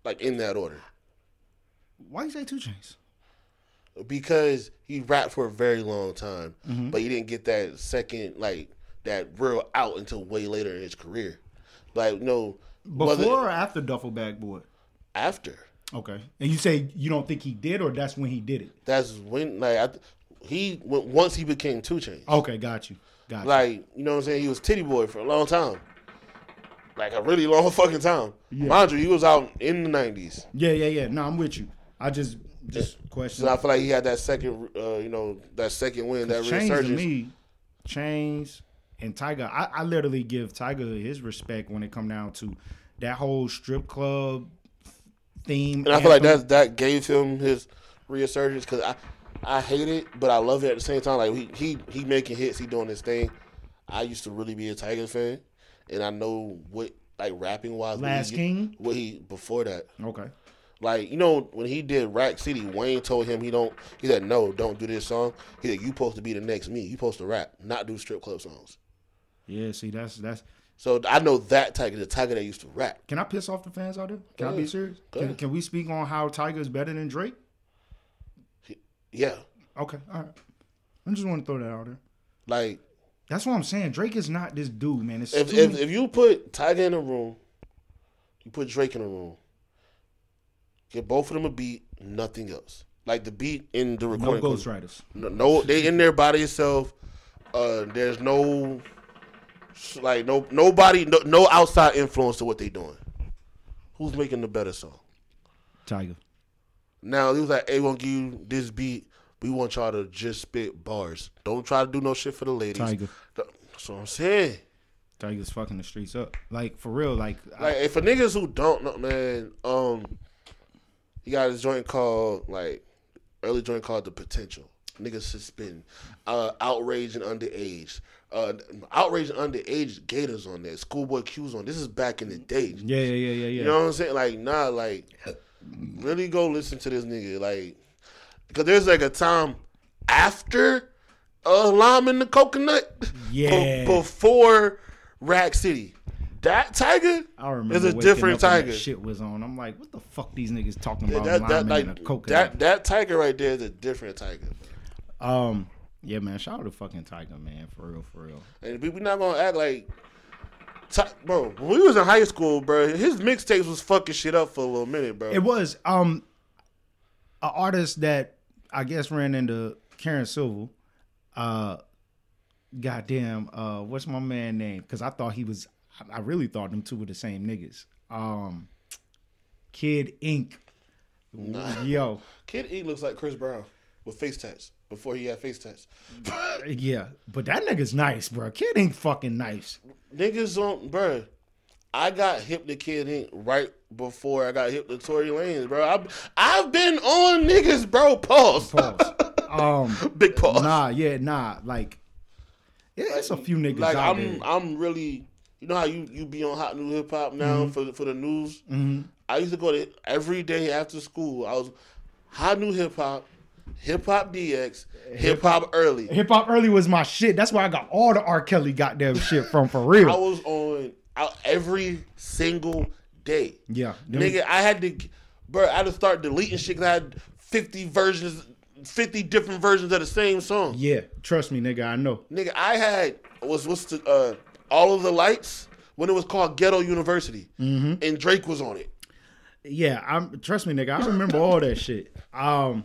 like in that order. why you say 2 Chainz? because he rapped for a very long time, Mm-hmm. but he didn't get that second like that real out until way later in his career. Like no, Before whether- or after Duffel Bag Boy? after Okay. And you say you don't think he did, or that's when he did it? that's when like I, he when, once he became 2 Chainz. Okay, got you. Got you. Like you know what I'm saying? He was Tity Boi for a long time, like a really long fucking time. Mind you, he was out in the '90s, Yeah, yeah, yeah. No, I'm with you. I just just question. so I feel like he had that second, uh, you know, that second win, that resurgence. me, Chains and Tyga. I, I literally give Tyga his respect when it come down to that whole strip club theme. And I feel like that that gave him his resurgence because I I hate it, but I love it at the same time. Like he he he making hits, he doing his thing. I used to really be a Tyga fan, and I know what like rapping wise. what he Last King? What he before that, okay. like you know when he did Rack City, Wayne told him he don't. He said no, don't do this song. He said you supposed to be the next me. You supposed to rap, not do strip club songs. Yeah, see, that's that's. So I know that Tyga, the Tyga that used to rap. Can I piss off the fans out there? Can I be serious? Can, can we speak on how Tyga is better than Drake? Yeah, Okay, all right. I just want to throw that out there. like That's what I'm saying. Drake is not this dude, man. It's if, if many- if you put Tyga in a room, you put Drake in a room, get both of them a beat, nothing else. Like the beat in the recording. Ghost goes- Riders. No, no, they in there by themselves. Uh, there's no like no nobody no, no outside influence to what they doing. Who's making the better song? Tyga. Now he was like, "Hey, gonna give you this beat. We want y'all to just spit bars. Don't try to do no shit for the ladies." Tyga. That's what I'm saying. Tyga's fucking the streets up. Like for real. Like, Like, if for niggas who don't know, man, um, he got a joint called like early joint called the potential. Niggas been uh, outrage and underage, uh, outrage underage Gators on there. Schoolboy Q's on. This is back in the day. yeah, yeah, yeah, yeah, yeah. You know what I'm saying? Like, nah, like, really go listen to this nigga. Like, because there's like a time after uh, Lime and the Coconut. Yeah. before Rack City. That Tyga I remember is a different up and that Tyga. Shit was on. I'm like, what the fuck? These niggas talking That, about that, that, and a like, coconut. that, that Tyga right there is a different Tyga. Um, yeah, man. Shout out to fucking Tyga, man. For real, for real. And we we not gonna act like, Ti- bro. When we was in high school, bro, his mixtapes was fucking shit up for a little minute, bro. It was um, an artist that I guess ran into Karen Silva. Uh, goddamn. Uh, what's my man name? Because I thought he was. I- I really thought them two were the same niggas. Um, Kid Ink. Yo, Kid Ink looks like Chris Brown with face tats before he had face tats. yeah, but that nigga's nice, bro. Kid ain't fucking nice. Niggas on, bro. I got hip to Kid Ink right before I got hip to Tory Lanez, bro. I've, I've been on niggas, bro. Pause. Pause. Um, Big pause. nah, yeah, nah. Like, yeah, it's a few niggas like out I'm, there. I'm really. You know how you, you be on hot new hip hop Mm-hmm. now for the, for the news. Mm-hmm. I used to go to every day after school. I was hot new hip hop, hip hop DX, hip hop early. Hip hop early was my shit. That's where I got all the R. Kelly goddamn shit from for real. I was on out every single day. yeah, Nigga, I had to, bro. I had to start deleting shit. 'cause I had fifty versions, fifty different versions of the same song. yeah. Trust me, nigga. I know. Nigga, I had was what's the uh, all of the lights when it was called Ghetto University, Mm-hmm. and Drake was on it. Yeah, I'm. Trust me, nigga. I remember all that shit. Um,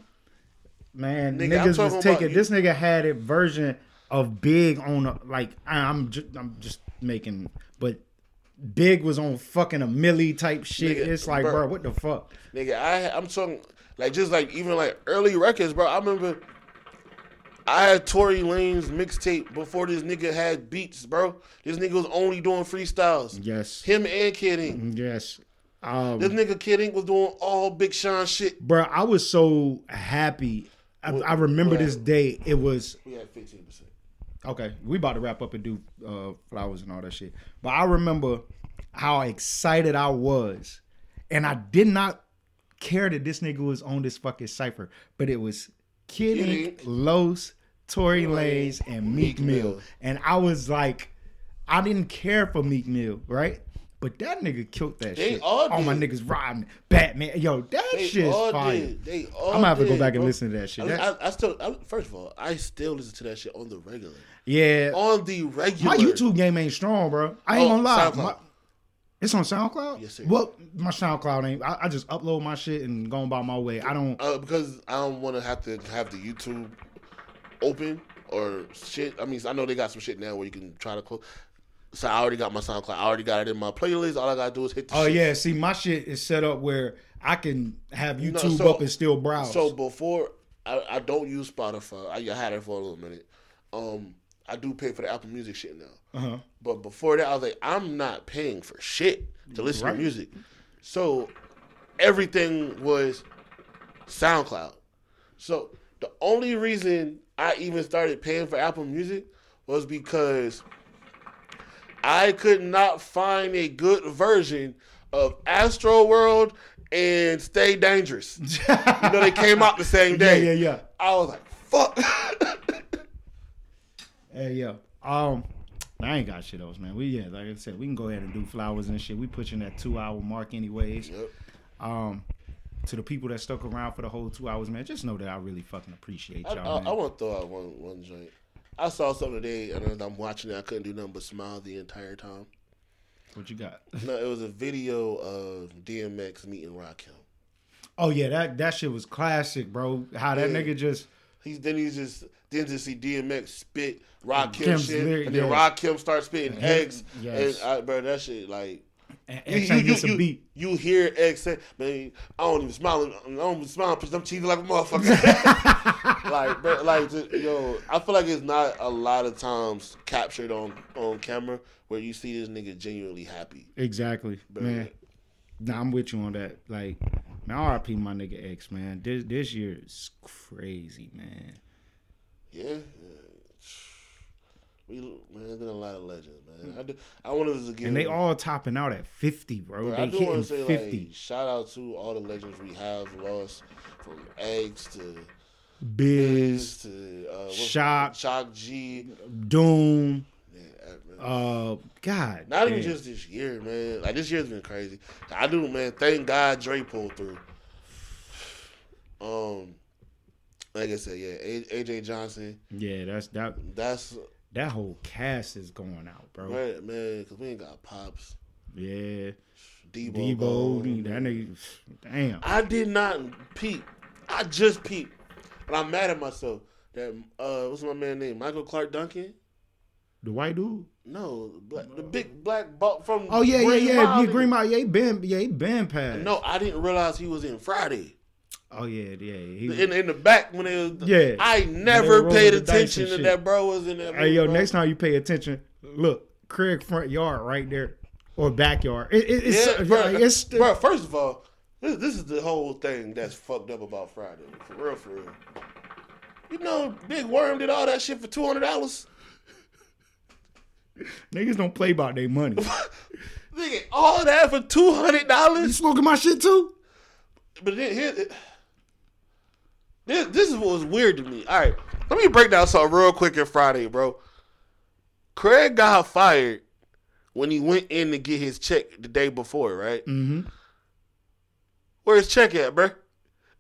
man, Nigga, niggas was taking. This nigga had a version of Big on a, like. I- I'm just. I'm just making, but. Big was on fucking a millie type shit. Nigga, it's like, bro. bro, what the fuck? Nigga, I I'm talking like just like even like early records, bro. I remember I had Tory Lanez mixtape before this nigga had beats, bro. This nigga was only doing freestyles. Yes, Him and Kid Ink. yes. Um, This nigga Kid Ink was doing all Big Sean shit. bro, I was so happy. I, I remember what this day. It was We had 15 percent. Okay, we about to wrap up and do uh, flowers and all that shit. But I remember how excited I was, and I did not care that this nigga was on this fucking cipher. But it was Kid Kid Ink, Ink, Los, Tory Lanez, and Meek Meek Mill, Mill. and I was like, I didn't care for Meek Mill, right? But that nigga killed that They shit. all my niggas riding Batman. Yo, that They shit's all fire. did. They all I'm gonna have to go back and listen to that shit. I, That- I, I still, I, first of all, I still listen to that shit on the regular. yeah, On the regular. My YouTube game ain't strong, bro. I ain't Oh, gonna lie. My- it's on SoundCloud. Yes, sir. Well, my SoundCloud ain't. I, I just upload my shit and go about my way. I don't. Uh, because I don't want to have to have the YouTube open or shit. I mean, I know they got some shit now where you can try to close. So I already got my SoundCloud. I already got it in my playlist. All I gotta do is hit the Oh shit. yeah, see, my shit is set up where I can have No, YouTube so- up and still browse. So before I, I don't use Spotify. I, I had it for a little minute. Um, I do pay for the Apple Music shit now. uh-huh. But before that, I was like, I'm not paying for shit to listen Right. to music. So everything was SoundCloud. So the only reason I even started paying for Apple Music was because I could not find a good version of Astroworld and Stay Dangerous. you know, they came out the same day. yeah, yeah. I was like, fuck. Hey, yeah. Um, I ain't got shit else, man. We yeah, like I said, we can go ahead and do flowers and shit. We pushing that two hour mark anyways. Yep. Um, to the people that stuck around for the whole two hours, man, just know that I really fucking appreciate y'all. I, man. I want to throw out one one joint. I saw something today, and I'm watching it, I couldn't do nothing but smile the entire time. what you got? No, it was a video of DMX meeting Rakim. Oh yeah, that that shit was classic, bro. How that Yeah. nigga just He's then he's just then to see DMX spit Rakim Kim's shit, lyric, and then yeah. Rakim start spitting eggs. yes. And I, bro, that shit like and, you, and you, you, a you, beat. you hear X say, "Man, I don't even smile. I don't even smile because I'm cheating like a motherfucker." like, like, just, yo, I feel like it's not a lot of times captured on on camera where you see this nigga genuinely happy. Exactly, Bro. man. Nah, I'm with you on that. Like, man, RIP my nigga X, man. This this year is crazy, man. Yeah. We man, there's been a lot of legends, man. I do. I wanted to give. And they all topping out at 50, bro. Bro, they I do want to say 50. like shout out to all the legends we have lost, from eggs to Biz, Biz to uh, Shock. Shock G. Doom, Man, uh, God. Not even just this year, man. Like this year's been crazy. I do, man. Thank God Dre pulled through. Um, like I said, yeah, AJ Johnson. Yeah, that's that. That's That whole cast is going out, bro. right, man. Because we ain't got pops. Yeah, Debo, Debo, that nigga. Damn. I did not peep. I just peeped, and I'm mad at myself. That uh, what's my man name? Michael Clarke Duncan. The white dude. No, black, the big black buck from. Oh yeah, Green yeah, yeah. Mile, Yeah, nigga. Green Mile. Yeah, he been, yeah, he been. No, I didn't realize he was in Friday. Oh yeah, yeah. He, In in the back when it was. Yeah. I never paid attention and that shit. that bro was in that. Hey yo, bro. next time you pay attention, look, Craig front yard right there. or backyard. It, it, it's, Yeah, bro, it's bro, first of all, this, this is the whole thing that's fucked up about Friday. For real, for real. You know, Big Worm did all that shit for two hundred dollars. niggas don't play about their money. Nigga, all that for two hundred you dollars. smoking my shit too? But then here, this this is what was weird to me. All right, let me break down something real quick in Friday, bro. Craig got fired when he went in to get his check the day before, right? Mm-hmm. Where's check at, bro?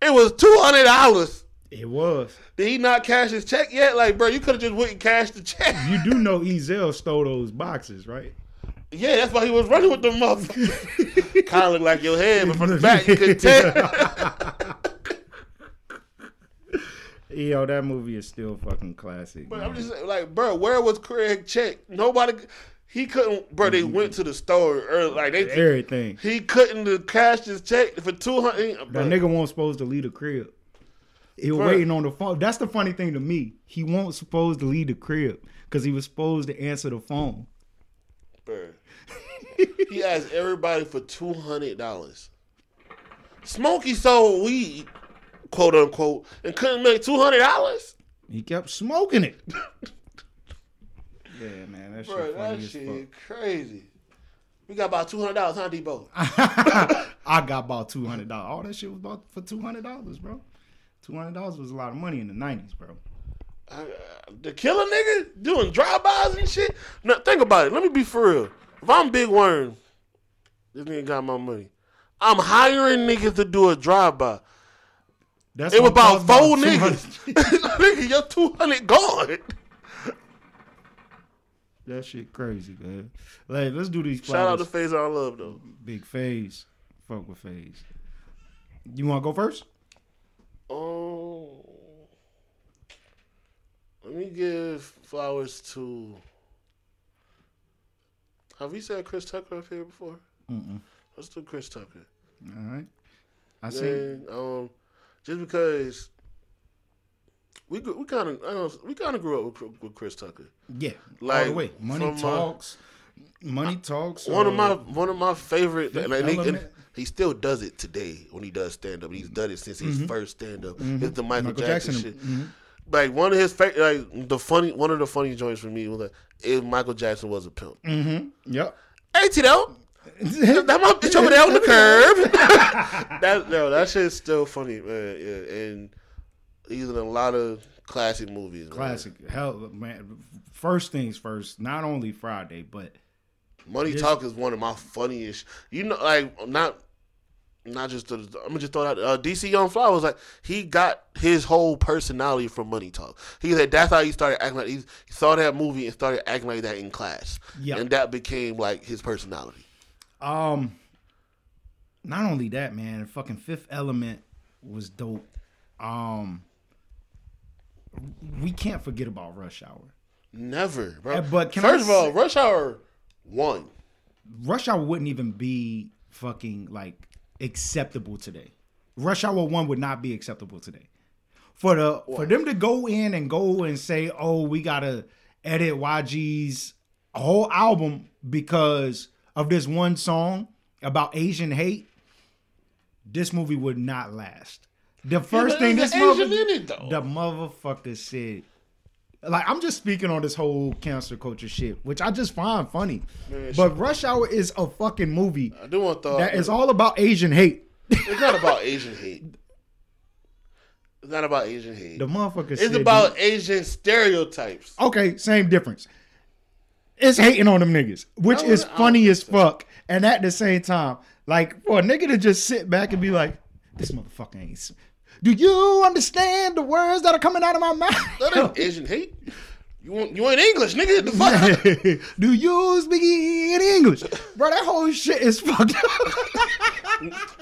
It was two hundred dollars. It was. Did he not cash his check yet? Like, bro, you could have just went and cashed the check. You do know Ezal stole those boxes, right? Yeah, that's why he was running with the motherfucker. kind of look like your head, but from the back you could tell. Yo, that movie is still fucking classic. But man. I'm just like, bro, where was Craig check? Nobody, he couldn't. Bro, they mm-hmm. went to the store early, like they. Everything. He couldn't cashed his check for two hundred. That nigga wasn't supposed to leave the crib. He was waiting on the phone. That's the funny thing to me. He wasn't supposed to leave the crib because he was supposed to answer the phone. Bro. he asked everybody for two hundred dollars. Smokey sold weed, quote unquote, and couldn't make two hundred dollars. He kept smoking it. yeah, man, that shit Bro, that shit crazy. We got about two hundred dollars, huh, Debo? I got about two hundred dollars. All that shit was about for two hundred dollars, bro. Two hundred dollars was a lot of money in the nineties, bro. Uh, the killer nigga doing drive-bys and shit. Now think about it. Let me be for real. If I'm Big Worm, this nigga got my money. I'm hiring niggas to do a drive-by. That's It was about four niggas. nigga, your two hundred gone. That shit crazy, man. Like, let's do these. Shout out to flowers. Phase I love though. Big Phase. Fuck with Phase. You want to go first? Oh, let me give flowers to. Have we said Chris Tucker up here before? Mm-mm. Let's do Chris Tucker. All right. I see. Um, just because we we kind of I don't know, we kind of grew up with, with Chris Tucker. Yeah, all Like, the way. Money talks. money talks. One of uh, my one of my favorite, and, and he, and he still does it today when he does stand up. He's done it since his first stand up. It's the Michael, Michael Jackson, Jackson, shit. mhm. Like one of his fa- like the funny one of the funny joints for me was like if Michael Jackson was a pimp. Mm-hmm. Yep. Hey Tito, that my bitch over there on the curb. that no, that shit's still funny, man. Yeah, and he's in a lot of classic movies. man. Classic. Hell, man. First things first. Not only Friday, but Money This- Talk is one of my funniest. You know, like not not just. The, I'm gonna just throw that. Uh, DC Young Fly was like he got his whole personality from Money Talk. He said that's how he started acting like he, he saw that movie and started acting like that in class. Yeah. and that became like his personality. Um, not only that, man. Fucking Fifth Element was dope. Um, we can't forget about Rush Hour. Never, bro. But can I first of all, Rush Hour one. Rush Hour wouldn't even be fucking like acceptable today. Rush Hour one would not be acceptable today. For the for them to go in and go and say, "Oh, we gotta edit YG's whole album because of this one song about Asian hate," this movie would not last. The first but thing this an Asian motherfucker, in it, though. the motherfucker said, like I'm just speaking on this whole cancer culture shit, which I just find funny. Man, but Rush Hour is a fucking movie I do want that is all about Asian hate. It's not about Asian hate. It's not about Asian hate. The motherfucker it's about Asian stereotypes. okay, same difference. It's hating on them niggas, which is funny as fuck. And at the same time, like for a nigga to just sit back and be like, "This motherfucker ain't." Do you understand the words that are coming out of my That mouth? ain't Asian hate. You want you ain't English, nigga? The fuck? Do you speak any English, bro? That whole shit is fucked up.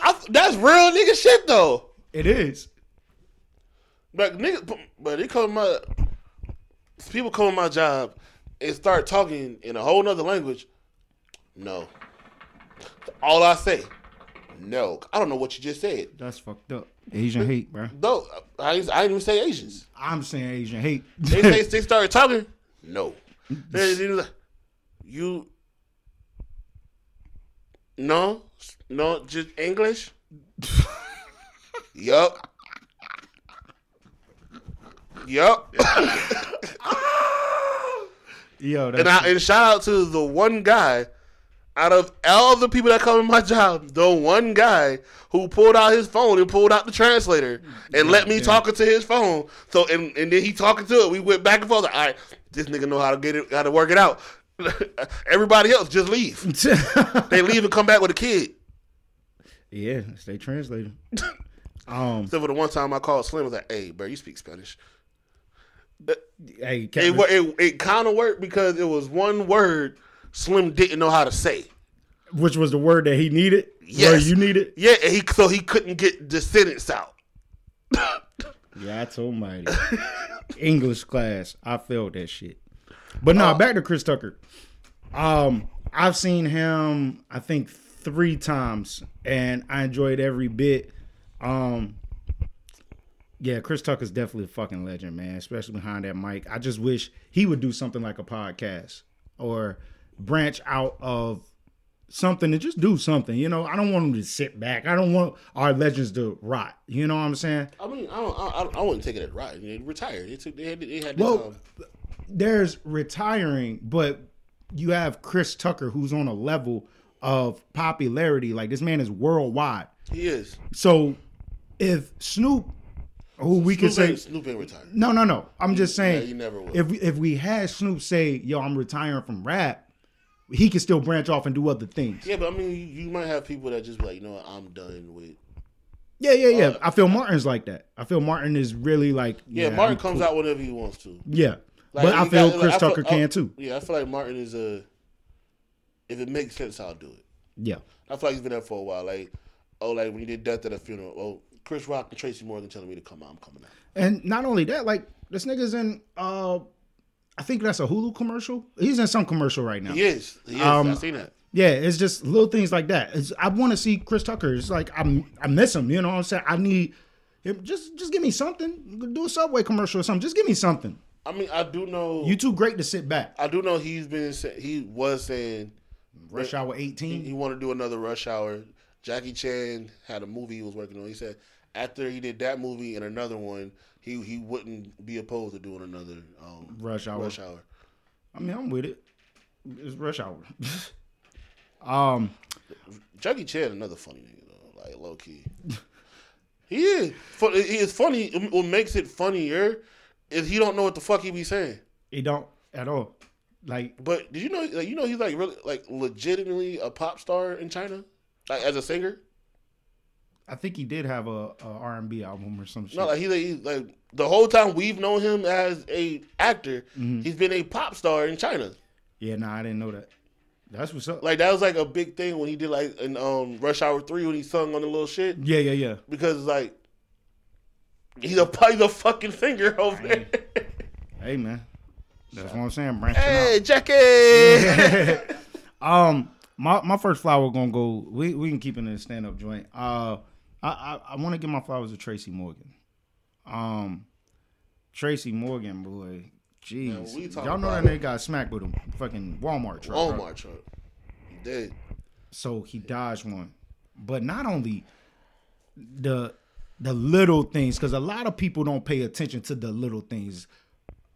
I, that's real nigga shit though. it is. But nigga, but they come my people come my job and start talking in a whole nother language. No. All I say, no. I don't know what you just said. That's fucked up. Asian hate, bro. No, I, I didn't even say Asians. I'm saying Asian hate. They say they started talking. No, They- they like, you No, no, just English. yup. Yup. Yo, and I and shout out to the one guy out of all the people that come in my job, the one guy who pulled out his phone and pulled out the translator and let me yeah. talking to his phone. So and, and then he talking to it. We went back and forth. Like, all right, this nigga know how to get it, how to work it out. Everybody else just leave. They leave and come back with a kid. yeah, stay translated. Um, Except for the one time I called Slim, I was like, "Hey, bro, you speak Spanish." Hey, It it, it kind of worked because it was one word Slim didn't know how to say. which was the word that he needed? Yes. You needed? Yeah, he so he couldn't get the sentence out. Yeah, I told my English class. I failed that shit. But no, back to Chris Tucker. Um, I've seen him I think three times and I enjoyed every bit. Um yeah, Chris Tucker's definitely a fucking legend, man, especially behind that mic. I just wish he would do something like a podcast or branch out of something and just do something. You know, I don't want him to sit back. I don't want our legends to rot. You know what I'm saying? I mean, I don't, I, I- I wouldn't take it as right. They retired. They took. They had. They had. Well, um, there's retiring, but you have Chris Tucker who's on a level of popularity. Like this man is worldwide. he is. So if Snoop, who we could say ain't, Snoop ain't retired. no, no, no. I'm just saying Yeah, he never will. if we, if we had Snoop say, "Yo, I'm retiring from rap," he could still branch off and do other things. Yeah, but I mean, you, you might have people that just be like, you know, what, I'm done with. Yeah, yeah, yeah. Uh, I feel Martin's like that. I feel Martin is really like Yeah, Martin I'm comes cool. out whenever he wants to. Yeah, Like, but I feel got- Chris I feel- Tucker I- can too. Yeah, I feel like Martin is a. If it makes sense, I'll do it. Yeah, I feel like he's been there for a while. Like, oh, like when he did Death at a Funeral. Oh, Chris Rock and Tracy Morgan telling me to come out. I'm coming out. and not only that, like this nigga's in. uh I think that's a Hulu commercial. He's in some commercial right now. He is. He is. Um, I seen that. Yeah, it's just little things like that. It's, I want to see Chris Tucker. It's like I'm, I miss him. You know what I'm saying? I need him. Just, just give me something. Do a Subway commercial or something. Just give me something. I mean, I do know. You too great to sit back. I do know he's been. He was saying Rush Hour he, 18. he wanted to do another Rush Hour. Jackie Chan had a movie he was working on. He said after he did that movie and another one, he he wouldn't be opposed to doing another um, Rush Hour. Rush Hour. I mean, I'm with it. It's Rush Hour. um, Jackie Chan another funny nigga though, like low key. he is. He is funny. What makes it funnier is he don't know what the fuck he be saying. he don't at all. Like, But did you know? Like, you know, he's like really, like, legitimately a pop star in China, like as a singer. I think he did have a, a R&B album or some shit. No, like he, he like the whole time we've known him as a actor, he's been a pop star in China. yeah, nah, I didn't know that. That's what's up. Like that was like a big thing when he did like in um Rush Hour Three when he sung on the little shit yeah, yeah, yeah. because like he's a he's a fucking finger over there. Hey, man. That's what I'm saying. Branching out. hey, Jackie. Um, my my first flower gonna go. We we can keep it in a stand up joint. Uh, I I, I want to give my flowers to Tracy Morgan. Um, Tracy Morgan, boy, jeez, y'all know that nigga got smacked with a fucking Walmart truck. Walmart truck. He did. So he dodged one, but not only the the little things, because a lot of people don't pay attention to the little things.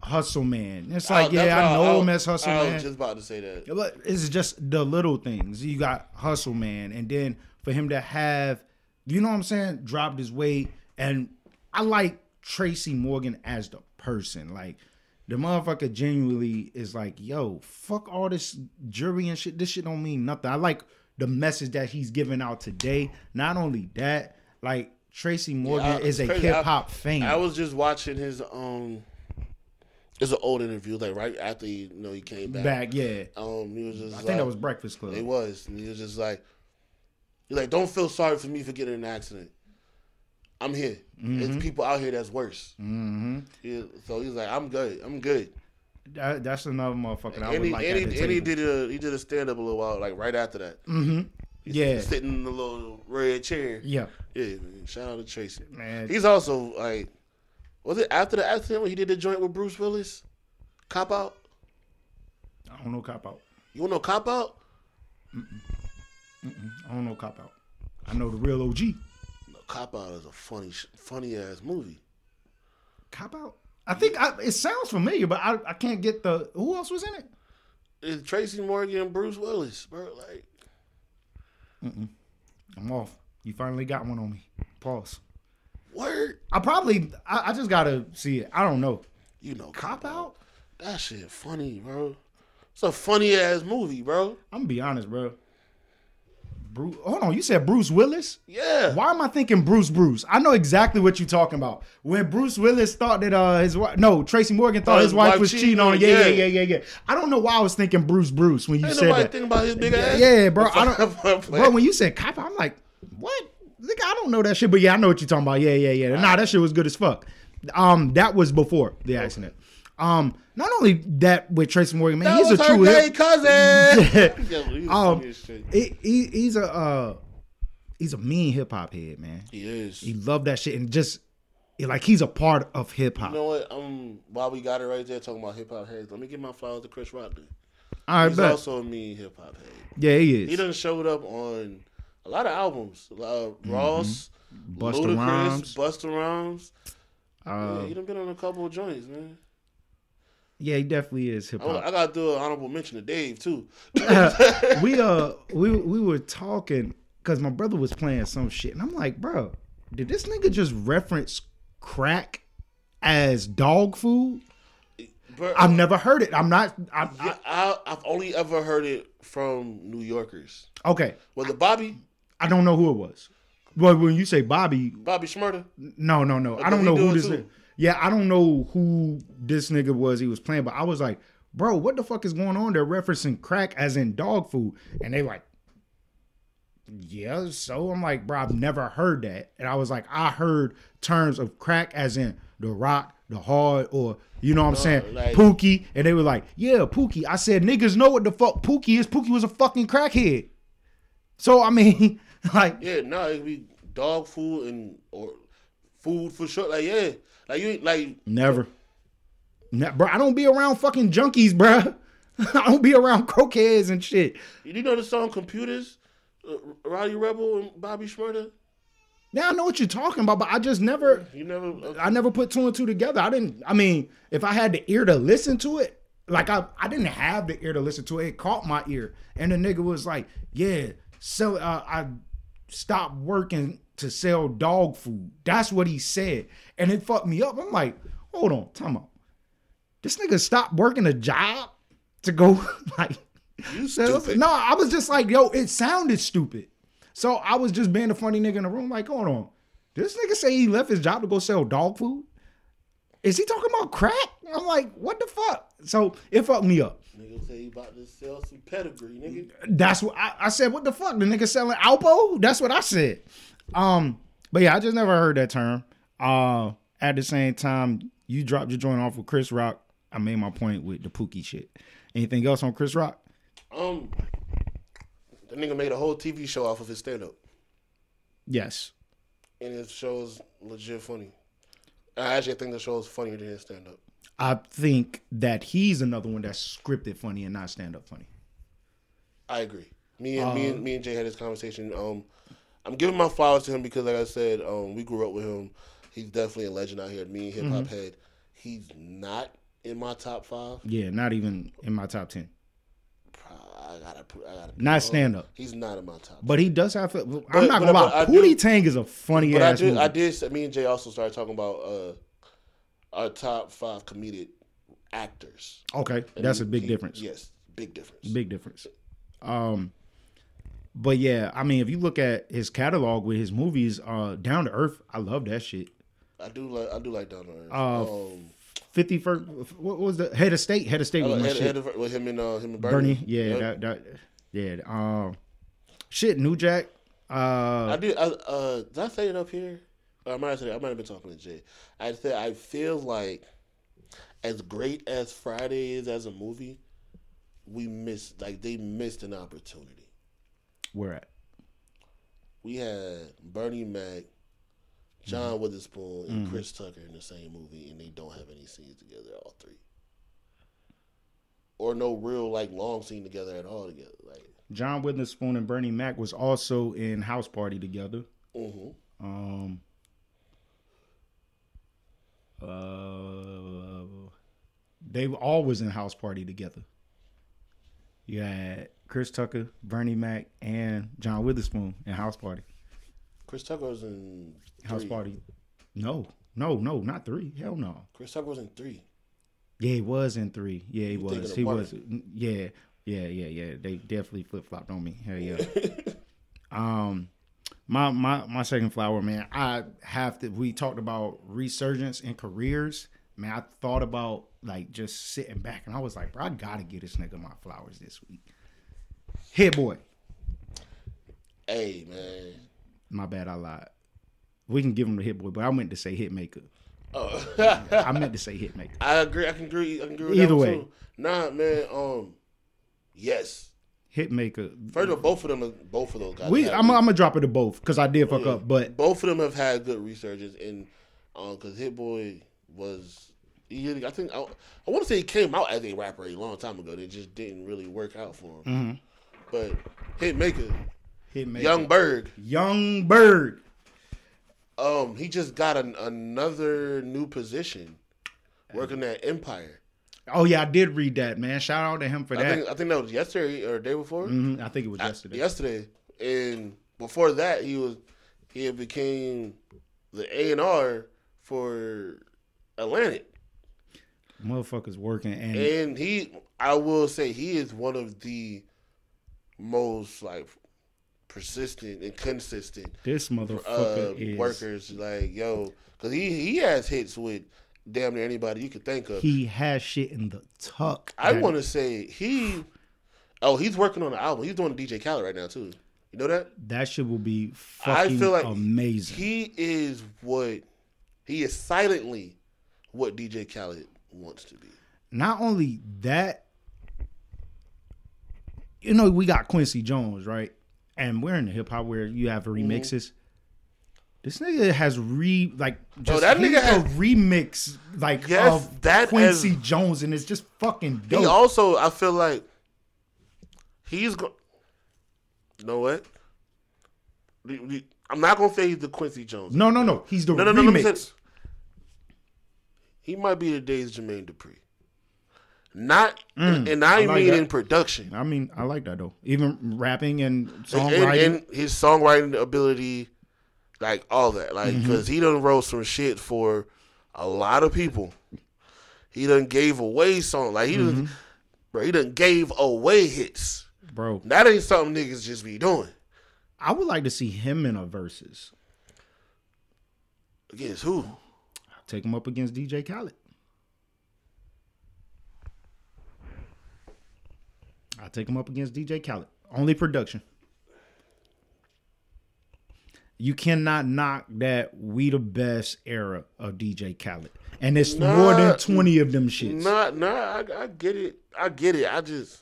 Hustle man, it's like Oh, that's yeah, I know him as hustle I man. was just about to say that. But it's just the little things. You got hustle man, and then for him to have, you know what I'm saying, dropped his weight, and I like Tracy Morgan as the person. Like the motherfucker genuinely is like, yo, fuck all this jury and shit. This shit don't mean nothing. I like the message that he's giving out today. Not only that, like Tracy Morgan I- is a hip hop fan. I was just watching his um. It's an old interview, like right after he, you know he came back. back, yeah. Um, he was just. I like, think that was Breakfast Club. It was. And he was just like, he's like, don't feel sorry for me for getting in an accident. I'm here. Mm-hmm. There's people out here that's worse. Mm-hmm. so he's like, I'm good. I'm good. That, that's another motherfucker that I And would he, like and, he, and he did a he did a stand up a little while, like right after that. Mm-hmm. He's Yeah. sitting in the little red chair. Yeah. Yeah, man. Shout out to Tracy. Man. He's also like, was it after the accident when he did the joint with Bruce Willis? Cop out. I don't know cop out. You want no cop out? I don't know Cop Out. I know the real OG. No, Cop Out is a funny, funny ass movie. Cop Out. I think I, it sounds familiar, but I, I can't get the who else was in it. It's Tracy Morgan and Bruce Willis, bro. Like, I'm off. You finally got one on me. Pause. word. I probably I, I just gotta see it. I don't know. You know, Cop Out. That shit funny, bro. It's a funny ass movie, bro. I'm gonna be honest, bro. Bruce, hold on. You said Bruce Willis. Yeah. Why am I thinking Bruce Bruce? I know exactly what you're talking about. When Bruce Willis thought that uh his wife, no, Tracy Morgan thought Thought his his wife wife was cheating on him. Yeah, yeah, yeah. yeah, yeah. I don't know why I was thinking Bruce Bruce when you Ain't said nobody that. thinking about his big ass. Yeah, bro. I don't. Bro, when you said cop, I'm like, what? Nigga, I don't know that shit, but yeah, I know what you're talking about. Yeah, yeah, yeah. Nah, that shit was good as fuck. Um, that was before the accident. Um, not only that with Tracy Morgan, man, That he's was a her true gay hip. cousin. Yeah. Yeah, he was Um, funny as shit. he, he, he's a uh, he's a mean hip hop head, man. He is. He loved that shit and just like he's a part of hip hop. You know what? Um, while we got it right there talking about hip hop heads, let me give my flowers to Chris Rock. Then. All right, He's bet. also a mean hip hop head. yeah, he is. He done showed up on a lot of albums. Uh, Ross, Busta Ludacris, Rhymes. Busta Rhymes. Uh, yeah, he done been on a couple of joints, man. Yeah, he definitely is hip I, hop. I gotta do an honorable mention to Dave too. we uh we we were talking because my brother was playing some shit, and I'm like, bro, did this nigga just reference crack as dog food? Bro, I've never heard it. I'm not. I'm, I, I, I've only ever heard it from New Yorkers. okay, Was it Bobby? I don't know who it was. Well, when you say Bobby, Bobby Shmurda? no, no, no. I don't know who this. too? Nigga, yeah, I don't know who this nigga was. He was playing, but I was like, bro, what the fuck is going on? They're referencing crack as in dog food, and they like, yeah. So I'm like, bro, I've never heard that, and I was like, I heard terms of crack as in the rock, the hard, or you know what I'm oh, saying, like- Pookie, and they were like, yeah, Pookie. I said, niggas know what the fuck Pookie is. Pookie was a fucking crackhead. So I mean, like, Yeah, no, it'd be dog food and or food for sure. Like yeah, like you ain't- like Never. Ne- bro, I don't be around fucking junkies, bro. I don't be around cokeheads and shit. you know the song Computers, uh, Rowdy Rebel and Bobby Shmurda. Now I know what you're talking about, but I just never, You never. uh, I never put two and two together. I didn't. I mean, if I had the ear to listen to it, like I, I didn't have the ear to listen to it. It caught my ear, and the nigga was like, "Yeah, so uh, I stopped working to sell dog food." That's what he said, and it fucked me up. I'm like, hold on, time out. This nigga stopped working a job to go like You so- stupid. No, I was just like, yo, it sounded stupid. So I was just being a funny nigga in the room, like, hold on. This nigga say he left his job to go sell dog food? Is he talking about crack? I'm like, what the fuck? So it fucked me up. Nigga say he about to sell some pedigree, nigga. That's what I, I said. What the fuck? The nigga selling Alpo? That's what I said. Um, but yeah, I just never heard that term. Uh, at the same time, you dropped your joint off with Chris Rock. I made my point with the Pookie shit. Anything else on Chris Rock? Um, the nigga made a whole TV show off of his stand up, Yes. and his show is legit funny. I actually think the show is funnier than his stand up. I think that he's another one that's scripted funny and not stand up funny. I agree. Me and me and me and Jay had this conversation. Um, I'm giving my flowers to him because, like I said, um, we grew up with him. He's definitely a legend out here. Me and hip hop head. He's not in my top five. Yeah, not even in my top ten. I gotta, put- I gotta. Not stand up, He's not in my top. but he does have. I'm But- not but- gonna but lie. Pootie Tang is a funny But I did, movie. I did. Me and Jay also started talking about uh, our top five comedic actors. okay, And that's he- a big he- difference. Yes, big difference. Big difference. Um, but yeah, I mean, if you look at his catalog with his movies, uh, Down to Earth, I love that shit. I do like. I do like Down to Earth. Uh, um, Fifty first, what was the head of state? Head of state was like my head, shit. head of, with him and uh, him and Bernie. Bernie, yeah, Yep. that, that, yeah. Um, shit, New Jack. Uh, I did. I, uh, did I say it up here? I might have said it. I might have been talking to Jay. I said I feel like as great as Friday is as a movie, we missed like they missed an opportunity. Where at? We had Bernie Mac, John Witherspoon, and Chris Tucker in the same movie, and they don't have any scenes together. All three. or no real like long scene together at all together. Like, John Witherspoon and Bernie Mac was also in House Party together. hmm Um, uh, they were always in House Party together. You had Chris Tucker, Bernie Mac, and John Witherspoon in House Party. Chris Tucker was in House. Party. No, no, no, not three. Hell no. Chris Tucker was in three. Yeah, he was in three. Yeah, he You was. He was. Yeah, yeah, yeah, yeah. They definitely flip flopped on me. Hell yeah. um, my my my second flower, man. I have to. We talked about resurgence in careers. Man, I thought about like just sitting back, and I was like, bro, I gotta get this nigga my flowers this week. Hit boy. Hey man. My bad, I lied. We can give him the hit boy, but I meant to say Hitmaka. Oh. I meant to say Hitmaka. I agree. I can agree. I can agree with Either way. too. Nah, man. Um, yes. Hitmaka. First of all, both of them, are- both of those guys. We, I'm, I'm gonna drop it to both because I did fuck Yeah. up, but both of them have had good researches, and um, because Hit Boy was, he, I think I, I want to say he came out as a rapper a long time ago. It just didn't really work out for him. But Hitmaka, hit maker. Young Berg, Young Bird. um, he just got an, another new position, working at Empire. Oh yeah, I did read that, man. Shout out to him for I that. think I think that was yesterday or the day before. Mhm, I think it was I- yesterday. yesterday, and before that, he was he had became the A and R for Atlantic, Motherfuckers working and and he I will say he is one of the most like persistent and consistent this uh, motherfucker is workers. Like yo, because he he has hits with damn near anybody you could think of. he has shit in the tuck. I want to say he. Oh, he's working on the album. He's doing DJ Khaled right now too. You know that? that shit will be I fucking feel like amazing. He is what he is silently what DJ Khaled wants to be. Not only that, you know, we got Quincy Jones, right? And we're in the hip hop where you have Mm-hmm. remixes. This nigga has re like just that he's nigga a has- remix like Yes, of that Quincy has- Jones, and it's just fucking He dope. also, I feel like he's going. You know what? We- we- I'm not gonna say he's the Quincy Jones. no, no, no. He's the no, no, no. Let me say remix. this. He might be the days Jermaine Dupri. Not, and I Mm, I like mean that. in production. I mean, I like that though. Even rapping and and, songwriting. and his songwriting ability, like all that, like Mm-hmm. because he done wrote some shit for a lot of people. He done gave away song, like he Mm-hmm. done, bro. He done gave away hits. bro, That ain't something niggas just be doing. I would like to see him in a versus. Against who? Take him up against DJ Khaled. I take him up against DJ Khaled. Only production. You cannot knock that we the best era of DJ Khaled. And it's more than 20 of them shits. Nah, nah. I, I get it. I get it. I just,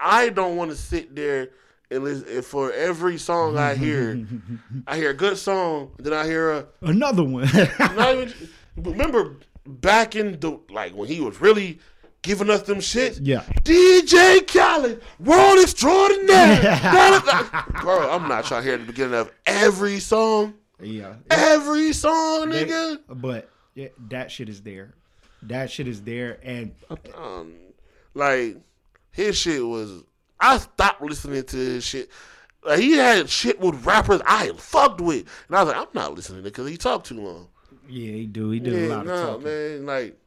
I don't want to sit there and listen. And for every song I hear, I hear a good song, then I hear a Another one. Even remember back in the like when he was really giving us them shits. Yeah. DJ Khaled, world extraordinaire. Girl, I'm not trying to hear the beginning of every song. yeah. Every song, They- nigga. but yeah, that shit is there. That shit is there. And Um, like his shit was. I stopped listening to his shit. Like, he had shit with rappers I fucked with, and I was like, I'm not listening to because he talked too long. yeah, he do. He did a lot of talking. man. Like,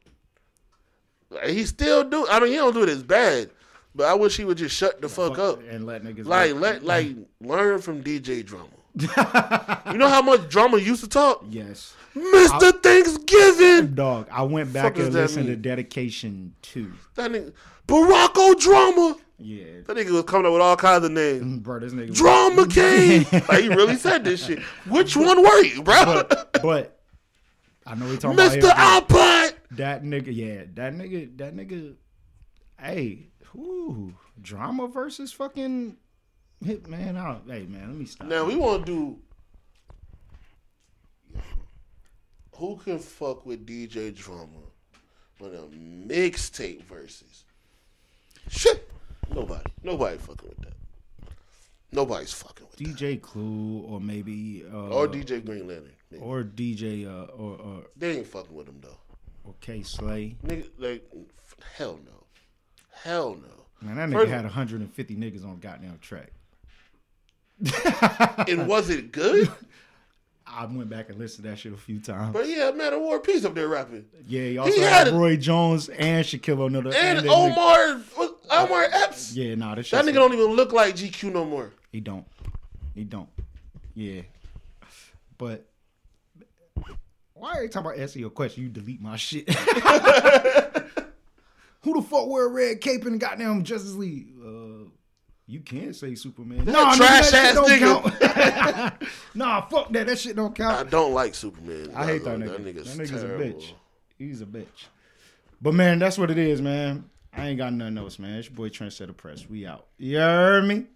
he still do. I mean, he don't do it as bad, but I wish he would just shut the fuck up. and let niggas Like, let like learn from DJ Drama. you know how much Drama used to talk, yes. Mister Thanksgiving. Dog, I went back and listened to? Dedication 2. That nigga, Barack Drama. Yeah. That nigga was coming up with all kinds of names. Mm, bro, this nigga. Drama King. like he really said this shit. Which one were you, bro? but, but I know we talking about Mister him, iPod. That nigga. Yeah, that nigga. That nigga. Hey, whoo, drama versus fucking hit man. I, hey man, let me stop. Now we want to do. Who can fuck with DJ Drama on a mixtape versus? Shit, nobody nobody fucking with that. Nobody's fucking with DJ Clue or maybe uh. Or DJ Green Lantern. Nigga. or DJ uh, or or, They ain't fucking with him though. Or Kay Slay. Nigga, like, f- hell no. Hell no. Man, that nigga First- had 150 niggas on goddamn track. And was it good? I went back and listened to that shit a few times. but yeah, man, of War Peace up there rapping. Yeah, he also had had a- Roy Jones and Shaquille O'Neal. And nigga- Omar, what- Omar Epps. Yeah, nah, that, That nigga don't even look like GQ no more. He don't. He don't. Yeah. But why are every time I answer your question, you delete my shit? Who the fuck wear a red cape in the goddamn Justice League? Uh, you can't say Superman. Nah, trash that shit ass don't count. nah, fuck that. That shit don't count. I don't like Superman. I, hate that That nigga. That nigga's, nigga's, terrible. a bitch. He's a bitch. But man, that's what it is, man. I ain't got nothing else, man. It's your boy Trendsetter Press. We out. You heard me?